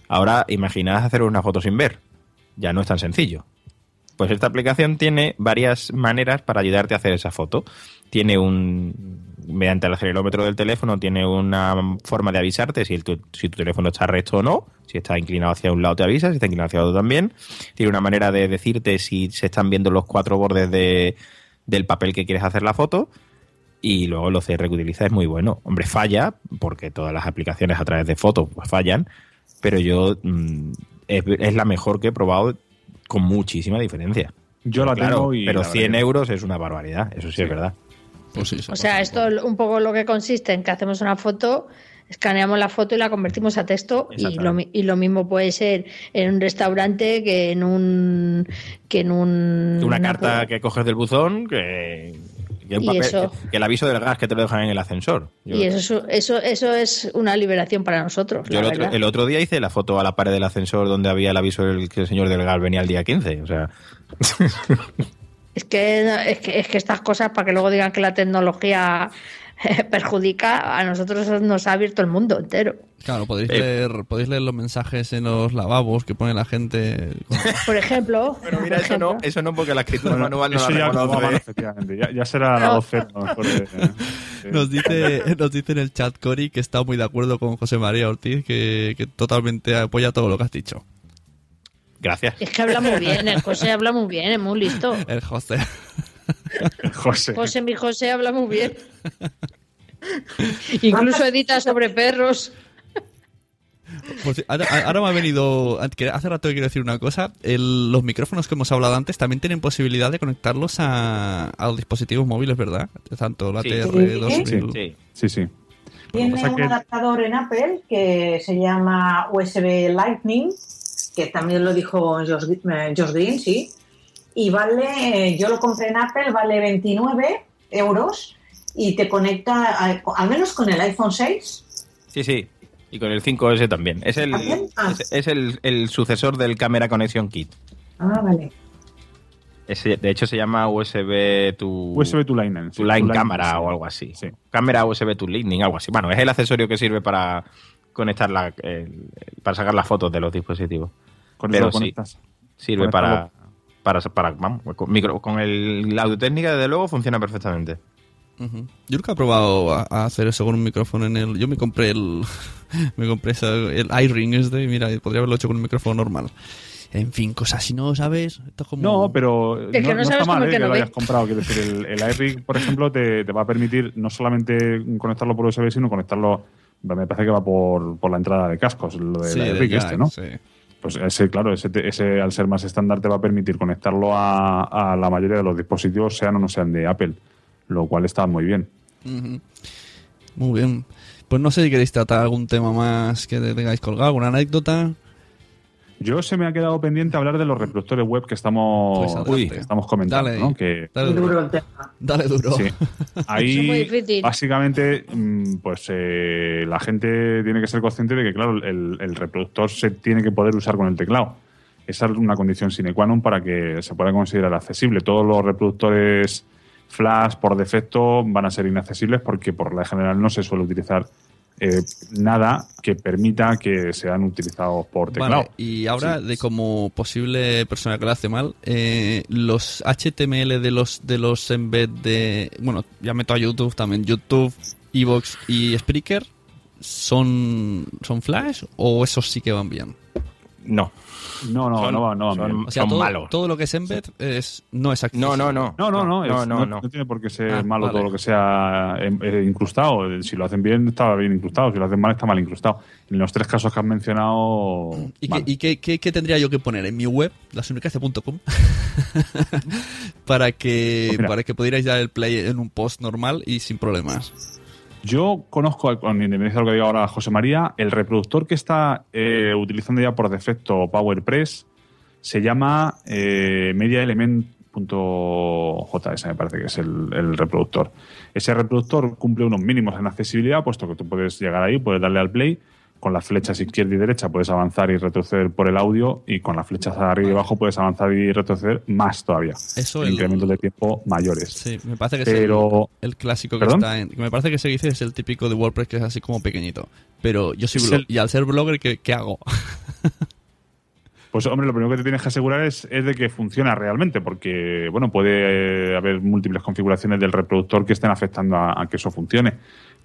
Speaker 4: Ahora, imaginad hacer una foto sin ver. Ya no es tan sencillo. Pues esta aplicación tiene varias maneras para ayudarte a hacer esa foto. Tiene un, mediante el acelerómetro del teléfono, tiene una forma de avisarte si, el tu, si tu teléfono está recto o no. Si está inclinado hacia un lado te avisa, si está inclinado hacia otro también. Tiene una manera de decirte si se están viendo los cuatro bordes de, del papel que quieres hacer la foto. Y luego el OCR que utiliza es muy bueno. Hombre, falla, porque todas las aplicaciones a través de fotos pues fallan, pero yo mm, es, es la mejor que he probado con muchísima diferencia.
Speaker 5: Yo la
Speaker 4: Claro,
Speaker 5: tengo y.
Speaker 4: pero
Speaker 5: la
Speaker 4: 100
Speaker 5: verdad
Speaker 4: euros es una barbaridad, eso sí,
Speaker 5: Sí.
Speaker 4: es verdad.
Speaker 1: Pues sí,
Speaker 6: O sea,
Speaker 1: pasa
Speaker 6: esto un poco lo que consiste en que hacemos una foto, escaneamos la foto y la convertimos a texto y lo, y lo mismo puede ser en un restaurante que en un que en un
Speaker 4: Una carta que coges del buzón, que, que, un
Speaker 6: Y
Speaker 4: papel-
Speaker 6: eso.
Speaker 4: que- que el aviso del gas que te lo dejan en el ascensor. Yo,
Speaker 6: y eso eso eso es una liberación para nosotros.
Speaker 4: yo el, otro, el otro día hice la foto a la pared del ascensor donde había el aviso del que el señor del gas venía el día 15. O sea,
Speaker 6: Es que, es que es que estas cosas para que luego digan que la tecnología perjudica a nosotros nos ha abierto el mundo entero.
Speaker 1: Claro, podéis,
Speaker 4: Eh.
Speaker 1: leer, podéis leer los mensajes en los lavabos que pone la gente. con-
Speaker 6: Por ejemplo,
Speaker 4: pero mira, eso no,
Speaker 6: ejemplo.
Speaker 4: eso no porque la escritura
Speaker 5: Bueno,
Speaker 4: manual no
Speaker 5: eso
Speaker 4: la
Speaker 5: ya a mano, efectivamente. Ya, ya será la
Speaker 6: No.
Speaker 5: 12 a lo mejor de- de-
Speaker 1: Nos dice, nos dice en el chat Cory que está muy de acuerdo con José María Ortiz, que, que totalmente apoya todo lo que has dicho.
Speaker 4: Gracias.
Speaker 6: Es que habla muy bien, el José habla muy bien, es muy listo.
Speaker 1: El José.
Speaker 5: José.
Speaker 6: José, mi José habla muy bien. Incluso edita sobre perros.
Speaker 1: Pues ahora, ahora me ha venido. Hace rato que quiero decir una cosa. El- los micrófonos que hemos hablado antes también tienen posibilidad de conectarlos a, a los dispositivos móviles, ¿verdad? Tanto la
Speaker 4: Sí.
Speaker 1: TR2000.
Speaker 5: Sí.
Speaker 4: Sí.
Speaker 5: Sí, sí.
Speaker 7: Tiene un
Speaker 5: que-
Speaker 7: adaptador en Apple que se llama USB Lightning, que también lo dijo Josh, eh, Josh Green, sí. Y vale, yo lo compré en Apple, vale 29 euros y te conecta, a- al menos con el iPhone 6.
Speaker 4: Sí, sí. Y con el 5S también. Es el.
Speaker 7: Ah.
Speaker 4: es, es el, el sucesor del Camera Connection Kit.
Speaker 7: Ah, vale.
Speaker 4: Ese, de hecho, se llama USB to,
Speaker 5: USB to Lightning. sí,
Speaker 4: to Line
Speaker 5: to
Speaker 4: Cámara
Speaker 5: sí.
Speaker 4: o algo así.
Speaker 5: Sí.
Speaker 4: Cámara USB to Lightning, algo así. Bueno, es el accesorio que sirve para conectar la, el- para sacar las fotos de los dispositivos.
Speaker 5: Con
Speaker 4: Pero
Speaker 5: eso lo
Speaker 4: sí.
Speaker 5: conectas.
Speaker 4: Sirve para. Para, para vamos, con, micro- con el, la audio-técnica, desde luego, funciona perfectamente.
Speaker 1: Ujú. Yo nunca he probado a, a hacer eso con un micrófono en el. Yo me compré el. me compré el iRing este y mira, podría haberlo hecho con un micrófono normal. En fin, cosas así, ¿no? ¿Sabes? Esto es como...
Speaker 5: No, pero
Speaker 6: que
Speaker 5: no,
Speaker 6: no
Speaker 5: no
Speaker 6: sabes
Speaker 5: está mal eh,
Speaker 6: que
Speaker 5: lo hayas comprado. Quiero decir, el, el iRig, por ejemplo, te, te va a permitir no solamente conectarlo por USB, sino conectarlo. Me parece que va por, por la entrada de cascos, lo del
Speaker 1: Sí, de
Speaker 5: iRig este, ¿no?
Speaker 1: sí.
Speaker 5: Pues ese, claro, ese, ese al ser más estándar te va a permitir conectarlo a, a la mayoría de los dispositivos, sean o no sean de Apple, lo cual está muy bien.
Speaker 1: Muy bien. Pues no sé si queréis tratar algún tema más que tengáis colgado, alguna anécdota.
Speaker 5: Yo se me ha quedado pendiente hablar de los reproductores web que estamos,
Speaker 1: Pues
Speaker 5: que estamos comentando,
Speaker 1: Dale.
Speaker 5: ¿no? Que,
Speaker 1: Dale duro.
Speaker 7: duro el tema.
Speaker 1: Dale duro.
Speaker 5: Sí.
Speaker 6: Eso es muy
Speaker 5: Ahí,
Speaker 6: difícil.
Speaker 5: básicamente, mm, pues eh, la gente tiene que ser consciente de que, claro, el, el reproductor se tiene que poder usar con el teclado. Esa es una condición sine qua non para que se pueda considerar accesible. Todos los reproductores Flash, por defecto, van a ser inaccesibles porque, por la general, no se suele utilizar eh, nada que permita que sean utilizados por teclado.
Speaker 1: Vale, y ahora
Speaker 5: Sí.
Speaker 1: de como posible persona que lo hace mal, eh, los HTML de los de los embed de, bueno, ya meto a YouTube también, YouTube, Evox y Spreaker, son son flash o esos sí que van bien.
Speaker 4: No.
Speaker 5: No, no,
Speaker 4: Son-
Speaker 5: no, va- no, va
Speaker 4: son-.
Speaker 1: O sea,
Speaker 4: Son
Speaker 1: todo,
Speaker 4: malos.
Speaker 1: todo lo que es embed es no es accesible.
Speaker 4: No, no, no.
Speaker 5: No, no, no,
Speaker 4: No,
Speaker 5: es-
Speaker 4: no,
Speaker 5: no,
Speaker 4: no.
Speaker 5: no tiene por qué ser
Speaker 1: Ah,
Speaker 5: malo
Speaker 1: vale.
Speaker 5: todo lo que sea eh, eh, incrustado. Si lo hacen bien, está bien incrustado. Si lo hacen mal, está mal incrustado. En los tres casos que has mencionado.
Speaker 1: ¿Y, qué, y qué- qué- qué tendría yo que poner en mi web, lasunicracia.com, para que
Speaker 5: Pues
Speaker 1: para que pudierais dar el play en un post normal y sin problemas?
Speaker 5: Yo conozco, con independencia de lo que diga ahora José María, el reproductor que está eh, utilizando ya por defecto PowerPress se llama eh, MediaElement.js, me parece que es el, el reproductor. Ese reproductor cumple unos mínimos en accesibilidad, puesto que tú puedes llegar ahí, puedes darle al play. Con las flechas izquierda y derecha puedes avanzar y retroceder por el audio y con las flechas arriba y abajo puedes avanzar y retroceder más todavía.
Speaker 1: Eso
Speaker 5: El incrementos de tiempo mayores.
Speaker 1: Sí, me parece que
Speaker 5: Pero
Speaker 1: es el, el clásico que
Speaker 5: ¿Perdón?
Speaker 1: está en. Me parece que se dice es el típico de WordPress que es así como pequeñito. Pero yo soy
Speaker 5: Es
Speaker 1: blog,
Speaker 5: el-
Speaker 1: y al ser blogger, ¿qué, qué hago?
Speaker 5: Pues hombre, lo primero que te tienes que asegurar es, es de que funciona realmente, porque bueno, puede eh, haber múltiples configuraciones del reproductor que estén afectando a, a que eso funcione.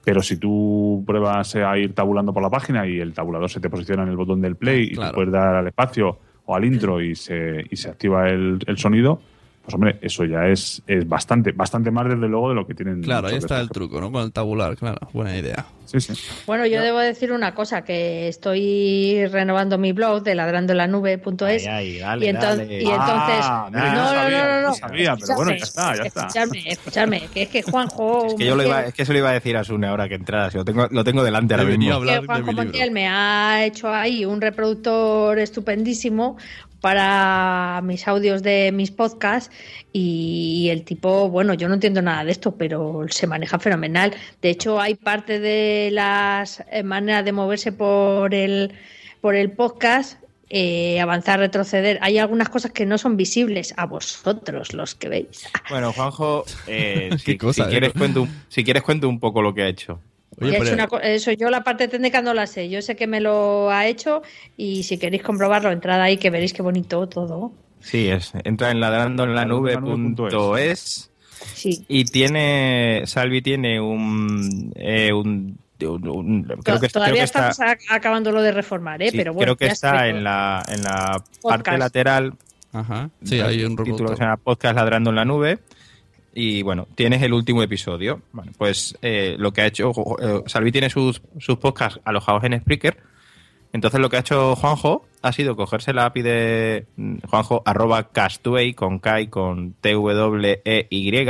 Speaker 5: Pero si tú pruebas a ir tabulando por la página y el tabulador se te posiciona en el botón del play y
Speaker 1: Claro.
Speaker 5: tú puedes dar al espacio o al intro y se, y se activa el, el sonido, pues hombre, eso ya es, es bastante, bastante más desde luego de lo que tienen.
Speaker 1: Claro, ahí está el truco, ¿no? Con el tabular, claro. Buena idea.
Speaker 5: Sí, sí.
Speaker 6: Bueno, yo debo decir una cosa, que estoy renovando mi blog de ladrandolanube.es y, enton- y entonces...
Speaker 5: Ah,
Speaker 6: no,
Speaker 5: no,
Speaker 6: no,
Speaker 5: sabía,
Speaker 6: no, no,
Speaker 5: no sabía, pero bueno, ya está, ya está.
Speaker 6: Escuchadme, escuchadme, que es que Juanjo...
Speaker 4: Es que yo lo iba, es que eso le iba a decir a Sune ahora que entrara. si Lo tengo, lo tengo delante ahora mismo.
Speaker 6: Juanjo. Montiel me ha hecho ahí un reproductor estupendísimo para mis audios de mis podcasts y el tipo, bueno, yo no entiendo nada de esto, pero se maneja fenomenal. De hecho, hay parte de las eh, maneras de moverse por el, por el podcast, eh, avanzar, retroceder. Hay algunas cosas que no son visibles a vosotros, los que veis.
Speaker 4: Bueno, Juanjo, eh, si,
Speaker 1: Qué cosa,
Speaker 4: si quieres cuento un, si quieres cuento un poco lo que ha hecho.
Speaker 1: Oye, pero-
Speaker 6: una eso yo la parte técnica no la sé. Yo sé que me lo ha hecho y si queréis comprobarlo, entrad ahí que veréis qué bonito todo.
Speaker 4: Sí, es entra en ladrandoenlanube.es
Speaker 6: Sí.
Speaker 4: y tiene Salvi tiene un, eh, un, un- un- creo que, creo
Speaker 6: Todavía
Speaker 4: que está
Speaker 6: estamos ac- acabándolo de reformar, ¿eh?
Speaker 4: sí,
Speaker 6: pero bueno.
Speaker 4: creo que está
Speaker 6: está
Speaker 4: en la en la
Speaker 6: Podcast.
Speaker 4: parte lateral
Speaker 1: Ajá. Sí, hay un
Speaker 4: título que se llama Podcast Ladrando en la Nube. Y bueno, tienes el último episodio. Bueno, pues eh, lo que ha hecho. eh, Salvi tiene sus, sus podcasts alojados en Spreaker. Entonces lo que ha hecho Juanjo ha sido cogerse la API de mm, Juanjo arroba castway con K y con T-W-E-Y.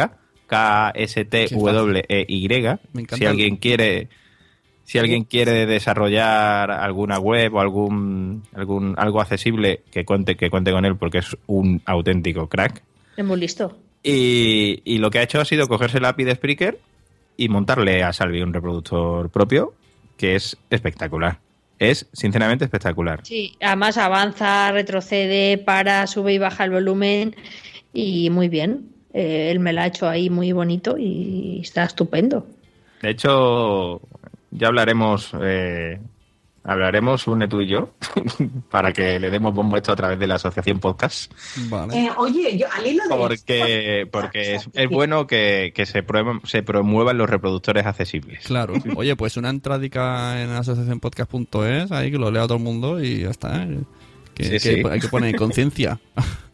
Speaker 4: K-S-T-W-E-Y.
Speaker 1: Me encanta
Speaker 4: Si
Speaker 1: el-
Speaker 4: alguien quiere. Si alguien quiere desarrollar alguna web o algún, algún algo accesible, que cuente, que cuente con él porque es un auténtico crack.
Speaker 6: Es muy listo.
Speaker 4: Y, y lo que ha hecho ha sido cogerse la API de Spreaker y montarle a Salvi un reproductor propio que es espectacular. Es sinceramente espectacular.
Speaker 6: Sí, además avanza, retrocede, para, sube y baja el volumen y muy bien. Eh, él me lo ha hecho ahí muy bonito y está estupendo.
Speaker 4: De hecho, ya hablaremos, eh, hablaremos une tú y yo para que le demos bombo a esto a través de la asociación podcast.
Speaker 1: Vale.
Speaker 7: Eh, oye, yo al hilo de
Speaker 4: Porque, porque es, es bueno que, que se, prueben- se promuevan los reproductores accesibles.
Speaker 1: Claro. Oye, pues una entradica en asociacionpodcast.es, ahí que lo lea todo el mundo y ya está. ¿eh? Que,
Speaker 4: Sí,
Speaker 1: que
Speaker 4: sí.
Speaker 1: hay que poner conciencia.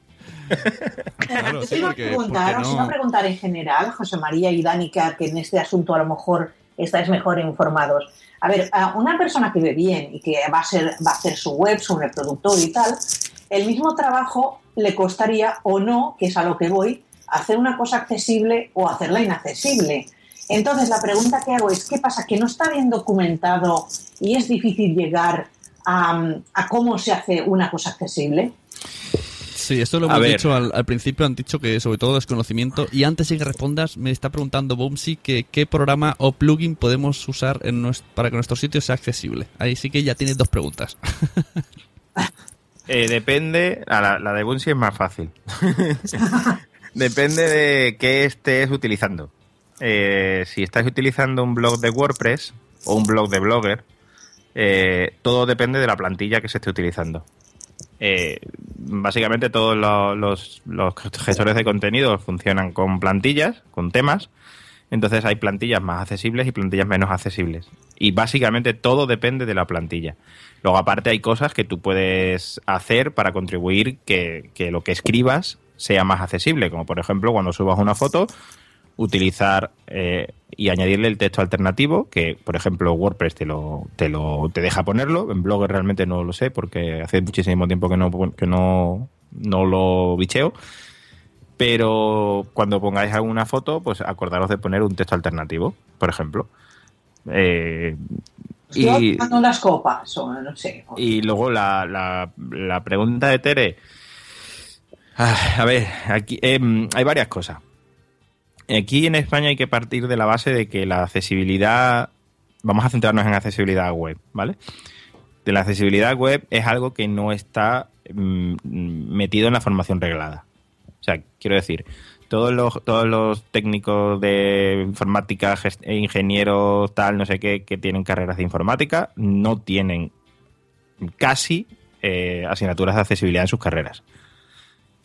Speaker 1: Claro, sí,
Speaker 7: te iba a
Speaker 1: porque-
Speaker 7: preguntar,
Speaker 1: porque
Speaker 7: os iba a
Speaker 1: no-
Speaker 7: preguntar en general, José María y Danica, que en este asunto a lo mejor estáis mejor informados. A ver, a una persona que ve bien y que va a, ser, va a hacer su web, su reproductor y tal, el mismo trabajo le costaría o no, que es a lo que voy, hacer una cosa accesible o hacerla inaccesible. Entonces, la pregunta que hago es, ¿qué pasa? ¿Que no está bien documentado y es difícil llegar a, a cómo se hace una cosa accesible?
Speaker 1: Sí, esto lo hemos dicho al, al principio, han dicho que sobre todo desconocimiento. Y antes de que respondas, me está preguntando Boomsy que qué programa o plugin podemos usar en para que nuestro sitio sea accesible. Ahí sí que ya tienes dos preguntas.
Speaker 4: Eh, depende, a la, la de Bunsi es más fácil. depende de qué estés utilizando. Eh, si estás utilizando un blog de WordPress o un blog de Blogger, eh, todo depende de la plantilla que se esté utilizando. Eh, básicamente todos lo- los, gestores de contenido funcionan con plantillas, con temas. Entonces hay plantillas más accesibles y plantillas menos accesibles. Y básicamente todo depende de la plantilla. Luego aparte hay cosas que tú puedes hacer para contribuir que lo que escribas sea más accesible. Como por ejemplo cuando subas una foto, utilizar eh, y añadirle el texto alternativo, que por ejemplo WordPress te lo, te lo te deja ponerlo. En Blogger realmente no lo sé porque hace muchísimo tiempo que no, que no, no lo bicheo. Pero cuando pongáis alguna foto, pues acordaros de poner un texto alternativo, por ejemplo. Eh,
Speaker 7: Estoy
Speaker 4: y,
Speaker 7: las copas, o no sé.
Speaker 4: y luego la, la, la pregunta de Tere. Ah, A ver, aquí em, hay varias cosas. Aquí en España hay que partir de la base de que la accesibilidad. Vamos a centrarnos en accesibilidad web, ¿vale? De la accesibilidad web es algo que no está mm, metido en la formación reglada. O sea, quiero decir, todos los, todos los técnicos de informática, gest- e ingenieros, tal, no sé qué, que tienen carreras de informática, no tienen casi eh, asignaturas de accesibilidad en sus carreras.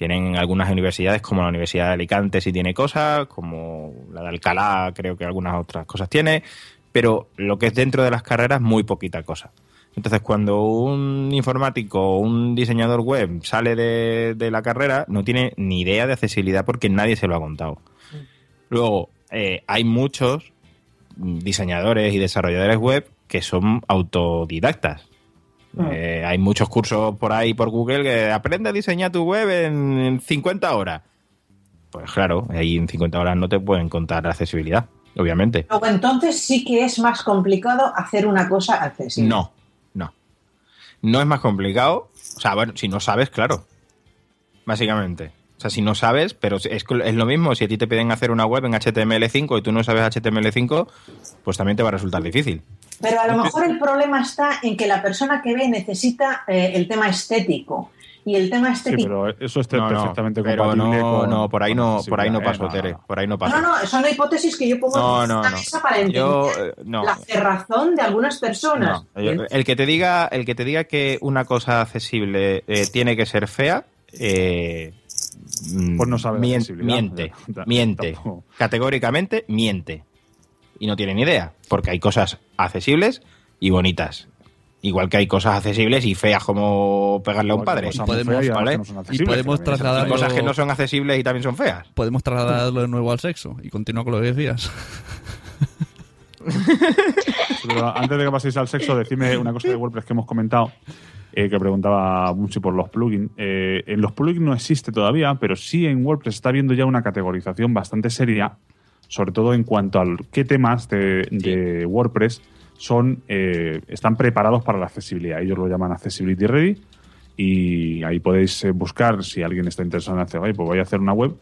Speaker 4: Tienen algunas universidades, como la Universidad de Alicante, si tiene cosas, como la de Alcalá, creo que algunas otras cosas tiene, pero lo que es dentro de las carreras, muy poquita cosa. Entonces, cuando un informático o un diseñador web sale de, de la carrera, no tiene ni idea de accesibilidad porque nadie se lo ha contado. Luego, eh, hay muchos diseñadores y desarrolladores web que son autodidactas. Eh, hay muchos cursos por ahí por Google que aprende a diseñar tu web en, en 50 horas. Pues claro, ahí en 50 horas no te pueden contar accesibilidad, obviamente.
Speaker 7: Luego, entonces sí que es más complicado hacer una cosa accesible.
Speaker 4: No, no. No es más complicado. O sea, bueno, si no sabes, claro. Básicamente. O sea, si no sabes, pero es, es lo mismo. Si a ti te piden hacer una web en HTML5 y tú no sabes HTML5, pues también te va a resultar difícil.
Speaker 7: Pero a lo mejor el problema está en que la persona que ve necesita eh, el tema estético. Y el tema
Speaker 5: Sí,
Speaker 7: estético.
Speaker 5: pero eso está
Speaker 4: No, no,
Speaker 5: perfectamente
Speaker 4: pero
Speaker 5: compatible
Speaker 4: no,
Speaker 5: con.
Speaker 4: no, por ahí no,
Speaker 5: con
Speaker 4: por ahí no paso,
Speaker 5: ¿eh?
Speaker 4: Tere. Por ahí no
Speaker 7: no,
Speaker 4: paso.
Speaker 7: no, no, son hipótesis que yo pongo
Speaker 4: No,
Speaker 7: en
Speaker 4: no,
Speaker 7: la
Speaker 4: no.
Speaker 7: mesa para entender
Speaker 4: Yo, eh, no.
Speaker 7: la cerrazón de algunas personas.
Speaker 4: No, yo- el que te diga, el que te diga que una cosa accesible eh, tiene que ser fea, eh,
Speaker 5: Pues no sabe
Speaker 4: mien- miente,
Speaker 5: Ya,
Speaker 4: miente,
Speaker 5: tampoco.
Speaker 4: categóricamente miente y no tiene ni idea, porque hay cosas accesibles y bonitas. Igual que hay cosas accesibles y feas como pegarle a un padre.
Speaker 5: cosas
Speaker 1: podemos- podemos
Speaker 5: que también son
Speaker 1: trasladar-
Speaker 4: Hay cosas que no son accesibles y también son feas.
Speaker 1: Podemos trasladarlo de nuevo al sexo y continúa con lo que decías.
Speaker 5: Pero antes de que paséis al sexo, decidme una cosa de WordPress que hemos comentado, eh, que preguntaba mucho por los plugins. Eh, en los plugins no existe todavía, pero sí en WordPress está viendo ya una categorización bastante seria, sobre todo en cuanto a qué temas de, de WordPress son eh, están preparados para la accesibilidad. Ellos lo llaman Accessibility Ready y ahí podéis eh, buscar si alguien está interesado en hacer, "Oye, pues voy a hacer una web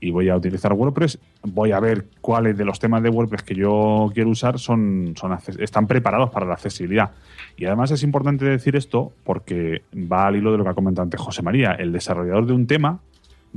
Speaker 5: y voy a utilizar WordPress, voy a ver cuáles de los temas de WordPress que yo quiero usar son, son están preparados para la accesibilidad. Y además es importante decir esto porque va al hilo de lo que ha comentado antes José María. El desarrollador de un tema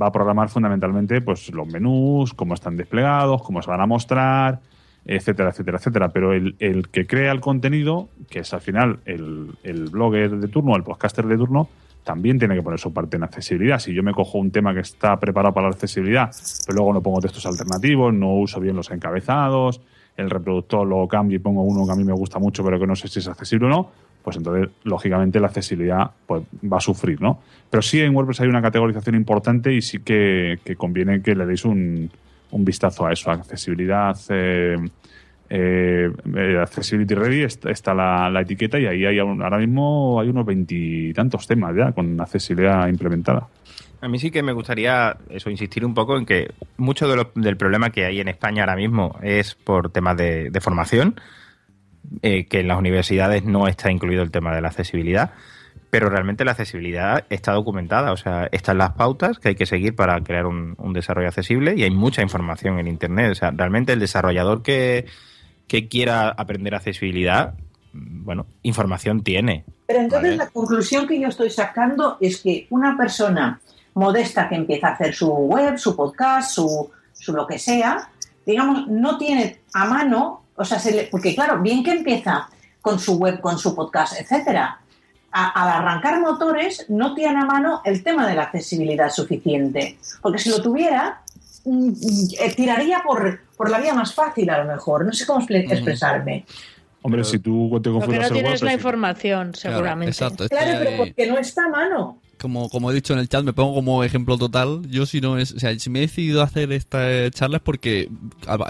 Speaker 5: va a programar fundamentalmente pues, los menús, cómo están desplegados, cómo se van a mostrar, etcétera, etcétera, etcétera. Pero el, el que crea el contenido, que es al final el, el blogger de turno, el podcaster de turno, también tiene que poner su parte en accesibilidad. Si yo me cojo un tema que está preparado para la accesibilidad, pero luego no pongo textos alternativos, no uso bien los encabezados, el reproductor lo cambio y pongo uno que a mí me gusta mucho, pero que no sé si es accesible o no, pues entonces, lógicamente, la accesibilidad pues, va a sufrir, ¿no? Pero sí en WordPress hay una categorización importante y sí que, que conviene que le deis un, un vistazo a eso. Accesibilidad, eh, eh, eh, Accessibility Ready, está, está la, etiqueta y ahí hay ahora mismo hay unos veintitantos temas ya con accesibilidad implementada.
Speaker 4: A mí sí que me gustaría eso insistir un poco en que mucho de lo- del problema que hay en España ahora mismo es por temas de, formación, eh, que en las universidades no está incluido el tema de la accesibilidad, pero realmente la accesibilidad está documentada, o sea, están las pautas que hay que seguir para crear un desarrollo accesible y hay mucha información en Internet, o sea, realmente el desarrollador que, que quiera aprender accesibilidad, bueno, información tiene.
Speaker 7: Pero entonces
Speaker 4: Vale.
Speaker 7: la conclusión que yo estoy sacando es que una persona modesta que empieza a hacer su web, su podcast, su, su lo que sea, digamos, no tiene a mano, o sea, se le- porque claro, bien que empieza con su web, con su podcast, etcétera, a- al arrancar motores no tiene a mano el tema de la accesibilidad suficiente, porque si lo tuviera mm, mm, tiraría por, por la vía más fácil a lo mejor, no sé cómo expresarme.
Speaker 5: Hombre,
Speaker 4: Pero-
Speaker 5: si tú te confundas
Speaker 6: no tienes
Speaker 5: WordPress
Speaker 6: la información,
Speaker 1: Claro,
Speaker 6: seguramente.
Speaker 1: exacto. es que
Speaker 7: Claro, pero porque no está a mano.
Speaker 1: como, como he dicho en el chat, me pongo como ejemplo total. Yo si no es, o sea, si me he decidido hacer esta charla es porque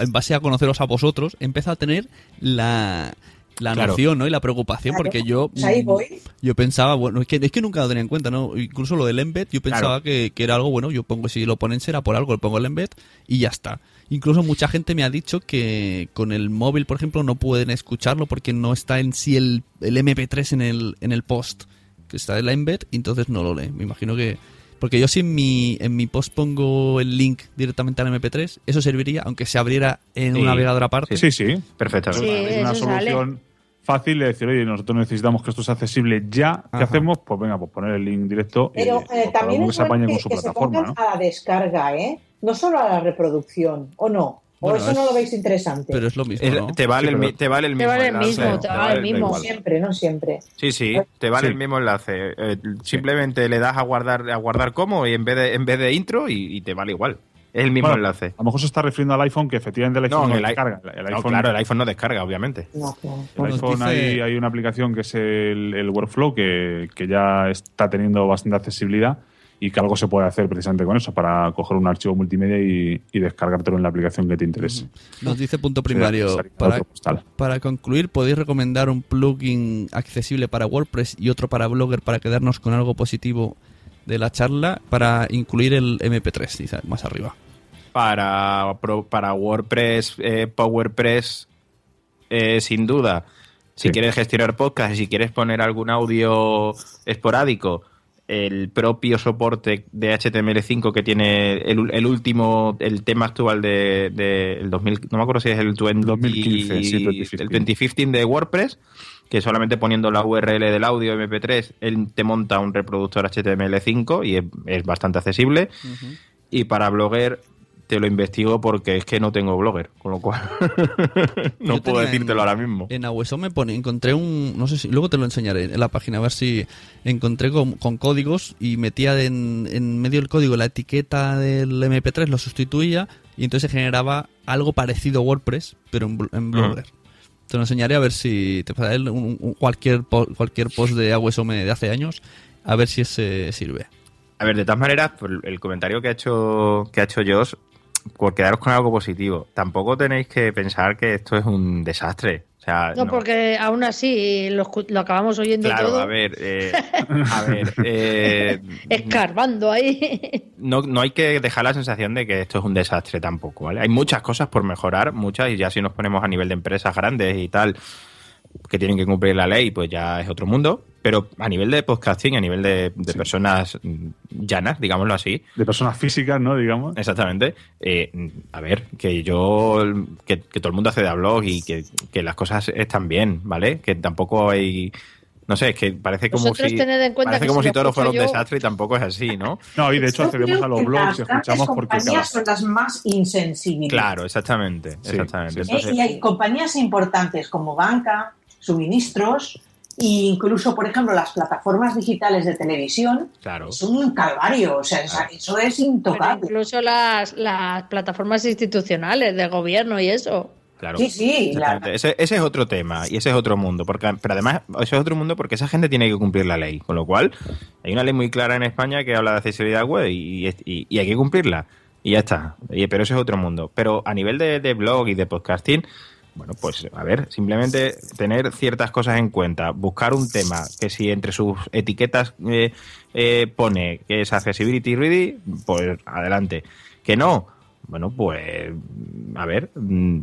Speaker 1: en base a conoceros a vosotros, he empezado a tener la, la
Speaker 4: Claro.
Speaker 1: noción, ¿no? Y la preocupación,
Speaker 7: Claro,
Speaker 1: porque yo
Speaker 7: ahí
Speaker 1: mm,
Speaker 7: voy.
Speaker 1: yo pensaba, bueno, es que, es que nunca lo tenía en cuenta, ¿no? Incluso lo del embed, yo pensaba
Speaker 4: Claro.
Speaker 1: que, que era algo bueno, yo pongo, si lo ponen será por algo, le pongo el embed y ya está. Incluso mucha gente me ha dicho que con el móvil, por ejemplo, no pueden escucharlo porque no está en sí el, el MP3 en el, en el post, que está el embed, y entonces no lo lee. Me imagino que... Porque yo si en mi, en mi post pongo el link directamente al MP3, eso serviría, aunque se abriera en
Speaker 4: Sí.
Speaker 1: un navegador aparte.
Speaker 5: Sí, sí.
Speaker 4: Perfectamente.
Speaker 6: Sí,
Speaker 5: es una
Speaker 6: sale.
Speaker 5: Fácil de decir, oye, nosotros necesitamos que esto sea accesible ya. ¿Qué
Speaker 1: Ajá.
Speaker 5: hacemos? Pues venga, pues poner el link directo.
Speaker 7: Pero eh, también
Speaker 5: que
Speaker 7: es
Speaker 5: se con
Speaker 7: que,
Speaker 5: su
Speaker 7: que se
Speaker 5: plataforma, ¿no?
Speaker 7: a la descarga, ¿eh? No solo a la reproducción, ¿o no? ¿O
Speaker 1: Bueno,
Speaker 7: eso no lo veis interesante?
Speaker 1: Pero es lo mismo,
Speaker 4: te, vale
Speaker 5: Sí,
Speaker 4: el, te vale el
Speaker 6: Te
Speaker 4: mismo
Speaker 6: vale el
Speaker 4: enlace,
Speaker 6: mismo, te vale el mismo.
Speaker 7: siempre, no siempre.
Speaker 4: Sí, sí, te vale
Speaker 5: Sí.
Speaker 4: el mismo enlace. Eh, simplemente le das a guardar a guardar como y en vez de en vez de intro y, y te vale igual. Es el mismo
Speaker 5: Bueno,
Speaker 4: enlace.
Speaker 5: A lo mejor se está refiriendo al iPhone, que efectivamente el iPhone
Speaker 4: No,
Speaker 5: no,
Speaker 4: el
Speaker 5: descarga. El,
Speaker 4: No,
Speaker 5: iPhone,
Speaker 4: claro, el iPhone no descarga, obviamente.
Speaker 7: No,
Speaker 5: el iPhone
Speaker 1: dice-
Speaker 5: hay, hay una aplicación que es el, el Workflow que, que ya está teniendo bastante accesibilidad y que algo se puede hacer precisamente con eso, para coger un archivo multimedia y, y descargártelo en la aplicación que te interese.
Speaker 1: Nos dice punto primario. Para, para concluir, ¿podéis recomendar un plugin accesible para WordPress y otro para Blogger para quedarnos con algo positivo de la charla para incluir el MP3, dice más arriba?
Speaker 4: Para, para WordPress, eh, PowerPress, eh, sin duda. Si
Speaker 5: Sí.
Speaker 4: quieres gestionar podcast y si quieres poner algún audio esporádico, el propio soporte de HTML5 que tiene el, el último, el tema actual de, de el 2000, no me acuerdo si es el 20,
Speaker 5: 2015, sí, 2015.
Speaker 4: el 2015 de WordPress, que solamente poniendo la URL del audio MP3, él te monta un reproductor HTML5 y es, es bastante accesible. Y para Blogger te lo investigo porque es que no tengo Blogger, con lo cual no puedo decírtelo
Speaker 1: en-
Speaker 4: ahora mismo.
Speaker 1: En Aweso me pone, encontré un, no sé si, luego te lo enseñaré en la página, a ver si encontré con, con códigos y metía en, en medio del código la etiqueta del MP3, lo sustituía y entonces se generaba algo parecido a WordPress, pero en, en Blogger. Te lo enseñaré a ver si te pasaré un- cualquier, cualquier post de Awesome de hace años, a ver si ese sirve.
Speaker 4: A ver, de todas maneras, el comentario que ha hecho que ha hecho Josh, por quedaros con algo positivo, tampoco tenéis que pensar que esto es un desastre. O sea,
Speaker 6: No, porque aún así lo acabamos oyendo
Speaker 4: Claro,
Speaker 6: todo
Speaker 4: a ver, eh, a ver, eh,
Speaker 6: escarbando ahí.
Speaker 4: no, no hay que dejar la sensación de que esto es un desastre tampoco, ¿vale? Hay muchas cosas por mejorar, muchas, y ya si nos ponemos a nivel de empresas grandes y tal, que tienen que cumplir la ley, pues ya es otro mundo. Pero a nivel de podcasting, a nivel de, de personas llanas, digámoslo así,
Speaker 5: De personas físicas, ¿no? Digamos.
Speaker 4: Exactamente. Eh, a ver, que yo, que, que todo el mundo hace de blog y que, que las cosas están bien, ¿vale? Que tampoco hay, no sé, es que parece como
Speaker 6: Vosotros
Speaker 4: si,
Speaker 6: tened en cuenta
Speaker 4: parece
Speaker 6: que
Speaker 4: como
Speaker 6: si
Speaker 4: todo fuera un desastre y tampoco es así, ¿no?
Speaker 5: No, y de hecho accedemos a los blogs y
Speaker 7: las
Speaker 5: escuchamos porque cada-
Speaker 7: compañías son las más insensibles.
Speaker 4: Claro, exactamente,
Speaker 5: Sí,
Speaker 4: exactamente.
Speaker 5: sí,
Speaker 7: Eh,
Speaker 4: Entonces,
Speaker 7: y hay compañías importantes como banca, suministros e incluso, por ejemplo, las plataformas digitales de televisión
Speaker 4: claro.
Speaker 7: son un calvario. O sea, eso es
Speaker 6: Pero
Speaker 7: intocable.
Speaker 6: incluso las, las plataformas institucionales del gobierno y eso.
Speaker 4: Claro.
Speaker 7: Sí, sí, la-.
Speaker 4: Ese, ese es otro tema y ese es otro mundo. Porque, pero además, ese es otro mundo porque esa gente tiene que cumplir la ley. Con lo cual, hay una ley muy clara en España que habla de accesibilidad web y, y- y hay que cumplirla. Y ya está. Y- pero ese es otro mundo. Pero a nivel de, de blog y de podcasting, bueno, pues a ver, simplemente tener ciertas cosas en cuenta. Buscar un tema que si entre sus etiquetas eh, eh, pone que es accessibility ready, pues adelante. Que no, bueno, pues a ver, mm,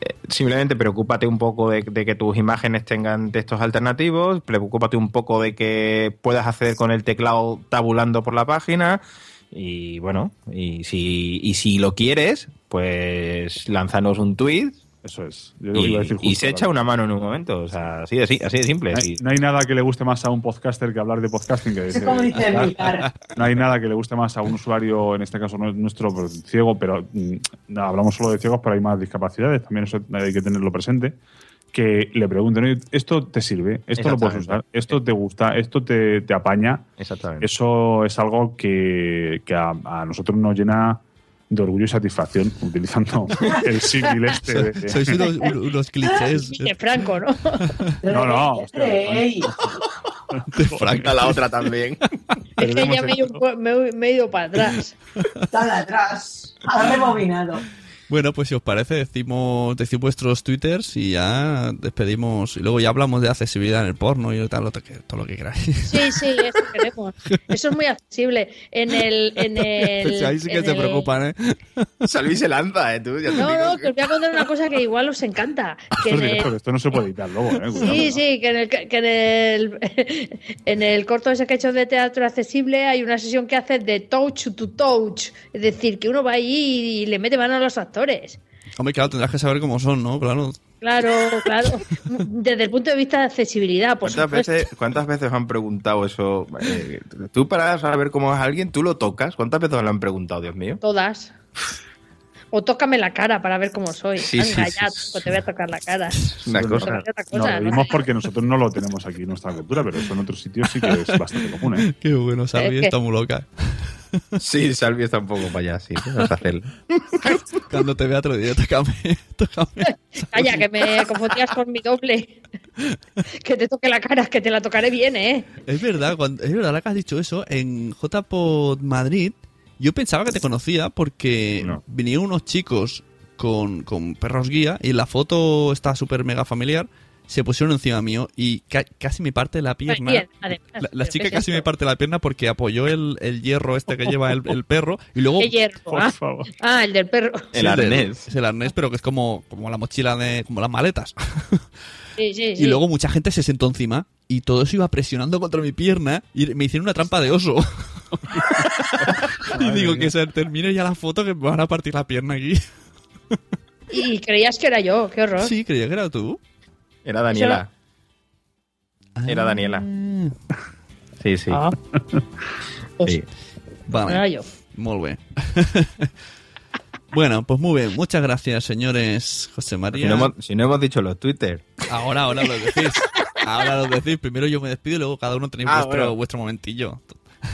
Speaker 4: eh, simplemente preocúpate un poco de, de que tus imágenes tengan textos alternativos, preocúpate un poco de que puedas acceder con el teclado tabulando por la página y bueno, y si, y si lo quieres, pues lánzanos un tweet
Speaker 5: Eso es. Yo
Speaker 4: y,
Speaker 5: iba a decir
Speaker 4: y
Speaker 5: justo,
Speaker 4: se echa una mano en un momento, o sea, así de, así de simple.
Speaker 5: No hay, no hay nada que le guste más a un podcaster que hablar de podcasting. Que
Speaker 7: como dice
Speaker 5: no hay nada que le guste más a un usuario, en este caso nuestro pues, ciego, pero mm, no, hablamos solo de ciegos, pero hay más discapacidades, también eso hay que tenerlo presente. Que le pregunten, "Oye, ¿esto te sirve? ¿Esto lo puedes usar? ¿Esto te gusta? ¿Esto te, te apaña?
Speaker 4: Exactamente.
Speaker 5: Eso es algo que, que a, a nosotros nos llena de orgullo y satisfacción, utilizando el símil este. de-
Speaker 1: Sois unos, un- unos clichés
Speaker 6: Sí, de Franco, ¿no?
Speaker 5: No, no, hostia,
Speaker 1: de Frank.
Speaker 4: A la otra también.
Speaker 6: Es que ya me, he ido- me he- me he ido para atrás.
Speaker 7: dale atrás. Ha rebobinado.
Speaker 1: Bueno, pues si os parece, decimos, decid vuestros twitters y ya despedimos. Y luego ya hablamos de accesibilidad en el porno y tal, lo que- todo lo que queráis.
Speaker 6: Sí, sí, eso queremos. Eso es muy accesible. En el. En el
Speaker 1: Pues ahí sí que se
Speaker 6: el-
Speaker 1: preocupan, ¿eh?
Speaker 4: Salvi se lanza, ¿eh? Tú, ya te
Speaker 6: No,
Speaker 4: digo
Speaker 6: no,
Speaker 4: que-
Speaker 6: os voy a contar una cosa que igual os encanta. Que
Speaker 5: Esto,
Speaker 6: en
Speaker 5: es
Speaker 6: el-
Speaker 5: directo, esto no se puede editar luego, ¿eh? Cuidado,
Speaker 6: Sí,
Speaker 5: ¿no?
Speaker 6: sí, que en el, que en el, en el corto ese que he hecho de teatro accesible hay una sesión que hace de touch to touch. Es decir, que uno va ahí y le mete mano a los actores.
Speaker 1: Hombre, claro, tendrás que saber cómo son, ¿no? Claro.
Speaker 6: Claro, claro. Desde el punto de vista de accesibilidad, por
Speaker 4: ¿Cuántas
Speaker 6: supuesto.
Speaker 4: veces, ¿Cuántas veces han preguntado eso? Eh, tú para saber cómo es alguien, tú lo tocas. ¿Cuántas veces lo han preguntado, Dios mío?
Speaker 6: Todas. O tócame la cara para ver cómo soy.
Speaker 4: Sí,
Speaker 6: Anda,
Speaker 4: sí,
Speaker 6: ya,
Speaker 4: sí.
Speaker 6: te voy a tocar la cara.
Speaker 4: Una cosa.
Speaker 6: ¿no?
Speaker 5: reímos porque nosotros no lo tenemos aquí en nuestra cultura, pero eso en otros sitios sí que es bastante común. ¿eh?
Speaker 1: Qué bueno, Salvi
Speaker 6: Es que-
Speaker 1: está muy loca.
Speaker 4: Sí, Salvi está un poco para allá, sí. Vamos a hacerlo.
Speaker 1: Cuando te vea lo diré, tócame, tócame.
Speaker 6: Calla, que me confundías con mi doble. que te toque la cara, que te la tocaré bien, ¿eh?
Speaker 1: Es verdad, cuando, es verdad, ahora que has dicho eso, en JPod Madrid, yo pensaba que te conocía porque
Speaker 5: No.
Speaker 1: vinieron unos chicos con, con perros guía y la foto está súper mega familiar, se pusieron encima mío y ca- casi me parte la pierna.
Speaker 6: Bien, además,
Speaker 1: La, la
Speaker 6: ¿pero
Speaker 1: chica casi me parte la pierna porque apoyó el, el hierro este que lleva el, el perro y luego...
Speaker 6: ¿Qué hierro?
Speaker 5: Por
Speaker 6: Ah,
Speaker 5: favor.
Speaker 6: Ah, el del perro.
Speaker 4: El arnés.
Speaker 1: Es el arnés, pero que es como, como la mochila de... como las maletas.
Speaker 6: Sí, sí, sí.
Speaker 1: Y luego mucha gente se sentó encima y todo eso iba presionando contra mi pierna y me hicieron una trampa de oso. y digo que se termine ya la foto que me van a partir la pierna aquí.
Speaker 6: Y creías que era yo, qué horror.
Speaker 1: Sí, creía que era tú.
Speaker 4: Era Daniela. Era Daniela. Sí, sí.
Speaker 6: Ah.
Speaker 4: Sí.
Speaker 6: no era
Speaker 1: Vale,
Speaker 6: yo.
Speaker 1: muy bien. bueno, pues muy bien. Muchas gracias, señores José
Speaker 4: Si
Speaker 1: María.
Speaker 4: no, hemos, si no hemos dicho los Twitter.
Speaker 1: Ahora, ahora lo decís. Ahora lo decís. Primero yo me despido y luego cada uno tenéis
Speaker 4: Ah,
Speaker 1: vuestro,
Speaker 4: bueno.
Speaker 1: vuestro momentillo.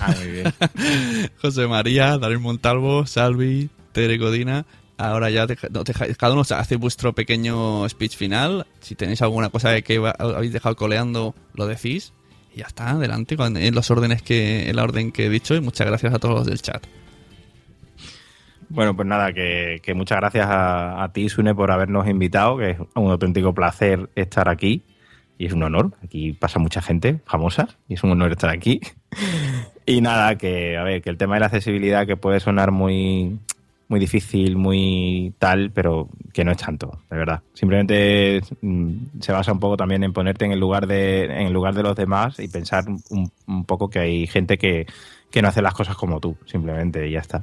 Speaker 4: Ah, muy bien.
Speaker 1: José María, Darío Montalvo, Salvi, Tere Codina. Ahora ya deja- no, deja- cada uno hace vuestro pequeño speech final. Si tenéis alguna cosa que habéis dejado coleando, lo decís. Y ya está, adelante en los órdenes que, en la orden que he dicho. Y muchas gracias a todos los del chat.
Speaker 4: Bueno, pues nada, que, muchas gracias a, a ti, Sune, por habernos invitado, que es un auténtico placer estar aquí. Y es un honor. Aquí pasa mucha gente famosa y es un honor estar aquí. y nada, que a ver, que el tema de la accesibilidad que puede sonar muy, muy difícil, muy tal, pero que no es tanto, de verdad. Simplemente mm, se basa un poco también en ponerte en el lugar de, en el lugar de los demás y pensar un poco que hay gente que, que no hace las cosas como tú, simplemente, y ya está.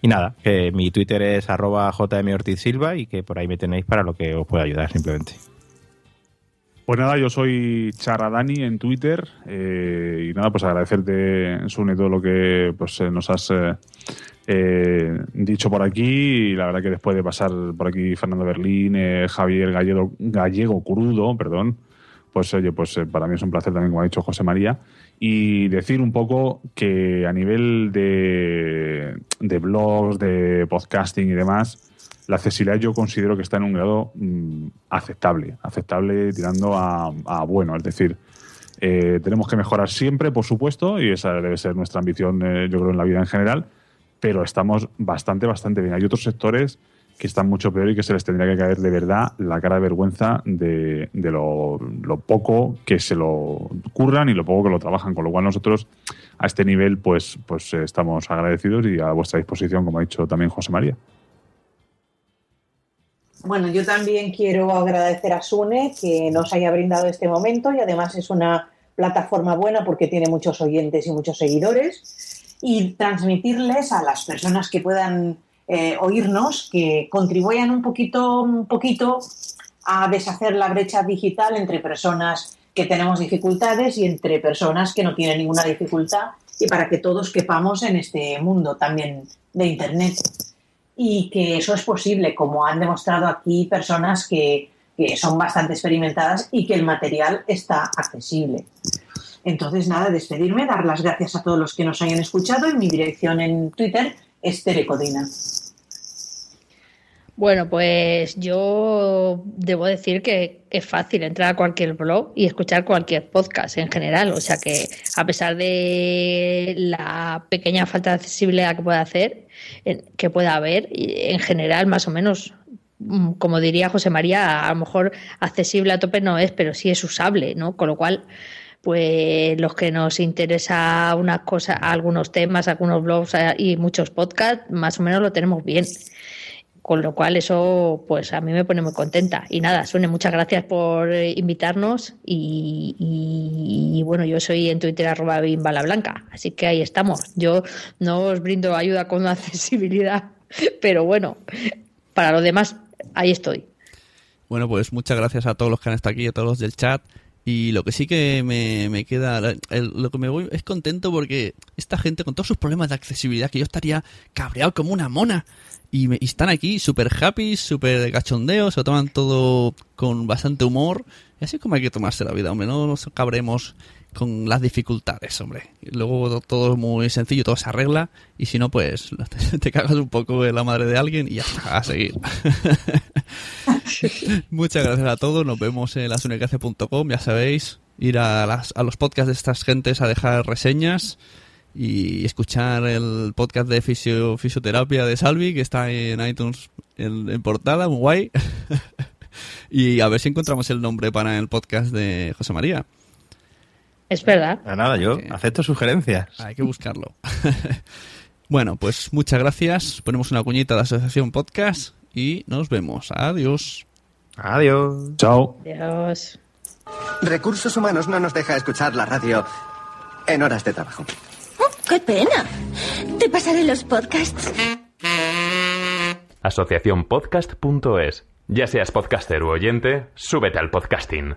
Speaker 4: Y nada, que mi Twitter es arroba jmortizsilva y que por ahí me tenéis para lo que os pueda ayudar, simplemente.
Speaker 5: Pues nada, yo soy Charadani en Twitter eh, y nada, pues agradecerte, Sune, todo lo que pues, eh, nos has eh, dicho por aquí y la verdad que después de pasar por aquí Fernando Berlín, Javier Gallego, Gallego Crudo, perdón, pues oye, pues para mí es un placer también, como ha dicho José María, y decir un poco que a nivel de, de blogs, de podcasting y demás, la accesibilidad yo considero que está en un grado mm, aceptable, aceptable tirando a, bueno, es decir, eh, tenemos que mejorar siempre, por supuesto, y esa debe ser nuestra ambición, eh, yo creo, en la vida en general, pero estamos bastante, bastante bien. Hay otros sectores que están mucho peor y que se les tendría que caer de verdad la cara de vergüenza de, de lo, lo poco que se lo curran y lo poco que lo trabajan, con lo cual nosotros a este nivel pues, pues eh, estamos agradecidos y a vuestra disposición, como ha dicho también José María.
Speaker 7: Bueno, yo también quiero agradecer a Sune que nos haya brindado este momento y además es una plataforma buena porque tiene muchos oyentes y muchos seguidores y transmitirles a las personas que puedan eh, oírnos que contribuyan un poquito, un poquito a deshacer la brecha digital entre personas que tenemos dificultades y entre personas que no tienen ninguna dificultad y para que todos quepamos en este mundo también de Internet y que eso es posible, como han demostrado aquí personas que, que, son bastante experimentadas y que el material está accesible. Entonces, nada, despedirme, dar las gracias a todos los que nos hayan escuchado y mi dirección en Twitter es Terecodina.
Speaker 6: Bueno, pues yo debo decir que es fácil entrar a cualquier blog y escuchar cualquier podcast en general. O sea que a pesar de la pequeña falta de accesibilidad que pueda hacer, que pueda haber, en general más o menos, mm, como diría José María, a lo mejor accesible a tope no es, pero sí es usable, ¿no? Con lo cual pues los que nos interesa unas cosas, algunos temas, algunos blogs eh, y muchos podcasts, más o menos lo tenemos bien. Con lo cual eso, pues a mí me pone muy contenta. Y nada, Sune, muchas gracias por invitarnos. Y, bueno, yo soy en Twitter arroba bimbalablanca, así que ahí estamos. Yo no os brindo ayuda con accesibilidad, pero bueno, para lo demás, ahí estoy.
Speaker 1: Bueno, pues muchas gracias a todos los que han estado aquí, a todos los del chat. Y lo que sí que me, me queda, el- lo que me voy es contento porque esta gente con todos sus problemas de accesibilidad, que yo estaría cabreado como una mona, y, me- y están aquí súper happy, súper cachondeos, se lo toman todo con bastante humor, y así como hay que tomarse la vida, hombre, no nos cabremos con las dificultades, hombre. Luego todo es muy sencillo, todo se arregla, y si no, pues te, cagas un poco en la madre de alguien y ya está, a seguir. Muchas gracias a todos. Nos vemos en lasunecracia.com. Ya sabéis, ir a, las- a los podcasts de estas gentes a dejar reseñas y escuchar el podcast de fisio- fisioterapia de Salvi, que está en iTunes en, en portada, muy guay. y a ver si encontramos el nombre para el podcast de José María.
Speaker 6: Es verdad.
Speaker 4: Ah, Nada, yo acepto sugerencias.
Speaker 1: Hay que buscarlo. bueno, pues muchas gracias. Ponemos una cuñita de la Asociación Podcast y nos vemos. Adiós.
Speaker 4: Adiós.
Speaker 5: Chao.
Speaker 6: Adiós.
Speaker 9: Recursos Humanos no nos deja escuchar la radio en horas de trabajo.
Speaker 10: ¡Qué pena! Te pasaré los podcasts.
Speaker 11: Asociaciónpodcast.es. Ya seas podcaster u oyente, súbete al podcasting.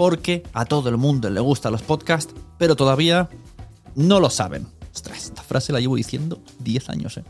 Speaker 1: porque a todo el mundo le gustan los podcasts, pero todavía no lo saben. Ostras, esta frase la llevo diciendo 10 años, ¿eh?